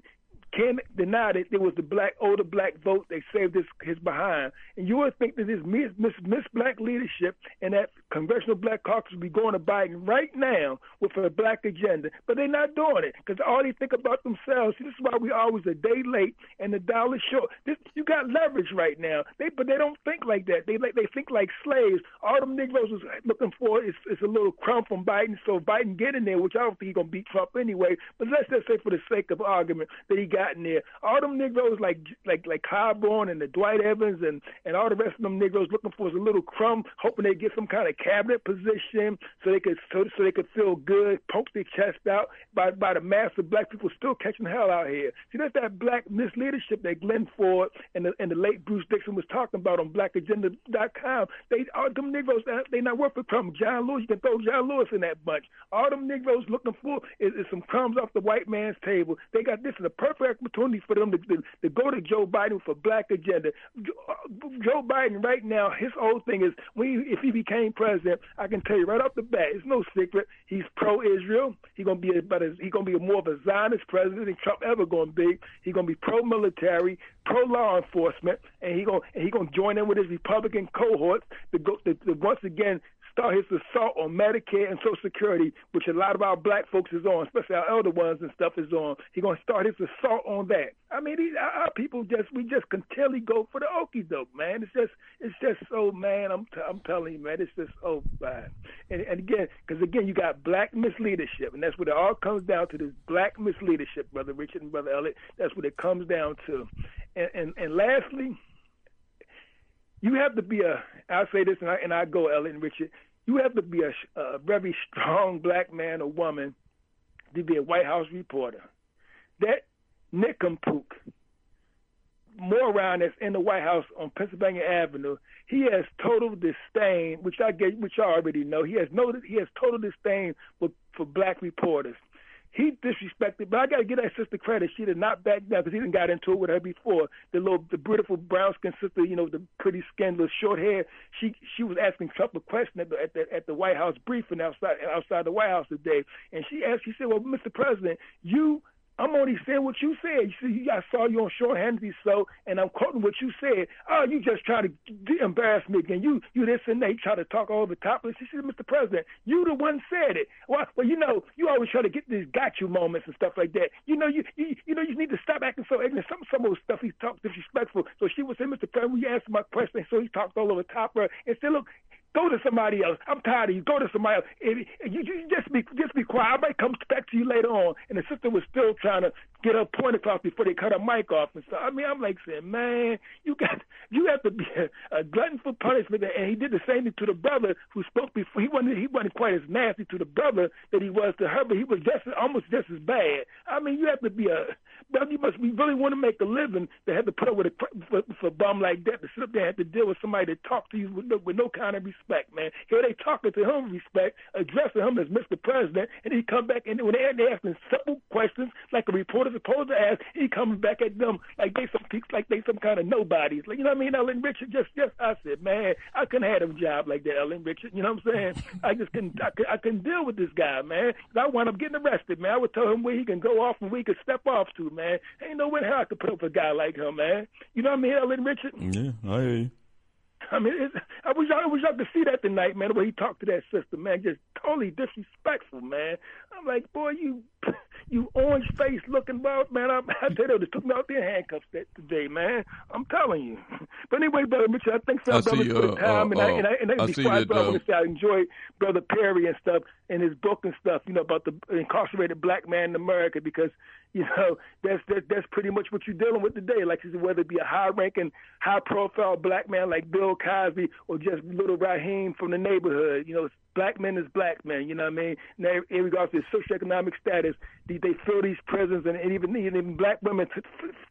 can't deny that there was the black older black vote. that saved his his behind, and you would think that this miss miss, miss black leadership and that congressional black caucus would be going to Biden right now with a black agenda, but they're not doing it because all they think about themselves. See, this is why we always a day late and the dollar short. This, you got leverage right now. They but they don't think like that. They like they think like slaves. All them Negroes was looking for is, is a little crumb from Biden, so Biden get in there, which I don't think he's gonna beat Trump anyway. But let's just say for the sake of argument that he got in there. All them Negroes like like like Clyburn and the Dwight Evans and and all the rest of them Negroes looking for is a little crumb, hoping they get some kind of cabinet position so they could so, so they could feel good, poke their chest out by by the mass of black people still catching hell out here. See, that's that black misleadership that Glen Ford and the and the late Bruce Dixon was talking about on BlackAgenda.com. They all them Negroes they not worth a crumb. John Lewis, you can throw John Lewis in that bunch. All them Negroes looking for is, is some crumbs off the white man's table. They got this is a perfect opportunity for them to, to, to go to Joe Biden for black agenda. Uh, Joe Biden right now, his whole thing is he, if he became president, I can tell you right off the bat, it's no secret. He's pro-Israel. He's gonna be as, he's gonna be more of a Zionist president than Trump ever gonna be. He's gonna be pro-military, pro-law enforcement, and he gonna he gonna join in with his Republican cohorts to go to, to once again start his assault on Medicare and Social Security, which a lot of our black folks is on, especially our elder ones and stuff is on. He's gonna start his assault on that. I mean, these, our people just we just continually go for the okey doke, man. It's just it's just so man. I'm t- I'm telling you, man. It's just so bad. And, and again, because again, you got black misleadership, and that's what it all comes down to. This black misleadership, brother Richard and brother Elliott. That's what it comes down to. And and, and lastly you have to be a. I'll say this, and I and I go, Elliott and Richard. You have to be a, a very strong black man or woman to be a White House reporter. That nincompoop moron that's in the White House on Pennsylvania Avenue, he has total disdain, which I get, which I already know. He has no, he has total disdain for for black reporters. He disrespected, but I got to give that sister credit. She did not back down because he didn't got into it with her before. The little, the beautiful brown skin sister, you know, the pretty the short hair. She she was asking Trump a question at the at the, at the White House briefing outside outside the White House today, and she asked, she said, "Well, Mr. President, you I'm only saying what you said. You see, I saw you on Sean Hannity show, and I'm quoting what you said. Oh, you just trying to embarrass me again. You, you this and that. You try to talk all over the top. She said, Mr. President, you the one said it. Well, well, you know, you always try to get these got you moments and stuff like that. You know, you, you, you know, you need to stop acting so ignorant. Some, some of the stuff he talked disrespectful. So she was saying, Mr. President, you answered my question. So he talked all over top of her and said, look, Go to somebody else. I'm tired of you. Go to somebody else. If, you, you just be just be quiet. I might come back to you later on. And the sister was still trying to get her point across before they cut her mic off and stuff. I mean, I'm like saying, man, you got you have to be a, a glutton for punishment. And he did the same thing to the brother who spoke before. He wasn't he wasn't quite as nasty to the brother that he was to her, but he was just almost just as bad. I mean, you have to be a you must we really want to make a living to have to put up with a for, for a bum like that to sit up there and have to deal with somebody that talk to you with no, with no kind of respect, man. Here they talking to him respect, addressing him as Mr. President, and he come back and when they they asking simple questions like a reporter supposed to ask, he comes back at them like they some like they some kind of nobodies. Like you know what I mean? Ellen Richard just just I said, man, I couldn't have a job like that, Ellen Richard. You know what I'm saying? [laughs] I just couldn't I, I couldn't deal with this guy, man. I wound up getting arrested, man. I would tell him where he can go off and where he can step off to, man. Ain't no way how I could put up with a guy like him, man. You know what I mean, Ellen Richard? Yeah, I hear you. I mean, it's, I wish I wish I could see that tonight, man. The way he talked to that sister, man, just totally disrespectful, man. I'm like, boy, you you orange face looking about, man. [laughs] I, I tell you, they took me out there in handcuffs that today, man. I'm telling you. [laughs] But anyway, brother Mitchell, I think some brothers for the uh, time, and, uh, I, and I and I, I before I go, I uh, want to say I enjoy brother Perry and stuff and his book and stuff, you know, about the incarcerated black man in America because [laughs] you know that's that, that's pretty much what you're dealing with today. Like you said, whether it be a high-ranking, high-profile black man like Bill Cosby or just little Raheem from the neighborhood, you know, black men is black men. You know what I mean? Now, in regards to their socioeconomic status, they, they fill these prisons, and, and even even black women t-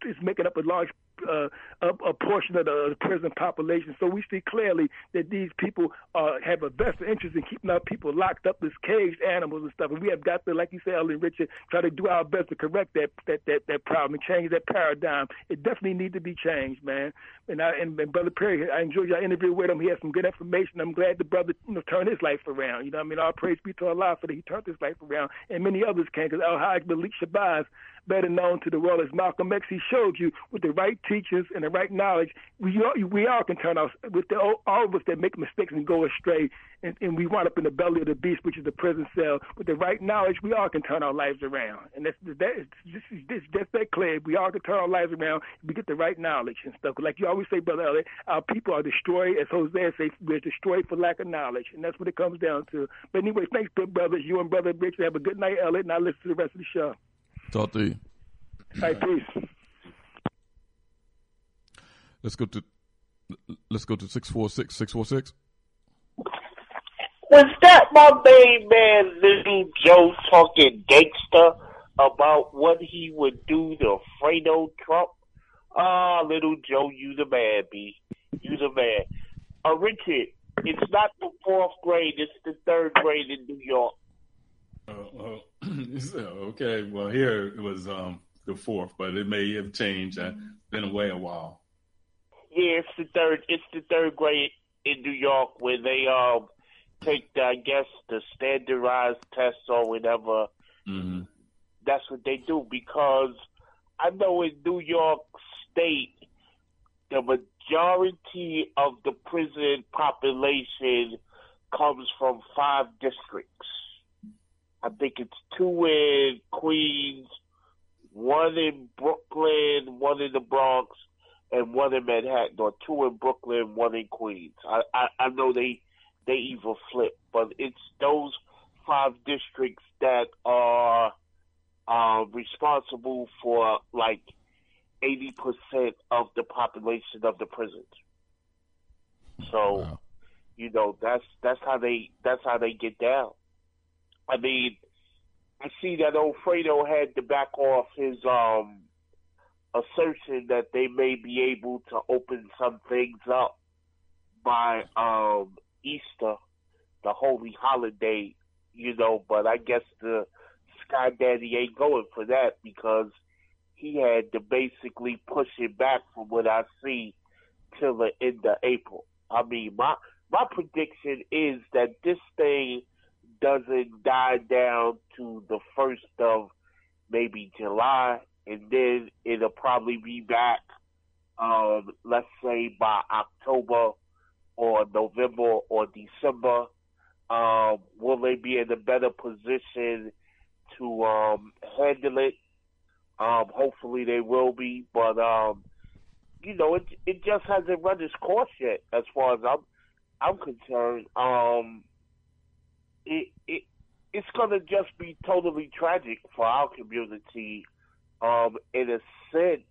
t- is making up a large uh, a, a portion of the prison population. So we see clearly that these people uh, have a vested interest in keeping our people locked up as caged animals and stuff. And we have got to, like you said, Ellen Richard, try to do our best to correct that that that, that problem and change that paradigm. It definitely needs to be changed, man. And I and, and brother Perry, I enjoyed your interview with him. He had some good information. I'm glad the brother you know turned his life around. You know, I mean, all praise be to Allah for that he turned his life around, and many others can. Because Al Hajj Malik Shabazz better known to the world as Malcolm X. He showed you with the right teachers and the right knowledge, we all, we all can turn out with the, all of us that make mistakes and go astray, and, and we wind up in the belly of the beast, which is the prison cell. With the right knowledge, we all can turn our lives around, and that's that is this is this just that clear. We all can turn our lives around. If we get the right knowledge and stuff. Like you always say, brother Elliott, our people are destroyed, as Hosea says, we're destroyed for lack of knowledge, and that's what it comes down to. But anyway, thanks, good brothers. You and brother Rich have a good night, Elliott, and I listen to the rest of the show. Talk to you. All right, peace. Let's go to let's go to six four six six four six. Was that my main man, Little Joe, talking gangster about what he would do to Fredo Trump? Ah, Little Joe, you the man, B. You the man. Uh, Richard, it's not the fourth grade, it's the third grade in New York. Uh, uh, [laughs] okay, well here it was um, the fourth, but it may have changed. I've been away a while. Yeah, it's the third. It's the third grade in New York where they um take, the, I guess, the standardized tests or whatever. Mm-hmm. That's what they do because I know in New York State, the majority of the prison population comes from five districts. I think it's two in Queens, one in Brooklyn, one in the Bronx, and one in Manhattan, or two in Brooklyn, one in Queens. I, I, I know they they even flip, but it's those five districts that are uh, responsible for like eighty percent of the population of the prisons. So, Wow. you know, that's that's how they that's how they get down. I mean, I see that old Fredo had to back off his um assertion that they may be able to open some things up by um Easter, the holy holiday, you know, but I guess the Sky Daddy ain't going for that because he had to basically push it back from what I see till the end of April. I mean, my my prediction is that this thing doesn't die down to the first of maybe July, and then it'll probably be back, um, let's say by October or November or December. Um, will they be in a better position to um, handle it? Um, hopefully they will be, but um, you know, it it just hasn't run its course yet, as far as I'm I'm concerned. Um, it it it's gonna just be totally tragic for our community, um, in a sense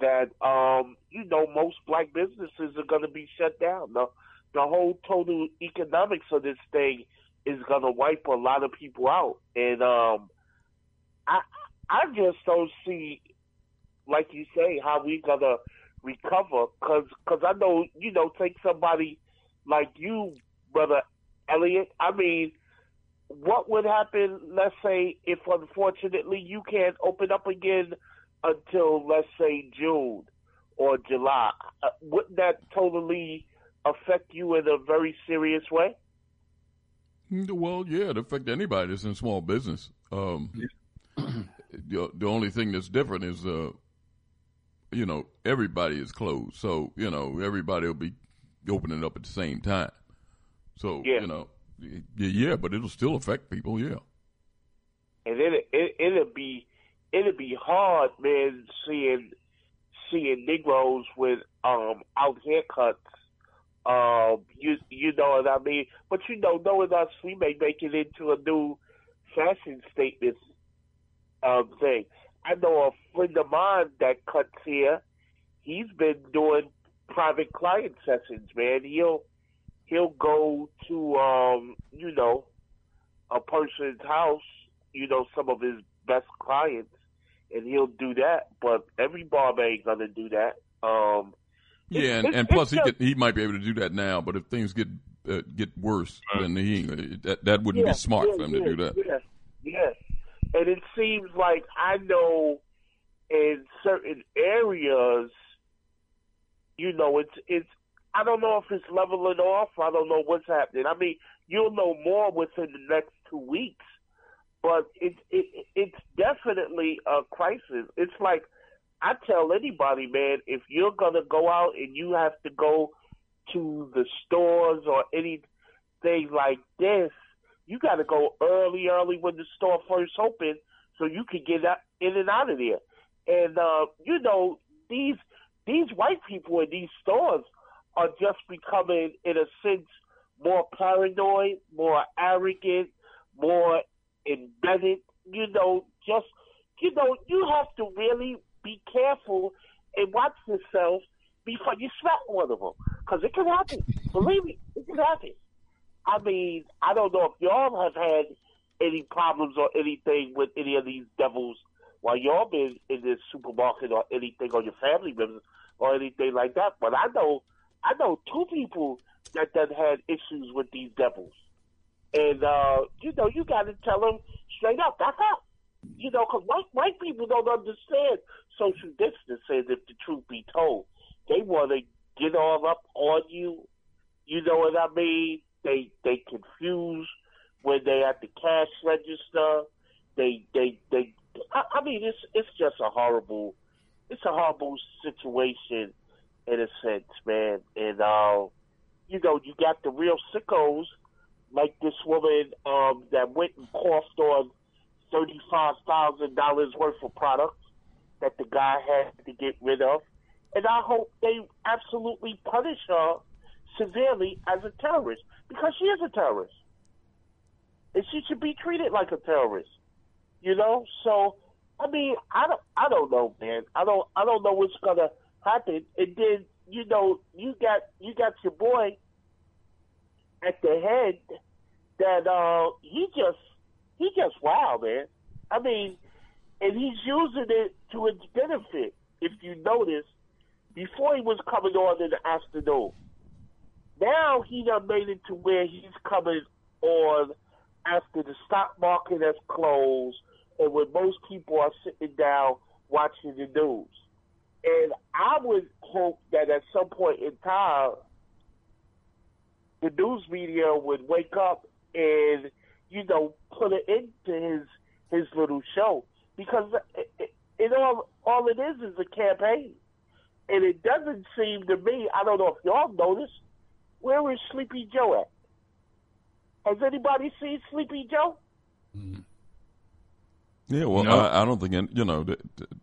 that um, you know, most black businesses are gonna be shut down. The the whole total economics of this thing is gonna wipe a lot of people out, and um, I I just don't see, like you say, how we're gonna recover. Cause, cause I know, you know, take somebody like you, brother Elliott. I mean, what would happen? Let's say if unfortunately you can't open up again until let's say June or July. Uh, wouldn't that totally affect you in a very serious way? Well, yeah, it affect anybody that's in small business. Um, [clears throat] the, the only thing that's different is, uh, you know, everybody is closed. So, you know, everybody will be opening up at the same time. So, Yeah. you know, yeah, but it'll still affect people, yeah. and it it it'll be it'll be hard, man, seeing seeing Negroes with um out haircuts. Um, you you know what I mean. But you know, knowing us, we may make it into a new fashion statement um thing. I know a friend of mine that cuts hair. He's been doing private client sessions, man. He'll he'll go to um you know a person's house, you know, some of his best clients, and he'll do that. But every barber ain't gonna do that. Um, Yeah, and, it's- and plus he just- could, he might be able to do that now, but if things get uh, get worse, then he that that wouldn't yeah, be smart yeah, for him yeah, to do that. Yes, yes. And it seems like I know in certain areas, you know, it's it's. I don't know if it's leveling off. I don't know what's happening. I mean, you'll know more within the next two weeks, but it, it it's definitely a crisis. It's like I tell anybody, man, if you're gonna go out and you have to go to the stores or anything like this, you got to go early, early when the store first opened, so you can get in and out of there. And uh, you know these these white people in these stores are just becoming, in a sense, more paranoid, more arrogant, more embedded. You know, just you know, you have to really be careful and watch yourself before you smack one of them, because it can happen. Believe me, it can happen. I mean, I don't know if y'all have had any problems or anything with any of these devils while y'all been in this supermarket or anything, or your family members or anything like that. But I know, I know two people that that had issues with these devils, and uh, you know, you got to tell them straight up, back up. You know, because white white people don't understand social distancing. If the truth be told, they want to get all up on you. You know what I mean? They they confuse when they at the cash register. They they they. I, I mean, it's it's just a horrible, it's a horrible situation in a sense, man. And uh, you know, you got the real sickos like this woman um, that went and coughed on thirty five thousand dollars worth of products that the guy had to get rid of. And I hope they absolutely punish her severely as a terrorist because she is a terrorist. And she should be treated like a terrorist. You know? So I mean, I don't I don't know, man. I don't I don't know what's gonna happen. And then, you know, you got you got your boy at the head that uh he just he just wow, man. I mean, and he's using it to his benefit. If you notice, before he was coming on in the afternoon. Now he done made it to where he's coming on after the stock market has closed and when most people are sitting down watching the news. And I would hope that at some point in time, the news media would wake up and, you know, put it into his his little show because it, it, it all all it is is a campaign, and it doesn't seem to me. I don't know if y'all noticed. Where is Sleepy Joe at? Has anybody seen Sleepy Joe? Mm. Yeah, well, No. I, I don't think any- you know the,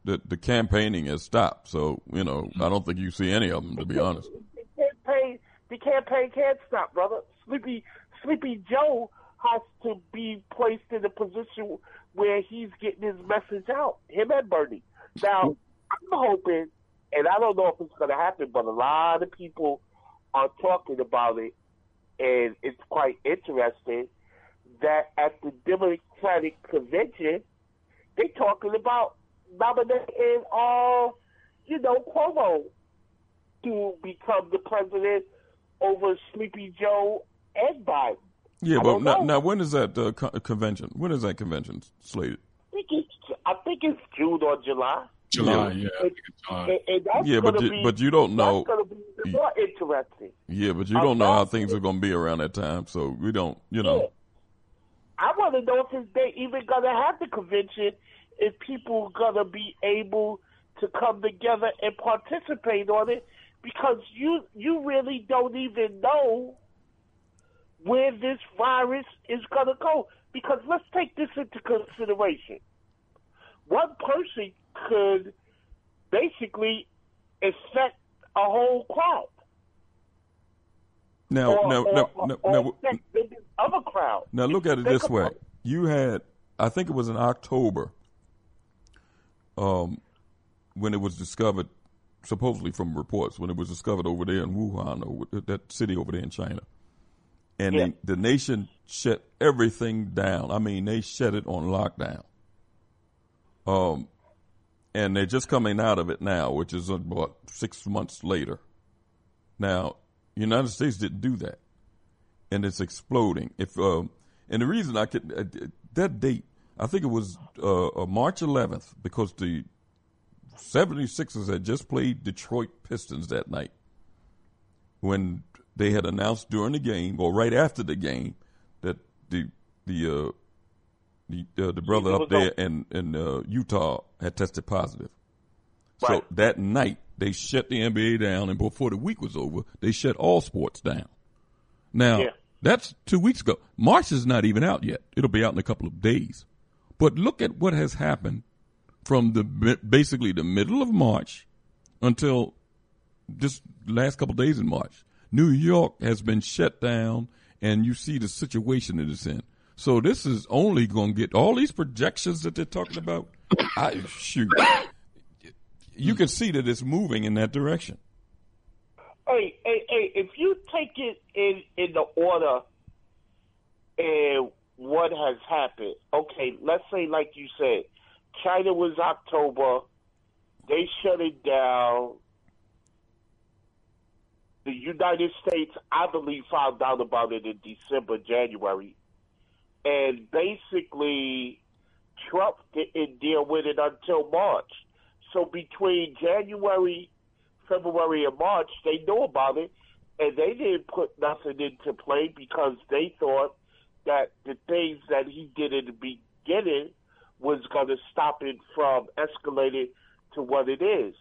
the the campaigning has stopped. So you know, mm-hmm. I don't think you see any of them to be honest. The campaign, the campaign can't stop, brother. Sleepy, Sleepy Joe has to be placed in a position where he's getting his message out. Him and Bernie. Now, I'm hoping, and I don't know if it's going to happen, but a lot of people are talking about it, and it's quite interesting that at the Democratic convention, They talking about nominating all, you know, Cuomo to become the president over Sleepy Joe and Biden. Yeah, I but now, now when is that uh, co- convention? When is that convention slated? I think it's, I think it's June or July. July, yeah. I And, think it's July. and, and that's Yeah, but gonna you- be, but you don't know- That's going to be more interesting. Yeah, but you I'm don't know how not- things are going to be around that time, so we don't. You know. I want to know if they even to have the convention, if people to be able to come together and participate on it, because you you really don't even know where this virus is to go. Because let's take this into consideration. One person could basically infect a whole crowd. Now, or, now, or, now, or, now, now, other crowd. now, look at it this way: you had, I think it was in October, um, when it was discovered, supposedly from reports, when it was discovered over there in Wuhan, or that city over there in China, and Yeah. they, the nation shut everything down. I mean, they shut it on lockdown. Um, and they're just coming out of it now, which is about six months later. Now, United States didn't do that, and it's exploding. If um, and the reason I could uh, that date, I think it was uh, uh, March 11th, because the 76ers had just played Detroit Pistons that night when they had announced during the game or right after the game that the the uh, the uh, the brother up there in in uh, Utah had tested positive. So Right. that night they shut the NBA down, and before the week was over, they shut all sports down. Now Yeah. that's two weeks ago. March is not even out yet. It'll be out in a couple of days. But look at what has happened from the basically the middle of March until just last couple of days in March. New York has been shut down, and you see the situation that it is in. So this is only going to get all these projections that they're talking about. I shoot, you hmm. can see that it's moving in that direction. Hey, hey, hey! If you take it in in the order and what has happened, okay, let's say like you said, China was October, they shut it down. The United States, I believe, found out about it in December, January, and basically Trump didn't deal with it until March. So between January February and March, they knew about it, and they didn't put nothing into play because they thought that the things that he did in the beginning was going to stop it from escalating to what it is.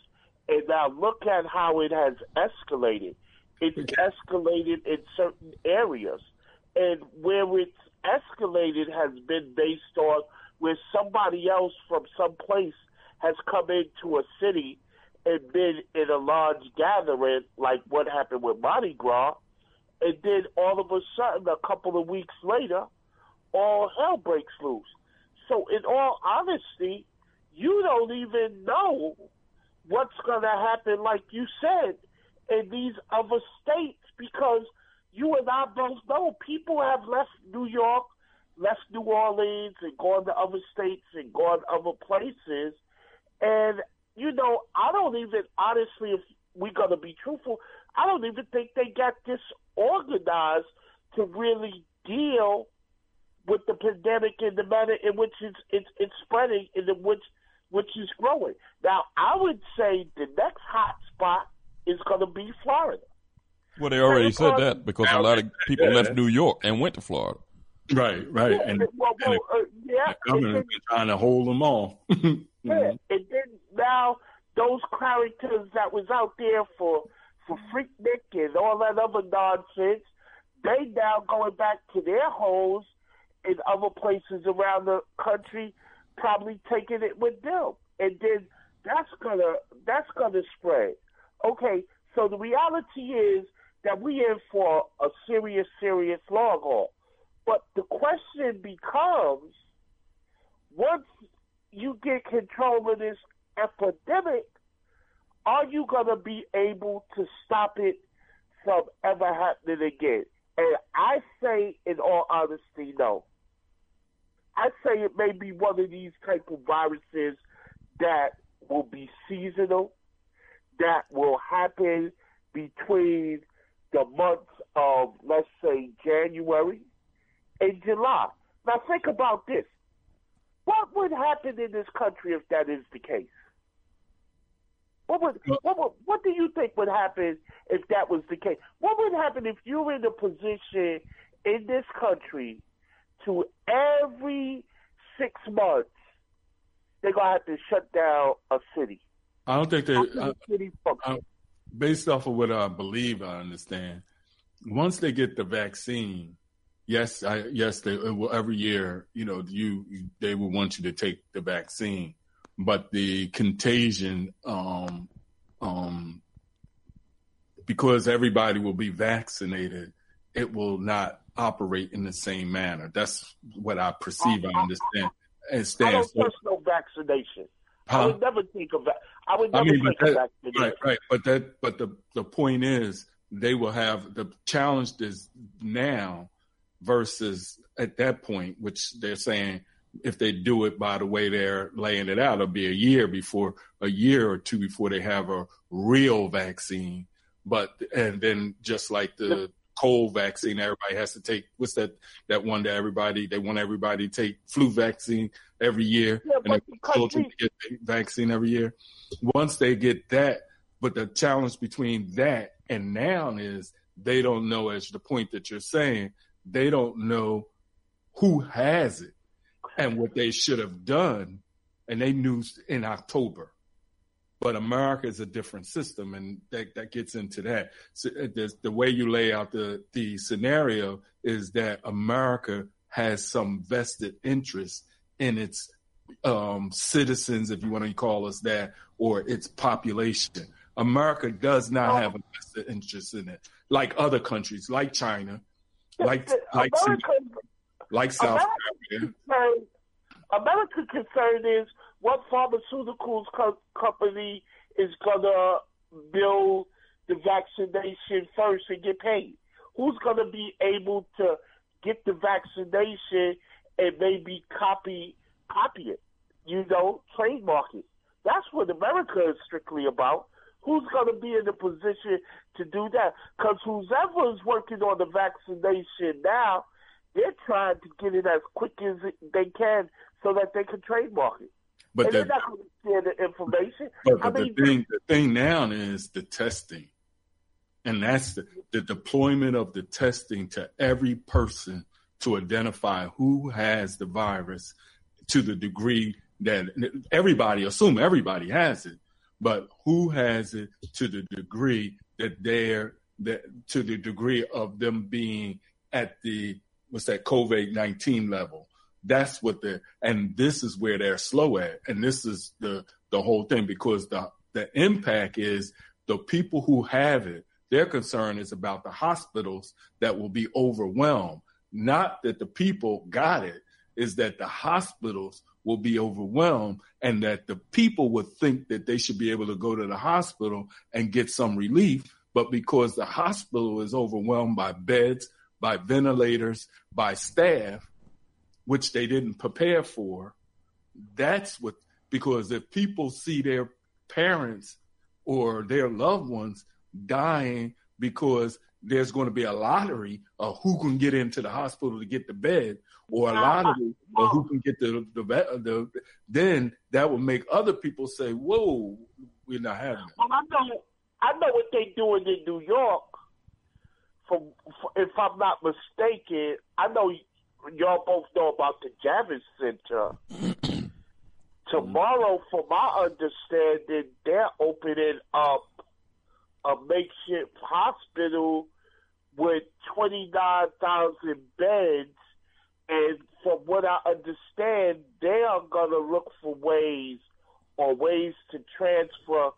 And now look at how it has escalated. It's escalated in certain areas. And where it's escalated has been based on where somebody else from some place has come into a city and been in a large gathering, like what happened with Mardi Gras, and then all of a sudden, a couple of weeks later, all hell breaks loose. So, in all honesty, you don't even know what's going to happen, like you said, in these other states because you and I both know people have left New York, left New Orleans, and gone to other states and gone to other places. And, you know, I don't even, honestly, if we're going to be truthful, I don't even think they got this organized to really deal with the pandemic in the manner in which it's it's, it's spreading and in which which is growing. Now, I would say the next hot spot is going to be Florida. Well, they already said that because a lot of people left New York and went to Florida. Right, right. Yeah, And, well, and well, uh, yeah, the government's and been trying to hold them off. [laughs] Yeah, mm-hmm. and then now those characters that was out there for for Freaknik and all that other nonsense, they now going back to their holes in other places around the country, probably taking it with them, and then that's gonna that's gonna spread. Okay, so the reality is that we in for a serious, serious long haul. But the question becomes, once you get control of this epidemic, are you going to be able to stop it from ever happening again? And I say, in all honesty, no. I say it may be one of these type of viruses that will be seasonal, that will happen between the months of, let's say, January and July. Now think about this. What would happen in this country if that is the case? What would what would, what do you think would happen if that was the case? What would happen if you were in a position in this country to every six months they're gonna have to shut down a city? I don't think they. How can I, a city? I- based off of what I believe, I understand. Once they get the vaccine, yes, I, yes, they will, every year, you know, you they will want you to take the vaccine, but the contagion, um, um, because everybody will be vaccinated, it will not operate in the same manner. That's what I perceive. I understand. I Understand. don't trust no vaccination. I would never think of that. I would I never mean, but think of that, vaccination. right, right. But that, but the the point is, they will have the challenge is now versus at that point, which they're saying if they do it by the way they're laying it out, it'll be a year before a year or two before they have a real vaccine. But and then just like the cold vaccine, everybody has to take. What's that? That one that everybody they want everybody to take flu vaccine every year, Yeah, and but they want children to get the vaccine every year. Once they get that, but the challenge between that and now is they don't know, as the point that you're saying, they don't know who has it and what they should have done, and they knew in October. But America is a different system, and that, that gets into that. So uh, the, the way you lay out the, the scenario is that America has some vested interest in its um, citizens, if you want to call us that, or its population. America does not have a vested interest in it, like other countries, like China, like like America, like South America concern, America's concern is what pharmaceuticals co- company is gonna build the vaccination first and get paid. Who's gonna be able to get the vaccination and maybe copy copy it? You know, trademark it. That's what America is strictly about. Who's going to be in the position to do that? Because whoever's working on the vaccination now, they're trying to get it as quick as they can so that they can trademark it. But and the- they're not going to share the information. But, but mean, the thing, the thing now is the testing, and that's the, the deployment of the testing to every person to identify who has the virus to the degree that everybody assume everybody has it, but who has it to the degree that they're that to the degree of them being at the what's that COVID nineteen level. That's what they're and this is where they're slow at. And this is the the whole thing because the the impact is the people who have it, their concern is about the hospitals that will be overwhelmed. Not that the people got it, is that the hospitals will be overwhelmed and that the people would think that they should be able to go to the hospital and get some relief. But because the hospital is overwhelmed by beds, by ventilators, by staff, which they didn't prepare for, that's what, because if people see their parents or their loved ones dying because there's going to be a lottery of who can get into the hospital to get the bed or a lottery of who can get the, the, the, then that will make other people say, whoa, we're not having it. Well, I know, I know what they're doing in New York. From, if I'm not mistaken, I know y'all both know about the Javits Center. [clears throat] Tomorrow, from my understanding, they're opening up a makeshift hospital with 29,000 beds. And from what I understand, they are going to look for ways or ways to transfer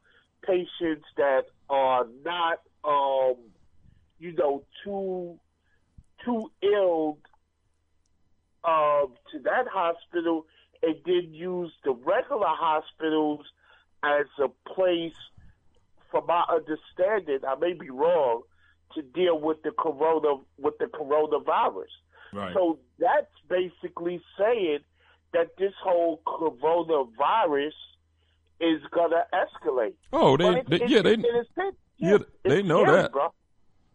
patients that are not, um, you know, too too ill um, to that hospital, and then use the regular hospitals as a place, from my understanding, I may be wrong, to deal with the corona with the coronavirus. Right. So that's basically saying that this whole coronavirus is gonna escalate. Oh, they, it- they it- yeah, they, it is it. yeah, they It's know scary, that. bro.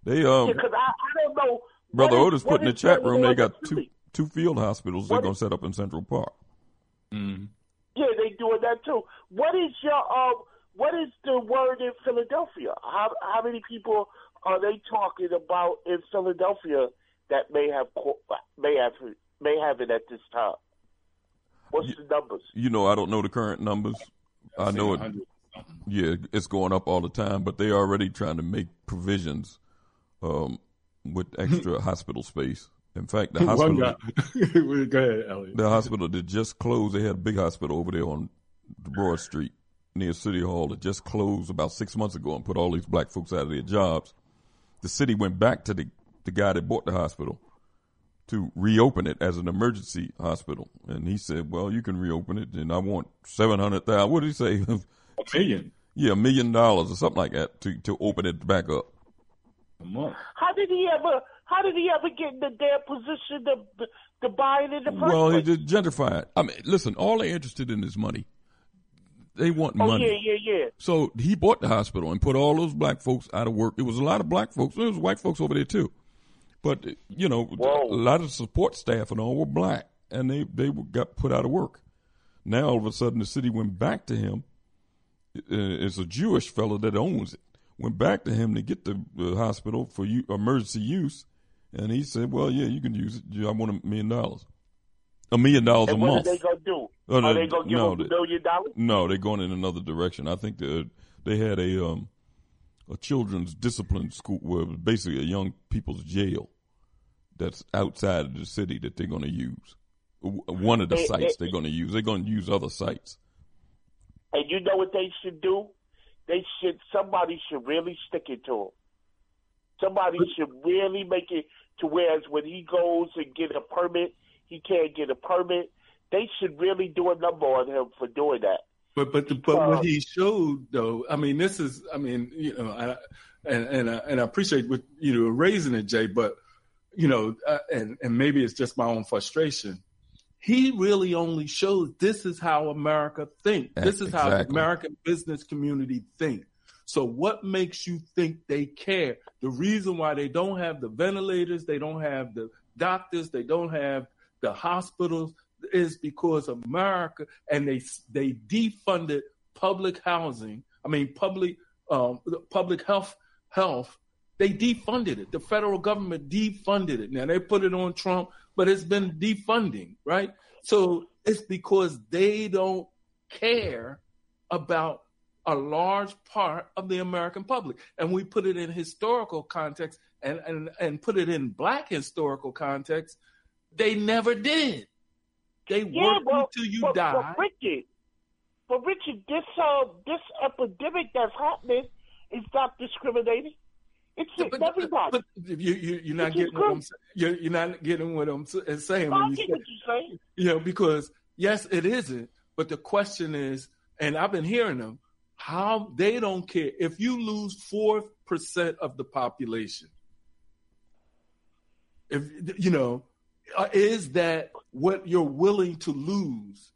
They um, Because I, I don't know. brother Otis put in the chat room. They got two Philly? two field hospitals they're What gonna set up in Central Park. Yeah, they doing that too. What is your um? What is the word in Philadelphia? How how many people are they talking about in Philadelphia that may have co- may have may have it at this time? What's the numbers? You know, I don't know the current numbers. I know it. Yeah, it's going up all the time, but they are already trying to make provisions um, with extra [laughs] hospital space. In fact, the hospital, guy- [laughs] Go ahead, Elliott. the hospital that just closed, they had a big hospital over there on Broad Street near City Hall that just closed about six months ago and put all these black folks out of their jobs. The city went back to the the guy that bought the hospital to reopen it as an emergency hospital, and he said, "Well, you can reopen it, and I want seven hundred thousand. What did he say? [laughs] A million. Yeah, a million dollars or something like that to to open it back up. A month. How did he ever? How did he ever get in the damn position to to buy it in the first Well, he place? did gentrify it. I mean, listen, all they're interested in is money. They want oh money. yeah, yeah, yeah. So he bought the hospital and put all those black folks out of work. It was a lot of black folks. There was white folks over there too, but you know, a lot of support staff and all were black, and they they got put out of work. Now all of a sudden, the city went back to him. Uh, It's a Jewish fellow that owns it. Went back to him to get the hospital for emergency use, and he said, "Well, yeah, you can use it. I want a million dollars, a million dollars a And what month." are they gonna do? Oh, are no, they gonna give no, him a they- million dollars? No, they're going in another direction. I think that they had a um a children's discipline school, where basically a young people's jail that's outside of the city that they're going to use. One of the Eh, sites eh, they're going to use. They're going to use other sites. And you know what they should do? They should. Somebody should really stick it to him. Somebody should really make it to whereas when he goes and get a permit, he can't get a permit. They should really do a number on him for doing that. But but the, but Uh, what he showed though, I mean, this is, I mean, you know, I, and and I, and I appreciate what you know raising it, Jay. But you know, uh, and and maybe it's just my own frustration. He really only shows this is how America think. This is how the American business community think. So what makes you think they care? The reason why they don't have the ventilators, they don't have the doctors, they don't have the hospitals is because America and they they defunded public housing. I mean public um, public health health. They defunded it. The federal government defunded it. Now they put it on Trump, but it's been defunding, right? So it's because they don't care about a large part of the American public. And we put it in historical context and, and, and put it in black historical context. They never did. They Yeah, worked well, until you but, die. But Richard, but Richard, this uh, this epidemic that's happening is not discriminating. It's hitting everybody. But you, you, you're not getting what I'm saying. You're, you're not getting what I'm saying I when you say, what you're saying. you know, because yes, it isn't. But the question is, and I've been hearing them, how they don't care if you lose four percent of the population. If you know, is that what you're willing to lose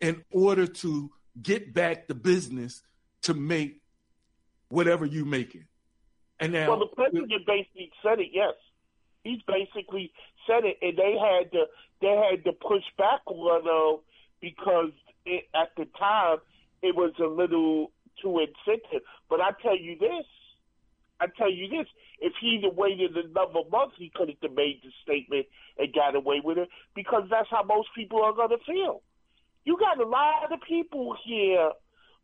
in order to get back the business to make whatever you making? And now, well, the president basically said it. Yes, he's basically said it, and they had to they had to push back on uh, because it, at the time it was a little too insensitive. But I tell you this, I tell you this: if he'd have waited another month, he could have made the statement and got away with it because that's how most people are going to feel. You got a lot of people here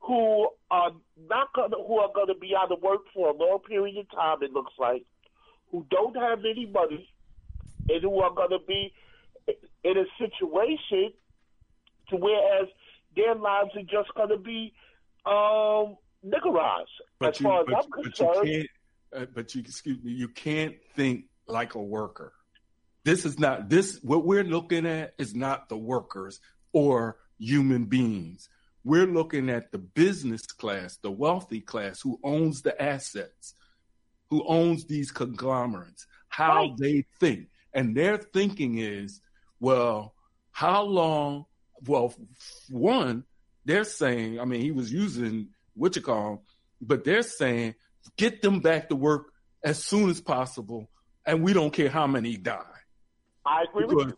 who are not gonna who are gonna be out of work for a long period of time. It looks like who don't have any money and who are gonna be in a situation to whereas their lives are just gonna be um niggerized. but as you, far as but, I'm concerned. Uh, but you excuse me. You can't think like a worker. This is not this. What we're looking at is not the workers or human beings. We're looking at the business class, the wealthy class, who owns the assets, who owns these conglomerates. How they think, and their thinking is, well, how long well, one, they're saying, I mean, he was using what you call, but they're saying, get them back to work as soon as possible, and we don't care how many die. I agree because, with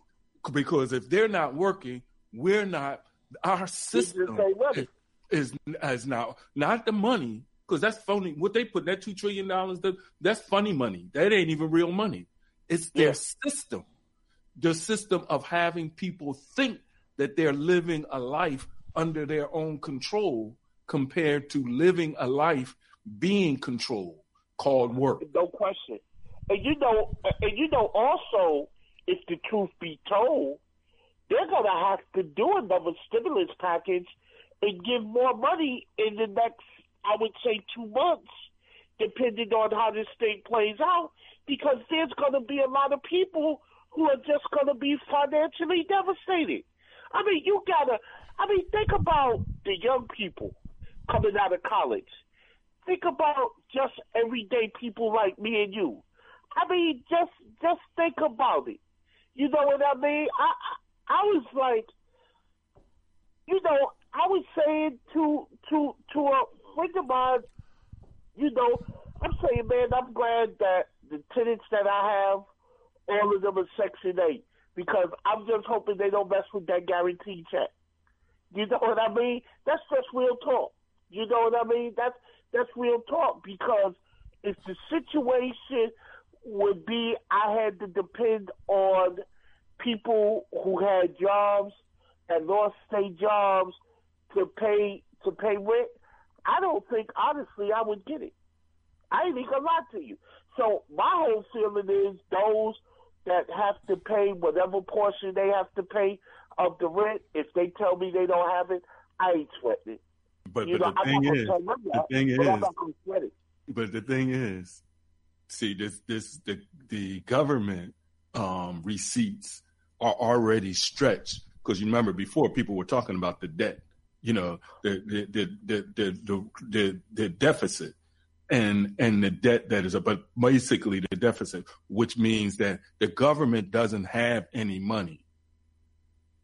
you. Because if they're not working, we're not. Our system is, is is now not the money because that's funny. What they put that two trillion dollars, that that's funny money. That ain't even real money. It's their yeah. system, the system of having people think that they're living a life under their own control compared to living a life being controlled called work. No question. And you know, and you know also, if the truth be told, they're going to have to do another stimulus package and give more money in the next, I would say, two months, depending on how this thing plays out, because there's going to be a lot of people who are just going to be financially devastated. I mean, you got to, I mean, think about the young people coming out of college. Think about just everyday people like me and you. I mean, just just think about it. You know what I mean? I I, was like, you know, I was saying to to to a friend of mine, you know, I'm saying, man, I'm glad that the tenants that I have, all of them are Section Eight because I'm just hoping they don't mess with that guarantee check. You know what I mean? That's just real talk. You know what I mean? That's that's real talk because if the situation would be I had to depend on people who had jobs and lost their jobs to pay to pay rent, I don't think honestly I would get it. I ain't even gonna lie to you. So my whole feeling is those that have to pay whatever portion they have to pay of the rent, if they tell me they don't have it, I ain't sweating it. But, but know, the thing is, the thing is, but the thing is, see this this the the government um, receipts are already stretched because you remember before people were talking about the debt, you know, the the the the the, the, the deficit and and the debt that is but basically the deficit, which means that the government doesn't have any money.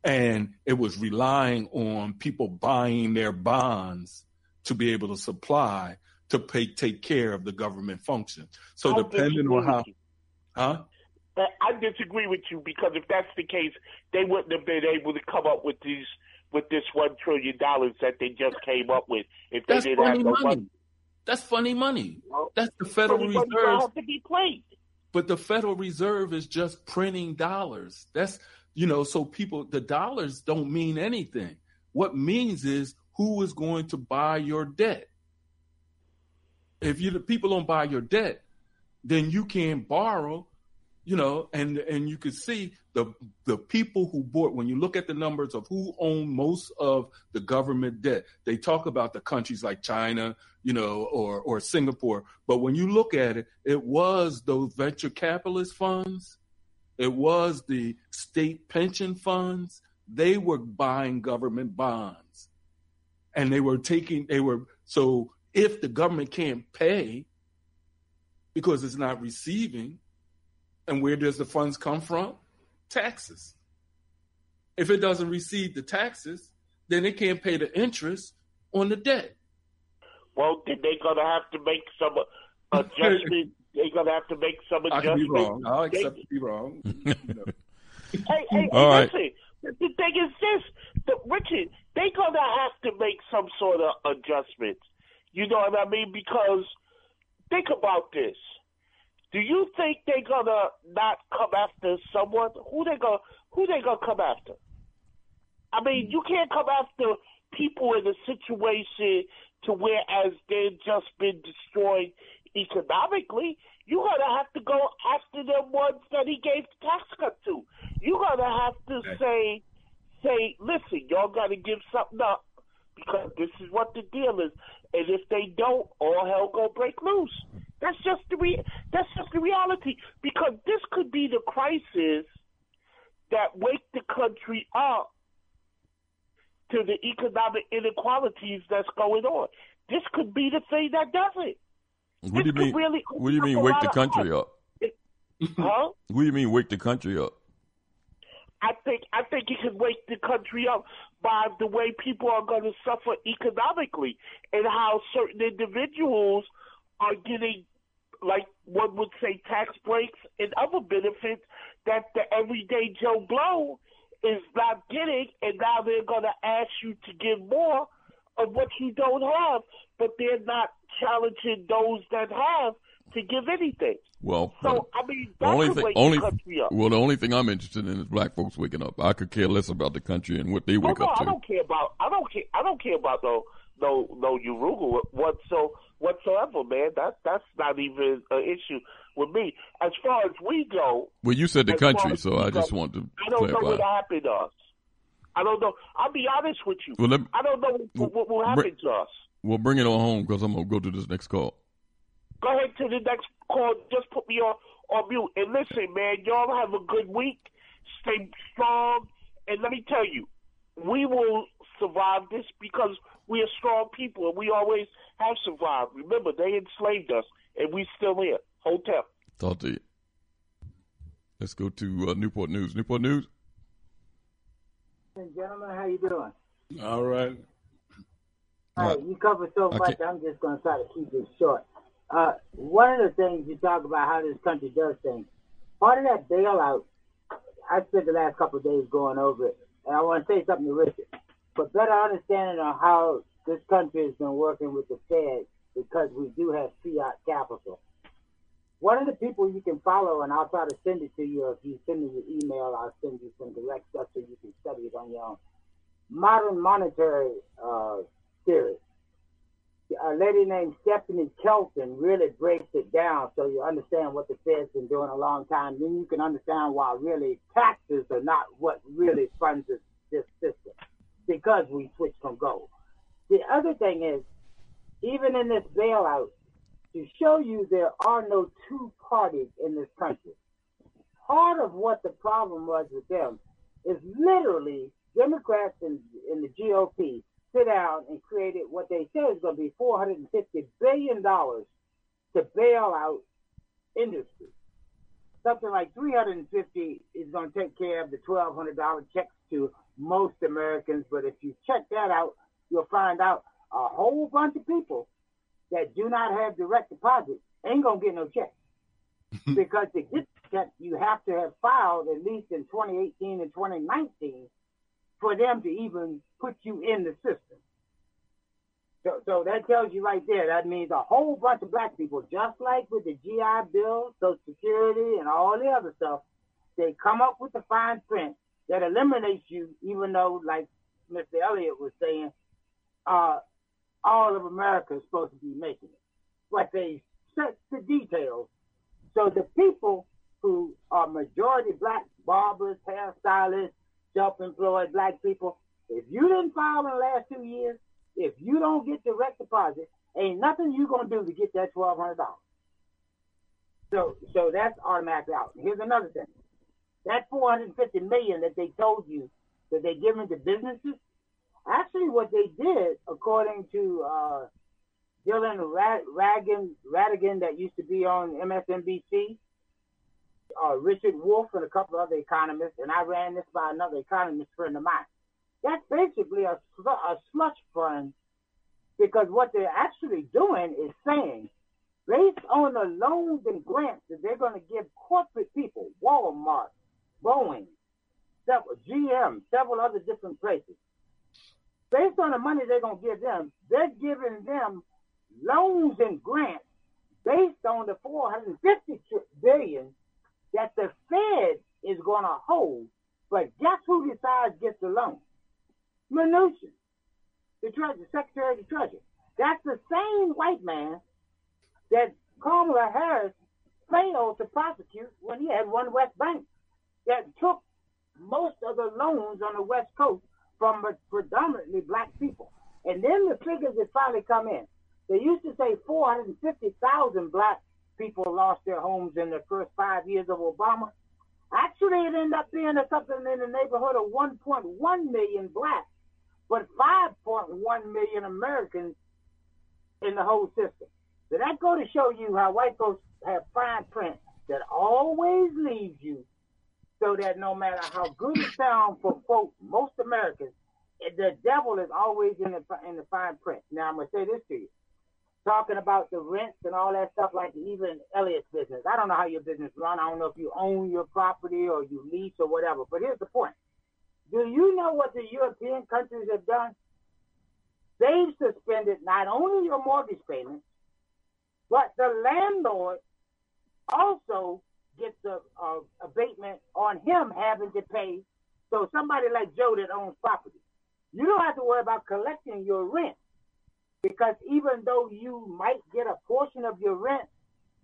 And it was relying on people buying their bonds to be able to supply to pay take care of the government function. So I depending on how huh? I disagree with you because if that's the case, they wouldn't have been able to come up with these with this one trillion dollars that they just came up with if they That's didn't have no money. money. That's funny money. That's the Federal Funny money Reserve. have to be played. But the Federal Reserve is just printing dollars. That's you know, so people the dollars don't mean anything. What means is who is going to buy your debt. If you the people don't buy your debt, then you can't borrow, you know, and and you can see the the people who bought when you look at the numbers of who own most of the government debt, they talk about the countries like China, you know, or or Singapore. But when you look at it, it was those venture capitalist funds, it was the state pension funds. They were buying government bonds, and they were taking. They were so if the government can't pay because it's not receiving, and where does the funds come from? Taxes. If it doesn't receive the taxes, then it can't pay the interest on the debt. Well, then they're gonna have to make some adjustment. They're gonna have to make some I could be wrong. I'll accept to be wrong. [laughs] Hey, hey, All hey, right. listen. The the thing is this, the, Richard, they're gonna have to make some sort of adjustments. You know what I mean? Because think about this. Do you think they're gonna not come after someone? Who they gonna who they gonna come after? I mean, you can't come after people in a situation to where as they've just been destroyed economically. You're gonna have to go after the ones that he gave the tax cut to. You're gonna have to say say, listen, y'all gotta give something up because this is what the deal is. And if they don't, all hell gonna break loose. That's just the re- that's just the reality. Because this could be the crisis that wake the country up to the economic inequalities that's going on. This could be the thing that does it. What do you mean? really what do you mean? Wake the country up? Huh? What do you mean? Wake the country up? I think I think it can wake the country up by the way people are going to suffer economically and how certain individuals are getting, like one would say, tax breaks and other benefits that the everyday Joe Blow is not getting, and now they're going to ask you to give more of what you don't have, but they're not challenging those that have to give anything. Well, So I mean, the only thing, only the country up. well, the only thing I'm interested in is black folks waking up. I could care less about the country and what they wake no, up I don't care about. I don't care. I don't care about no no no Urugu whatso whatsoever, man. That that's not even an issue with me. As far as we go, Well, you said the country, so I just want to I don't know clarify. what happened to us. I don't know. I'll be honest with you. Well, me- I don't know what, what will bring- happen to us. Well, bring it on home because I'm gonna go to this next call. Go ahead to the next call. Just put me on on mute. And listen, man, y'all have a good week. Stay strong. And let me tell you, we will survive this because we are strong people and we always have survived. Remember, they enslaved us and we still here. Hotel. Talk to you. Let's go to uh, Newport News. Newport News. Gentlemen, how you doing? All right. All right, you covered so I much. I'm just going to try to keep it short. Uh, one of the things you talk about how this country does things. Part of that bailout, I spent the last couple of days going over it, and I want to say something to Richard. For better understanding of how this country has been working with the Fed, because we do have fiat capital. One of the people you can follow, and I'll try to send it to you. If you send me your email, I'll send you some direct stuff so you can study it on your own. Modern monetary uh, theory. A lady named Stephanie Kelton really breaks it down so you understand what the Fed's been doing a long time. Then you can understand why really taxes are not what really funds this, this system because we switched from gold. The other thing is, even in this bailout, to show you there are no two parties in this country. Part of what the problem was with them is literally Democrats and, and the GOP sit down and created what they say is going to be $450 billion to bail out industry. Something like 350 is going to take care of the $1,200 checks to most Americans. But if you check that out, you'll find out a whole bunch of people that do not have direct deposit ain't going to get no check. [laughs] because to get check, you have to have filed at least in 2018 and 2019 for them to even put you in the system. So, so that tells you right there. That means a whole bunch of black people, just like with the GI Bill, Social Security, and all the other stuff, they come up with the fine print that eliminates you, even though, like Mr. Elliott was saying, uh, all of America is supposed to be making it. But they set the details. So the people who are majority black barbers, hairstylists, self-employed black people, if you didn't file in the last two years, if you don't get direct deposit, ain't nothing you gonna do to get that twelve hundred dollars. So so that's automatically out. Here's another thing. That four hundred and fifty million that they told you that they giving to businesses, actually what they did, according to uh Dylan Rad- Ratigan, Ratigan that used to be on MSNBC, uh, Richard Wolff and a couple other economists, and I ran this by another economist friend of mine. That's basically a, a slush fund because what they're actually doing is saying, based on the loans and grants that they're going to give corporate people, Walmart, Boeing, several, GM, several other different places, based on the money they're going to give them, they're giving them loans and grants based on the 450 billion that the Fed is going to hold. But guess who decides gets the loan? Mnuchin, the Treasury, Secretary of the Treasury. That's the same white man that Kamala Harris failed to prosecute when he had OneWest Bank that took most of the loans on the West Coast from predominantly black people. And then the figures that finally come in. They used to say 450,000 black people lost their homes in the first five years of Obama. Actually, it ended up being something in the neighborhood of 1.1 million blacks, but 5.1 million Americans in the whole system. So that go to show you how white folks have fine print that always leaves you so that no matter how good it sounds for folks, most Americans, the devil is always in the in the fine print. Now I'm gonna say this to you, talking about the rents and all that stuff, like even Elliott's business. I don't know how your business run. I don't know if you own your property or you lease or whatever. But here's the point: Do you know what the European countries have done? They've suspended not only your mortgage payments, but the landlord also gets a, a abatement on him having to pay. So somebody like Joe that owns property, you don't have to worry about collecting your rent because even though you might get a portion of your rent,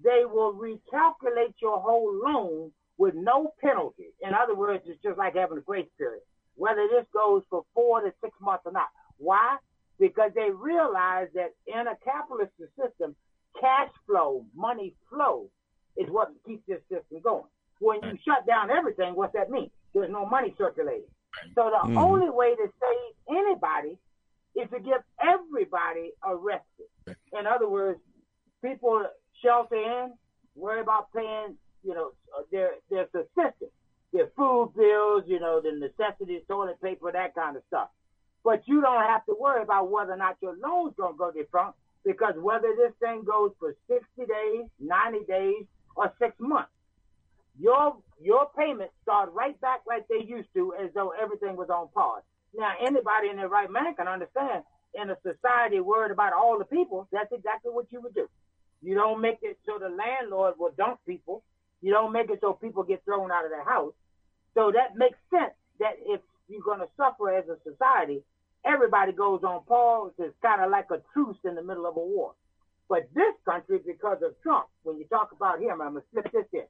they will recalculate your whole loan with no penalty. In other words, it's just like having a grace period, whether this goes for four to six months or not. Why? Because they realize that in a capitalist system, cash flow, money flow, is what keeps this system going. When you shut down everything, what's that mean? There's no money circulating. So the Mm-hmm. only way to save anybody is to get everybody arrested. In other words, people shelter in, worry about paying, you know, uh, their their subsistence, their food bills, you know, the necessities, toilet paper, that kind of stuff. But you don't have to worry about whether or not your loan's gonna go defunct because whether this thing goes for 60 days, 90 days, or six months, your your payments start right back like they used to, as though everything was on pause. Now, anybody in their right mind can understand. In a society worried about all the people, that's exactly what you would do. You don't make it so the landlord will dump people. You don't make it so people get thrown out of their house. So that makes sense that if you're going to suffer as a society, everybody goes on pause. It's kind of like a truce in the middle of a war. But this country, because of Trump, when you talk about him, I'm going to slip this in.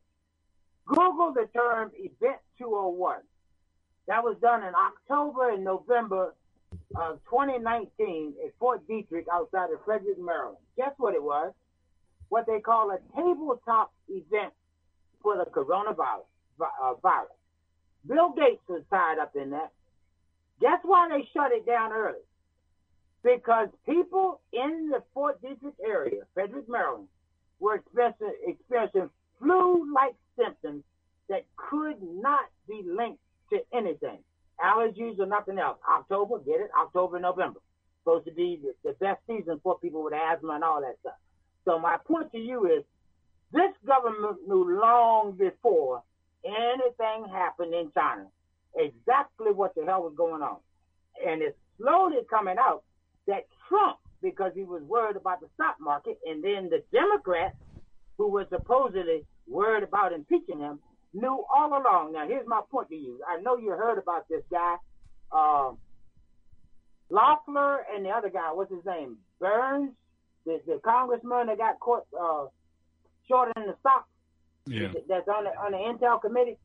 Google the term Event 201. That was done in October and November of 2019 at Fort Detrick outside of Frederick, Maryland. Guess what it was? What they call a tabletop event for the coronavirus. Uh, virus. Bill Gates was tied up in that. Guess why they shut it down early? Because people in the Fort Detrick area, Frederick, Maryland, were experiencing, experiencing flu-like symptoms that could not be linked to anything. Allergies or nothing else. October, get it? October, November. Supposed to be the, the best season for people with asthma and all that stuff. So my point to you is this government knew long before anything happened in China exactly what the hell was going on. And it's slowly coming out that Trump, because he was worried about the stock market, and then the Democrats, who were supposedly worried about impeaching him, knew all along. Now, here's my point to you. I know you heard about this guy, uh, Loeffler, and the other guy. What's his name? Burns, the, the congressman that got caught uh, short in the stock. Yeah. That's on the on the Intel committee.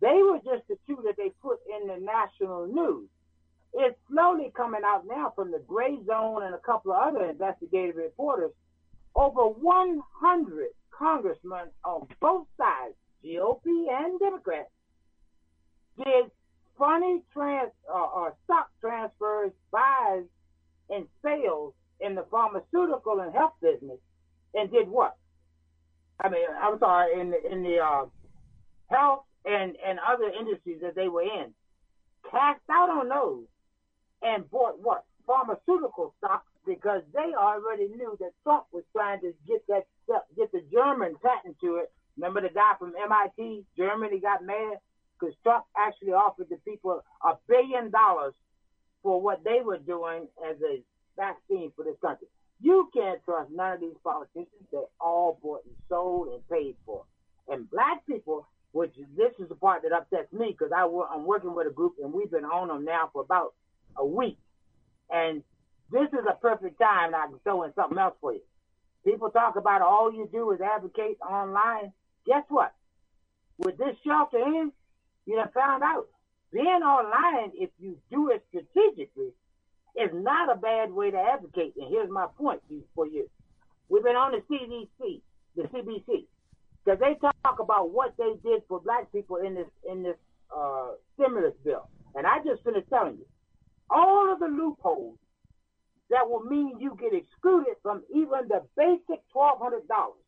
They were just the two that they put in the national news. It's slowly coming out now from the Gray Zone and a couple of other investigative reporters. Over 100 congressmen on both sides, GOP and Democrats, did funny trans uh, or stock transfers, buys, and sales in the pharmaceutical and health business, and did what? I mean, I'm sorry, in the, in the uh, health and and other industries that they were in, cast out on those and bought what pharmaceutical stocks because they already knew that Trump was trying to get that get the German patent to it. Remember the guy from MIT, Germany, got mad because Trump actually offered the people a billion dollars for what they were doing as a vaccine for this country. You can't trust none of these politicians. They're all bought and sold and paid for. And black people, which this is the part that upsets me because I'm working with a group and we've been on them now for about a week. And this is a perfect time I can throw in something else for you. People talk about all you do is advocate online. Guess what? With this shelter in, you done found out. Being online, if you do it strategically, is not a bad way to advocate. And here's my point for you. We've been on the CDC, the CBC, because they talk about what they did for black people in this in this uh, stimulus bill. And I just finished telling you, all of the loopholes that will mean you get excluded from even the basic twelve hundred dollars.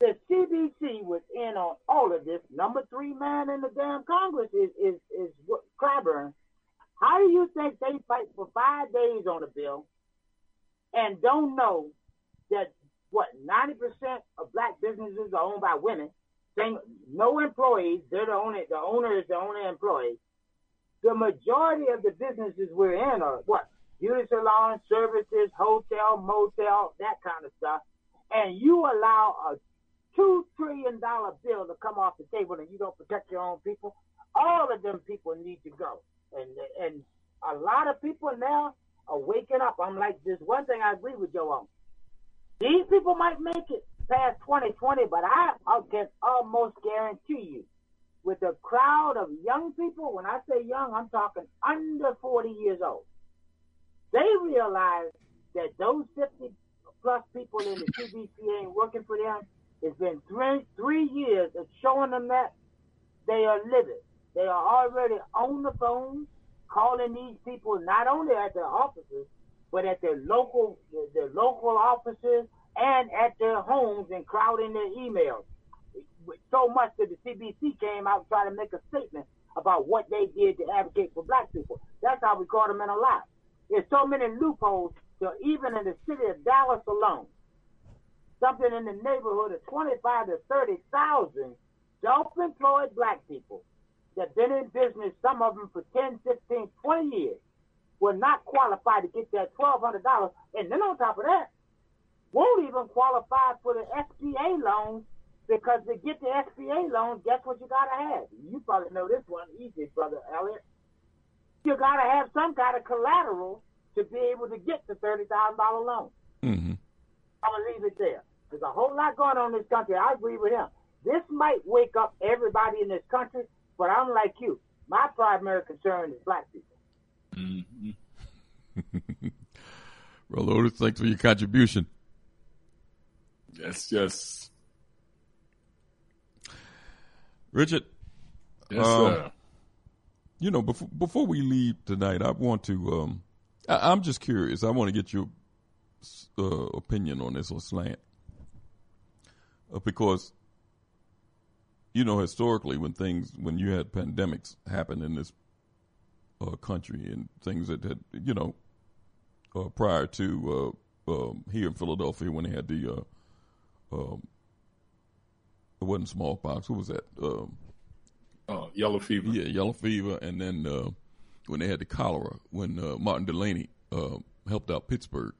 The CBC was in on all of this. Number three man in the damn Congress is is is Clyburn. How do you think they fight for five days on a bill and don't know that what ninety percent of black businesses are owned by women? Saying no employees, they're the only the owner is the only employee. The majority of the businesses we're in are what beauty salon services, hotel, motel, that kind of stuff. And you allow a two trillion dollar bill to come off the table and you don't protect your own people, all of them people need to go. And and a lot of people now are waking up. I'm like this one thing I agree with Joe on. These people might make it past 2020, but I, I can almost guarantee you, with a crowd of young people, when I say young, I'm talking under 40 years old they realize that those 50 plus people in the CBC ain't working for them. It's been three three years of showing them that they are living. They are already on the phone calling these people not only at their offices, but at their local their local offices and at their homes and crowding their emails. So much that the CBC came out tried to make a statement about what they did to advocate for black people. That's how we caught them in a lie. There's so many loopholes. So even in the city of Dallas alone, something in the neighborhood of 25 to 30,000 self-employed black people that been in business, some of them for 10, 15, 20 years, were not qualified to get that $1,200. And then on top of that, won't even qualify for the SBA loans because to get the SBA loans, guess what you got to have? You probably know this one easy, Brother Elliot you got to have some kind of collateral to be able to get the thirty thousand dollar loan. Mm-hmm. I'm gonna leave it there. There's a whole lot going on in this country. I agree with him. This might wake up everybody in this country, but I'm like you. My primary concern is black people. Mm-hmm. [laughs] Brother Otis, thanks for your contribution. Yes, yes. Richard. Yes, um, sir you know, before before we leave tonight, I want to. Um, I, am just curious. I want to get your uh, opinion on this or slant, uh, because you know historically when things when you had pandemics happen in this uh, country and things that had you know uh, prior to uh, um, here in Philadelphia when they had the uh, um, it wasn't smallpox. What was that? Um, uh, yellow fever. Yeah, yellow fever, and then uh, when they had the cholera, when uh, Martin Delany uh, helped out Pittsburgh,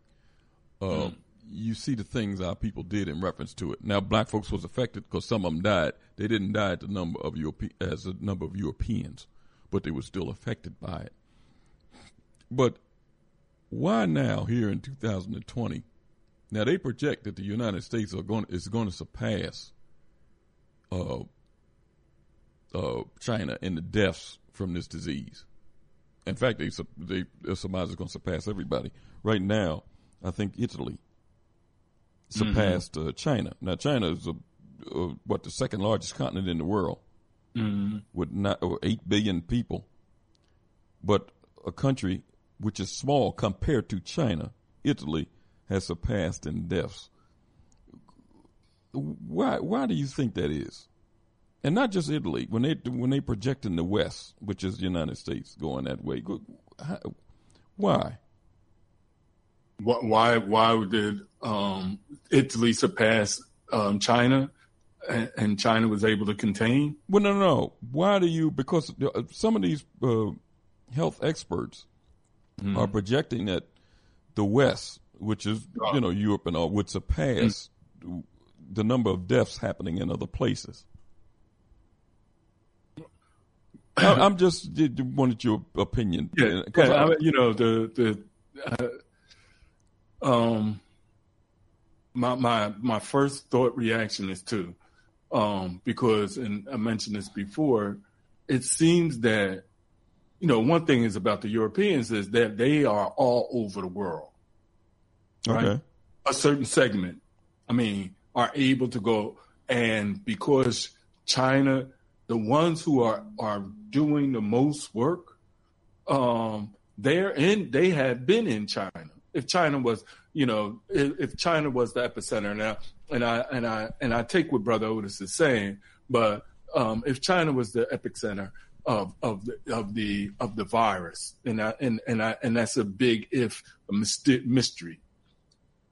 mm. you see the things our people did in reference to it. Now, black folks was affected because some of them died. They didn't die at the number of Europe- as a number of Europeans, but they were still affected by it. But why now, here in 2020? Now they project that the United States are going is going to surpass uh, uh, China in the deaths from this disease. In fact, they they is going to surpass everybody. Right now, I think Italy surpassed mm-hmm. uh, China. Now, China is a, uh, what the second largest continent in the world mm-hmm. with not or eight billion people, but a country which is small compared to China, Italy, has surpassed in deaths. Why? Why do you think that is? And not just Italy. When they when they project in the West, which is the United States, going that way, why? Why why did um, Italy surpass um, China, and, and, China was able to contain? Well, no, no. Why do you? Because some of these uh, health experts mm. are projecting that the West, which is you know Europe and all, would surpass mm. the number of deaths happening in other places. I'm just wanted your opinion. Yeah, I, you know the the uh, um my my my first thought reaction is to um because and I mentioned this before. It seems that you know one thing is about the Europeans is that they are all over the world. Right, okay. a certain segment. I mean, are able to go and because China the ones who are are doing the most work, um, they're in. They have been in China. If China was, you know, if, if China was the epicenter now, and I and I and I take what Brother Otis is saying, but um, if China was the epicenter of of the of the of the virus, and I, and and I, and that's a big if a mystery.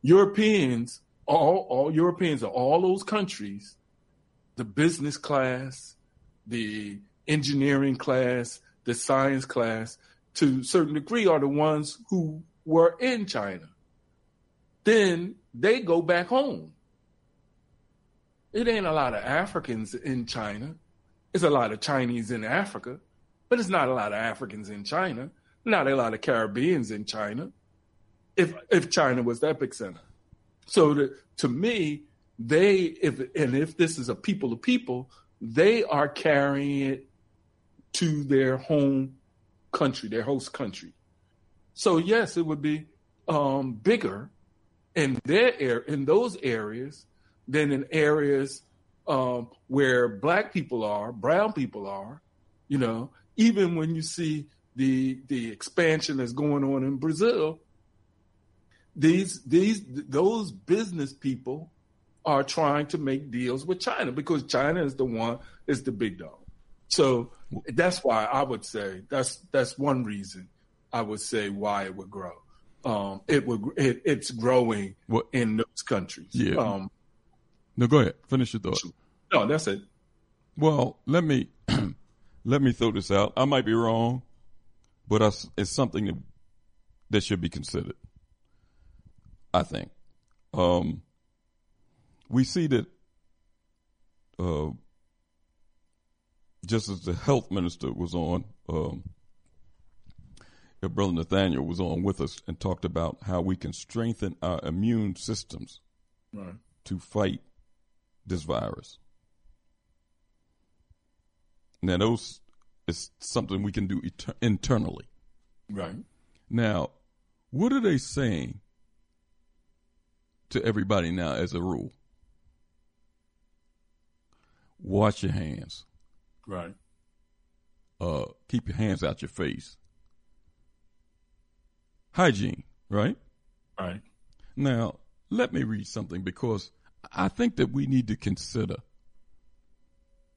Europeans, all all Europeans of all those countries, the business class, the engineering class, the science class, to a certain degree, are the ones who were in China. Then they go back home. It ain't a lot of Africans in China. It's a lot of Chinese in Africa, but it's not a lot of Africans in China. Not a lot of Caribbeans in China. If if China was the epicenter, so to, to me, they if and if this is a people to people, they are carrying it to their home country, their host country. So yes, it would be um, bigger in their air in those areas than in areas um, where black people are, brown people are, you know, even when you see the the expansion that's going on in Brazil, these these those business people are trying to make deals with China because China is the one is the big dog. So that's why I would say that's that's one reason I would say why it would grow. Um, it would it, it's growing what? in those countries. Yeah. Um, no, go ahead. Finish your thought. No, that's it. Well, let me [clears throat] let me throw this out. I might be wrong, but it's something that, that should be considered. I think. Um, we see that uh, just as the health minister was on, um, Brother Nathaniel was on with us and talked about how we can strengthen our immune systems right. to fight this virus. Now, those is something we can do et- internally. Right. Now, what are they saying to everybody now as a rule? Wash your hands. Right. Uh, keep your hands out your face. Hygiene, right? Right. Now, let me read something because I think that we need to consider,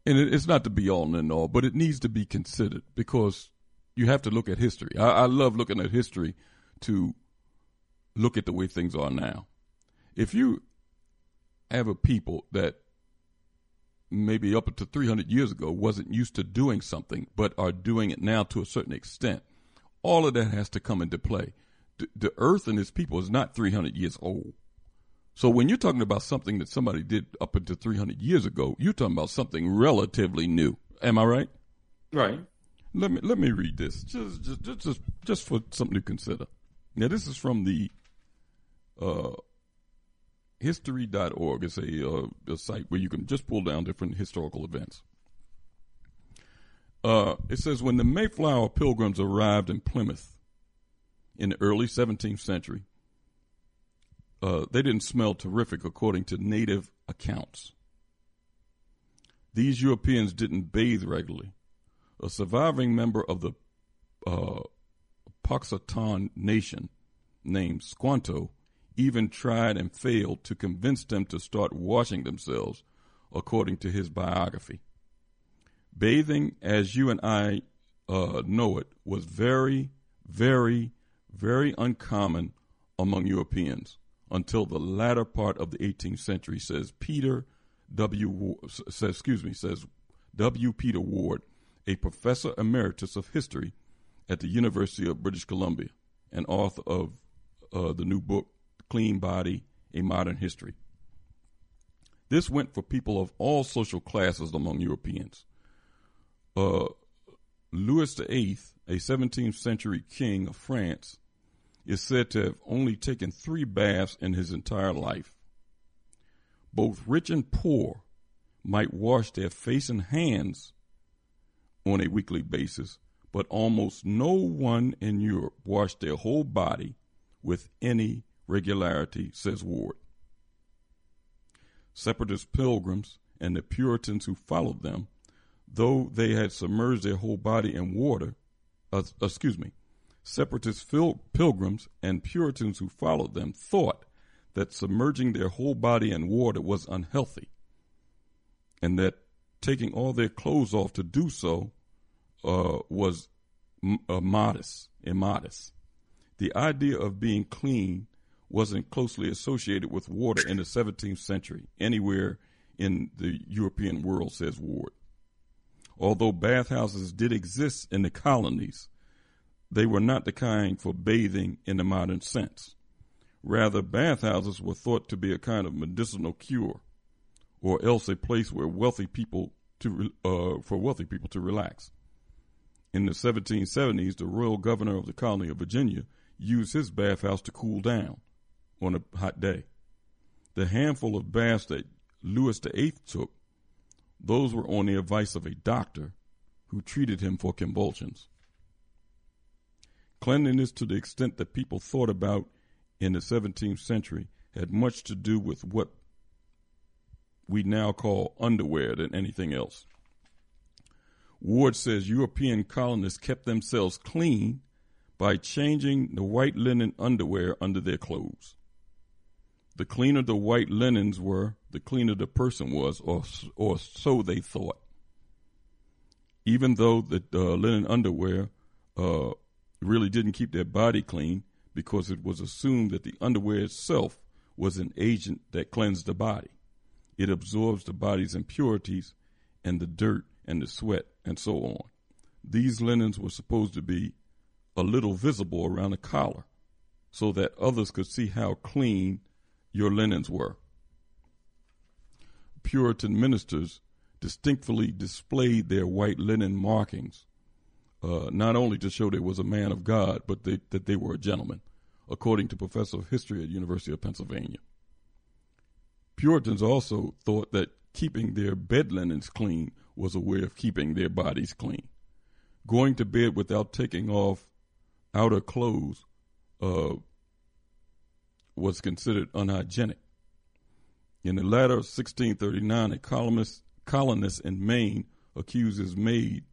and it's not to be all and all, but it needs to be considered because you have to look at history. I, I love looking at history to look at the way things are now. If you have a people that maybe up to 300 years ago wasn't used to doing something, but are doing it now to a certain extent, all of that has to come into play. The, the earth and its people is not 300 years old. So when you're talking about something that somebody did up until 300 years ago, you're talking about something relatively new. Am I right? Right. Let me let me read this just just just just for something to consider. Now this is from the uh, history.org. is a, uh, a site where you can just pull down different historical events. Uh, it says when the Mayflower pilgrims arrived in Plymouth in the early 17th century, uh, they didn't smell terrific according to native accounts. These Europeans didn't bathe regularly. A surviving member of the uh, nation named Squanto even tried and failed to convince them to start washing themselves, according to his biography. Bathing, as you and I uh, know it, was very, very, very uncommon among Europeans until the latter part of the 18th century, says Peter W. Says, excuse me, says W. Peter Ward, a professor emeritus of history at the University of British Columbia and author of uh, the new book Clean Body: A Modern History. This went for people of all social classes among Europeans. Uh, Louis VIII, a 17th century king of France, is said to have only taken three baths in his entire life. Both rich and poor might wash their face and hands on a weekly basis, but almost no one in Europe washed their whole body with any regularity, says Ward. Separatist pilgrims and the Puritans who followed them, though they had submerged their whole body in water, uh, excuse me, separatist pilgrims and Puritans who followed them thought that submerging their whole body in water was unhealthy, and that taking all their clothes off to do so uh, was m- uh, modest, immodest. The idea of being clean wasn't closely associated with water in the 17th century anywhere in the European world, says Ward. Although bathhouses did exist in the colonies, they were not the kind for bathing in the modern sense. Rather, bathhouses were thought to be a kind of medicinal cure, or else a place where wealthy people to uh, for wealthy people to relax. In the 1770s, the royal governor of the colony of Virginia used his bathhouse to cool down on a hot day. The handful of baths that Louis VIII took, those were on the advice of a doctor who treated him for convulsions. Cleanliness, to the extent that people thought about in the 17th century, had much to do with what we now call underwear than anything else. Ward says European colonists kept themselves clean by changing the white linen underwear under their clothes. The cleaner the white linens were, the cleaner the person was, or, or so they thought. Even though the uh, linen underwear uh, really didn't keep their body clean because it was assumed that the underwear itself was an agent that cleansed the body. It absorbs the body's impurities and the dirt and the sweat and so on. These linens were supposed to be a little visible around the collar so that others could see how clean your linens were. Puritan ministers distinctly displayed their white linen markings, uh, not only to show they was a man of God, but they, that they were a gentleman, according to professor of history at University of Pennsylvania. Puritans also thought that keeping their bed linens clean was a way of keeping their bodies clean. Going to bed without taking off outer clothes uh, was considered unhygienic. In the latter of 1639, a colonist, colonist in Maine accuses maid.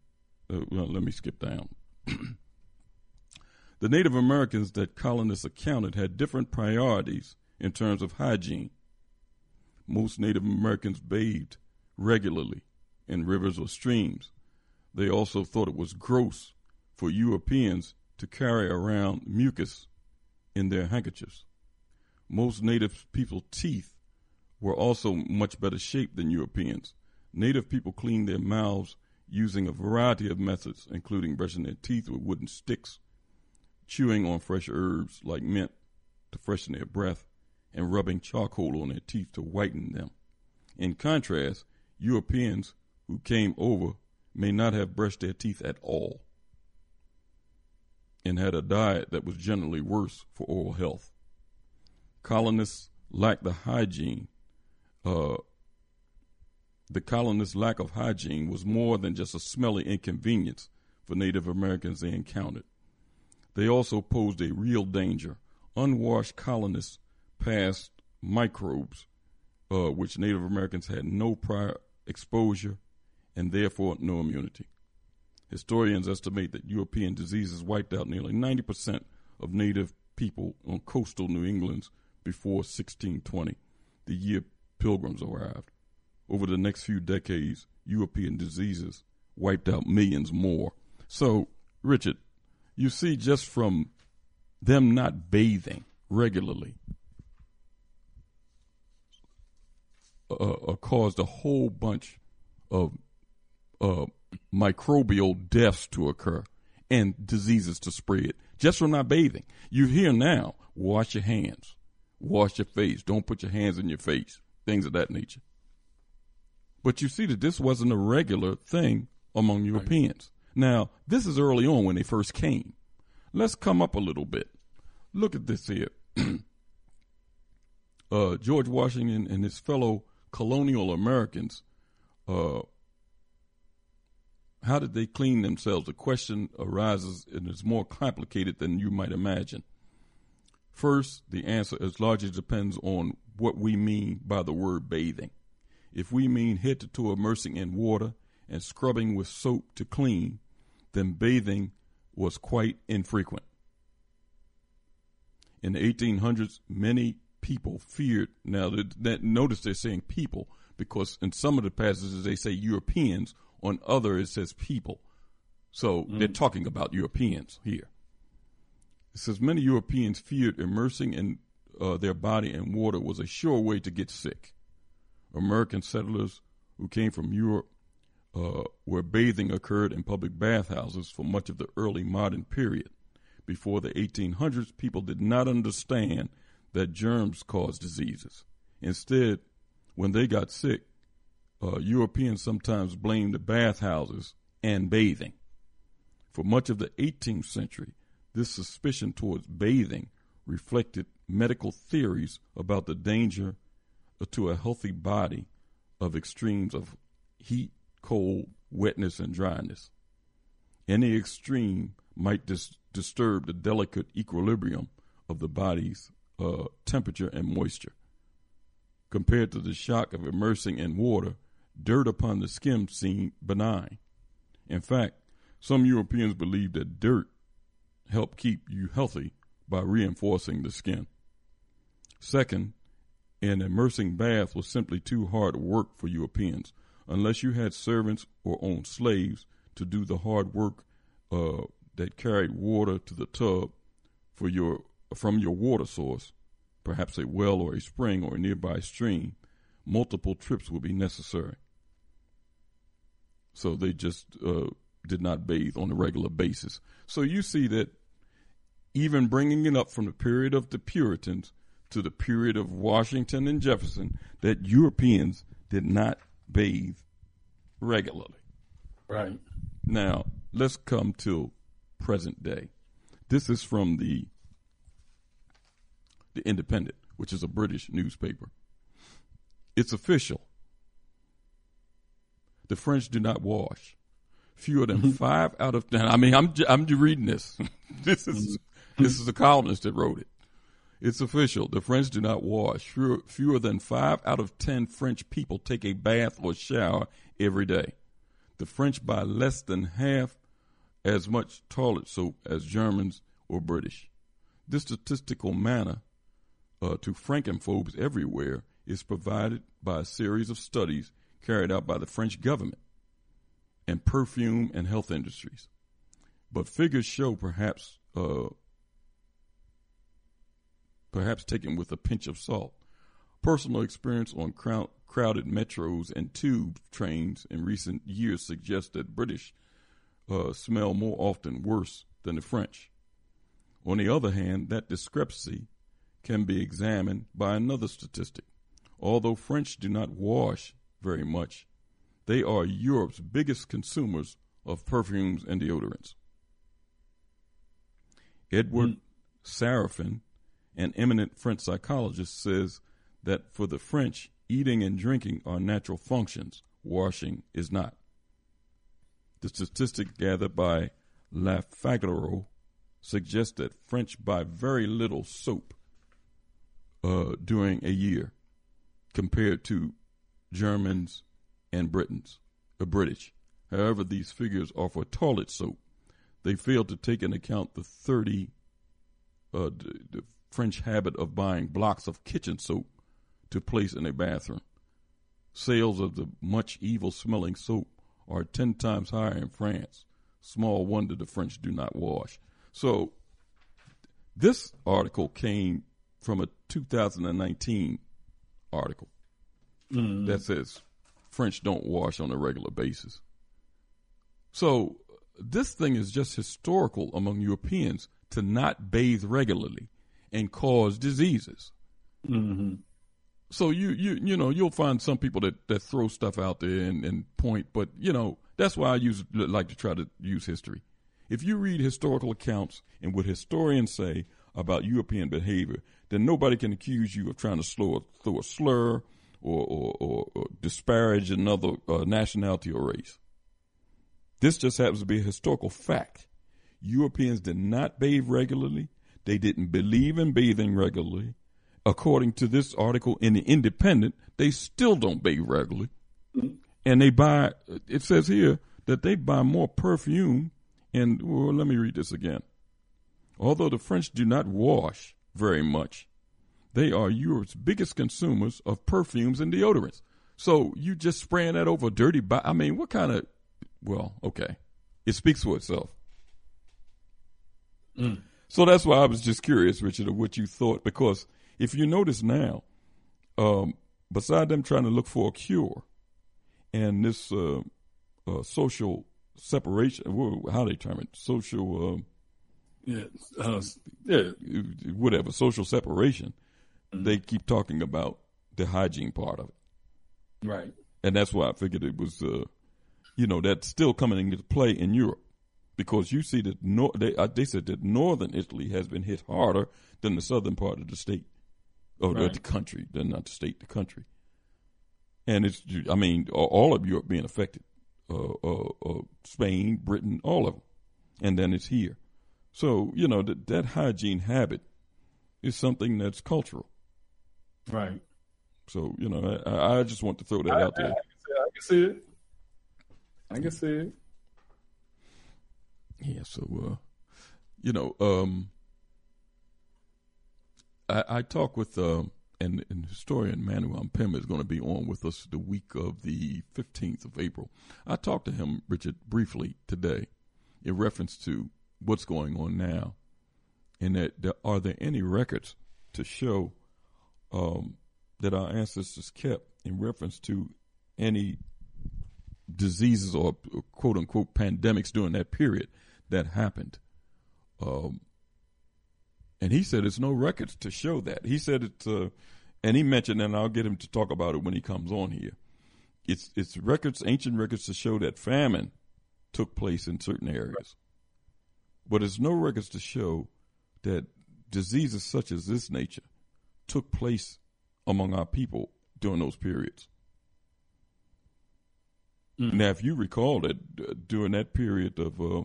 Uh, well, let me skip down. [clears throat] the Native Americans that colonists accounted had different priorities in terms of hygiene. Most Native Americans bathed regularly in rivers or streams. They also thought it was gross for Europeans to carry around mucus in their handkerchiefs. Most native people's teeth were also much better shaped than Europeans. Native people cleaned their mouths using a variety of methods, including brushing their teeth with wooden sticks, chewing on fresh herbs like mint to freshen their breath, and rubbing charcoal on their teeth to whiten them. In contrast, Europeans who came over may not have brushed their teeth at all and had a diet that was generally worse for oral health colonists lacked the hygiene. Uh, the colonists' lack of hygiene was more than just a smelly inconvenience for Native Americans they encountered. They also posed a real danger. Unwashed colonists passed microbes, uh, which Native Americans had no prior exposure and therefore no immunity. Historians estimate that European diseases wiped out nearly 90% of Native people on coastal New England's before 1620, the year pilgrims arrived. Over the next few decades, European diseases wiped out millions more. So, Richard, you see, just from them not bathing regularly, uh, uh, caused a whole bunch of uh, microbial deaths to occur and diseases to spread just from not bathing. You hear now, wash your hands wash your face, don't put your hands in your face, things of that nature. But you see that this wasn't a regular thing among Europeans. Right. Now, this is early on when they first came. Let's come up a little bit. Look at this here. [clears throat] uh, George Washington and his fellow colonial Americans, uh, how did they clean themselves? The question arises and is more complicated than you might imagine. First, the answer is largely depends on what we mean by the word bathing. If we mean head to toe immersing in water and scrubbing with soap to clean, then bathing was quite infrequent. In the 1800s, many people feared. Now, that, that, notice they're saying people because in some of the passages they say Europeans, on other it says people. So mm. they're talking about Europeans here. It says many Europeans feared immersing in uh, their body in water was a sure way to get sick. American settlers who came from Europe, uh, where bathing occurred in public bathhouses for much of the early modern period. Before the 1800s, people did not understand that germs cause diseases. Instead, when they got sick, uh, Europeans sometimes blamed the bathhouses and bathing. For much of the 18th century, this suspicion towards bathing reflected medical theories about the danger to a healthy body of extremes of heat, cold, wetness, and dryness. Any extreme might dis- disturb the delicate equilibrium of the body's uh, temperature and moisture. Compared to the shock of immersing in water, dirt upon the skin seemed benign. In fact, some Europeans believed that dirt help keep you healthy by reinforcing the skin. Second, an immersing bath was simply too hard work for Europeans unless you had servants or owned slaves to do the hard work uh, that carried water to the tub for your from your water source, perhaps a well or a spring or a nearby stream. Multiple trips would be necessary. So they just uh, did not bathe on a regular basis. So you see that even bringing it up from the period of the Puritans to the period of Washington and Jefferson, that Europeans did not bathe regularly. Right. Now, let's come to present day. This is from the the Independent, which is a British newspaper. It's official. The French do not wash fewer than mm-hmm. five out of ten. I mean, I'm I'm reading this. [laughs] this is mm-hmm. this is a columnist that wrote it. It's official. The French do not wash. Fewer, fewer than five out of ten French people take a bath or shower every day. The French buy less than half as much toilet soap as Germans or British. This statistical manna uh, to francophobes everywhere is provided by a series of studies carried out by the French government and perfume and health industries. But figures show perhaps uh, perhaps taken with a pinch of salt. Personal experience on crowd, crowded metros and tube trains in recent years suggests that British uh, smell more often worse than the French. On the other hand, that discrepancy can be examined by another statistic. Although French do not wash very much, they are Europe's biggest consumers of perfumes and deodorants. Edward mm. Sarafin, an eminent French psychologist, says that for the French, eating and drinking are natural functions, washing is not. The statistic gathered by La Figaro suggests that French buy very little soap uh, during a year compared to Germans and Britons, uh, British. However, these figures are for toilet soap. They fail to take into account the 30, uh, the, the French habit of buying blocks of kitchen soap to place in a bathroom. Sales of the much evil smelling soap are 10 times higher in France. Small wonder the French do not wash. So, this article came from a 2019 article mm. that says French don't wash on a regular basis. So this thing is just historical among Europeans to not bathe regularly and cause diseases. Mm-hmm. So you you you know you'll find some people that, that throw stuff out there and, and point, but you know that's why I use like to try to use history. If you read historical accounts and what historians say about European behavior, then nobody can accuse you of trying to slow, throw a slur or, or, or, or disparage another uh, nationality or race. This just happens to be a historical fact. Europeans did not bathe regularly. They didn't believe in bathing regularly. According to this article in the Independent, they still don't bathe regularly. Mm-hmm. And they buy, it says here that they buy more perfume. And well, let me read this again. Although the French do not wash very much, they are Europe's biggest consumers of perfumes and deodorants. So you just spraying that over dirty body. I mean, what kind of, well, okay. It speaks for itself. Mm. So that's why I was just curious, Richard, of what you thought. Because if you notice now, um, beside them trying to look for a cure and this uh, uh, social separation, how they term it, social, uh, yeah, uh, yeah, whatever, social separation. They keep talking about the hygiene part of it. Right. And that's why I figured it was, uh, you know, that's still coming into play in Europe because you see that nor- they, uh, they said that northern Italy has been hit harder than the southern part of the state or right. the country, than not the state, the country. And it's, I mean, all of Europe being affected, uh, uh, uh, Spain, Britain, all of them, and then it's here. So you know that that hygiene habit is something that's cultural, right? So you know, I, I just want to throw that I, out there. I, I can see it. I can see it. Yeah, so uh, you know, um, I, I talk with uh, and, and historian Manuel Pim is going to be on with us the week of the fifteenth of April. I talked to him, Richard, briefly today, in reference to what's going on now, and that, that are there any records to show um, that our ancestors kept in reference to any diseases or quote unquote pandemics during that period that happened. Um, and he said it's no records to show that. He said it's, uh, and he mentioned, and I'll get him to talk about it when he comes on here. It's it's records, ancient records to show that famine took place in certain areas, but there's no records to show that diseases such as this nature took place among our people during those periods. Mm. Now, if you recall that uh, during that period of uh,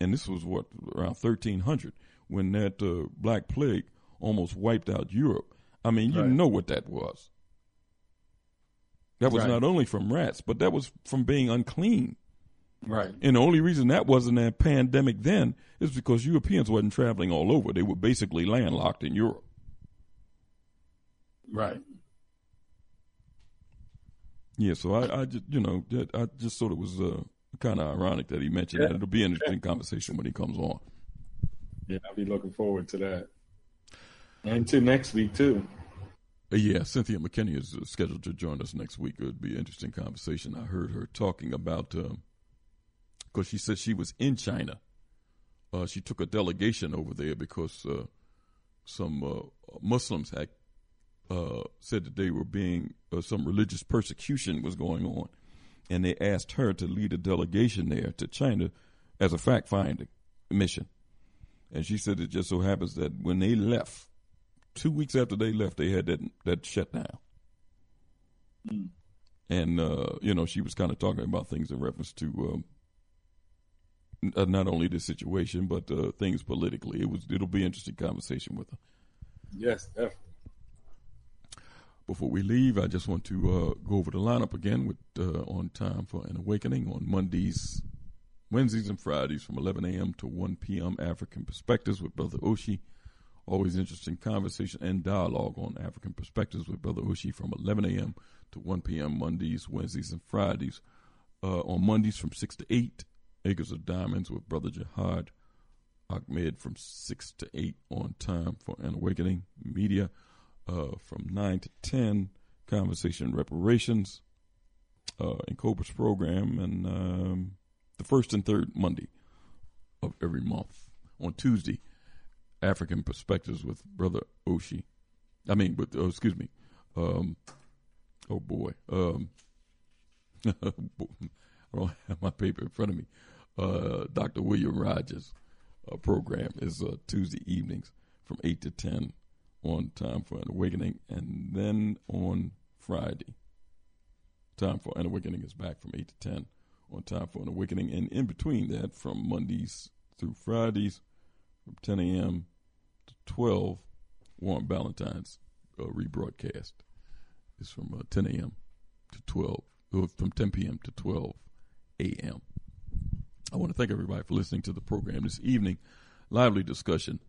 and this was what around 1300 when that uh, black plague almost wiped out Europe. I mean, you right. know what that was. That was right. not only from rats, but that was from being unclean. Right. And the only reason that wasn't a pandemic then is because Europeans wasn't traveling all over. They were basically landlocked in Europe. Right. Yeah, so I, I just, you know, I just thought it was uh, kind of ironic that he mentioned yeah. that. It'll be an interesting conversation when he comes on. Yeah, I'll be looking forward to that. And to next week, too. Uh, yeah, Cynthia McKinney is uh, scheduled to join us next week. It would be an interesting conversation. I heard her talking about, because um, she said she was in China. Uh, she took a delegation over there because uh, some uh, Muslims had uh, said that they were being, some religious persecution was going on and they asked her to lead a delegation there to China as a fact finding mission. And she said it just so happens that when they left, two weeks after they left, they had that that shutdown. Mm. And uh, you know, she was kind of talking about things in reference to um, uh, not only the situation but uh, things politically. It was it'll be an interesting conversation with her. Yes, definitely before we leave, I just want to uh, go over the lineup again with uh, on time for an awakening on Mondays, Wednesdays, and Fridays from 11 a.m. to 1 p.m. African Perspectives with Brother Oshi. Always interesting conversation and dialogue on African Perspectives with Brother Oshi from 11 a.m. to 1 p.m. Mondays, Wednesdays, and Fridays. Uh, on Mondays from 6 to 8, Acres of Diamonds with Brother Jihad Ahmed from 6 to 8 on time for an awakening media uh, from 9 to 10, Conversation Reparations uh, N'COBRA's program, and um, the first and third Monday of every month. On Tuesday, African Perspectives with Brother Oshi. I mean, but oh, excuse me. Um, oh boy. Um, [laughs] I don't have my paper in front of me. Uh, Dr. William Rogers' uh, program is uh, Tuesday evenings from 8 to 10 on Time for an Awakening, and then on Friday, Time for an Awakening is back from 8 to 10 on Time for an Awakening, and in between that, from Mondays through Fridays, from 10 a.m. to 12, Warren Valentine's uh, rebroadcast is from uh, 10 a.m. to 12, uh, from 10 p.m. to 12 a.m. I want to thank everybody for listening to the program this evening. Lively discussion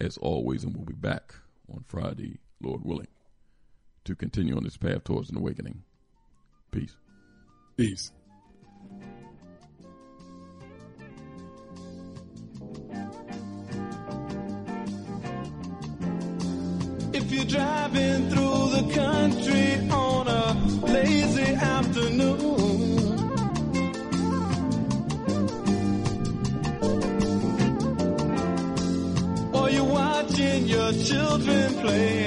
as always, and we'll be back on Friday, Lord willing, to continue on this path towards an awakening. Peace. Peace. If you're driving through children play.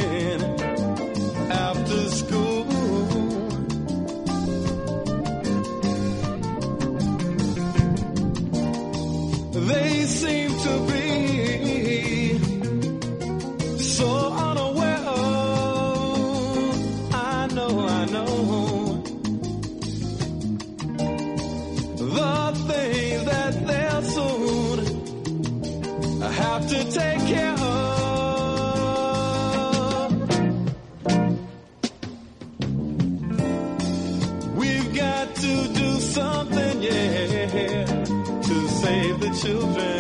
children.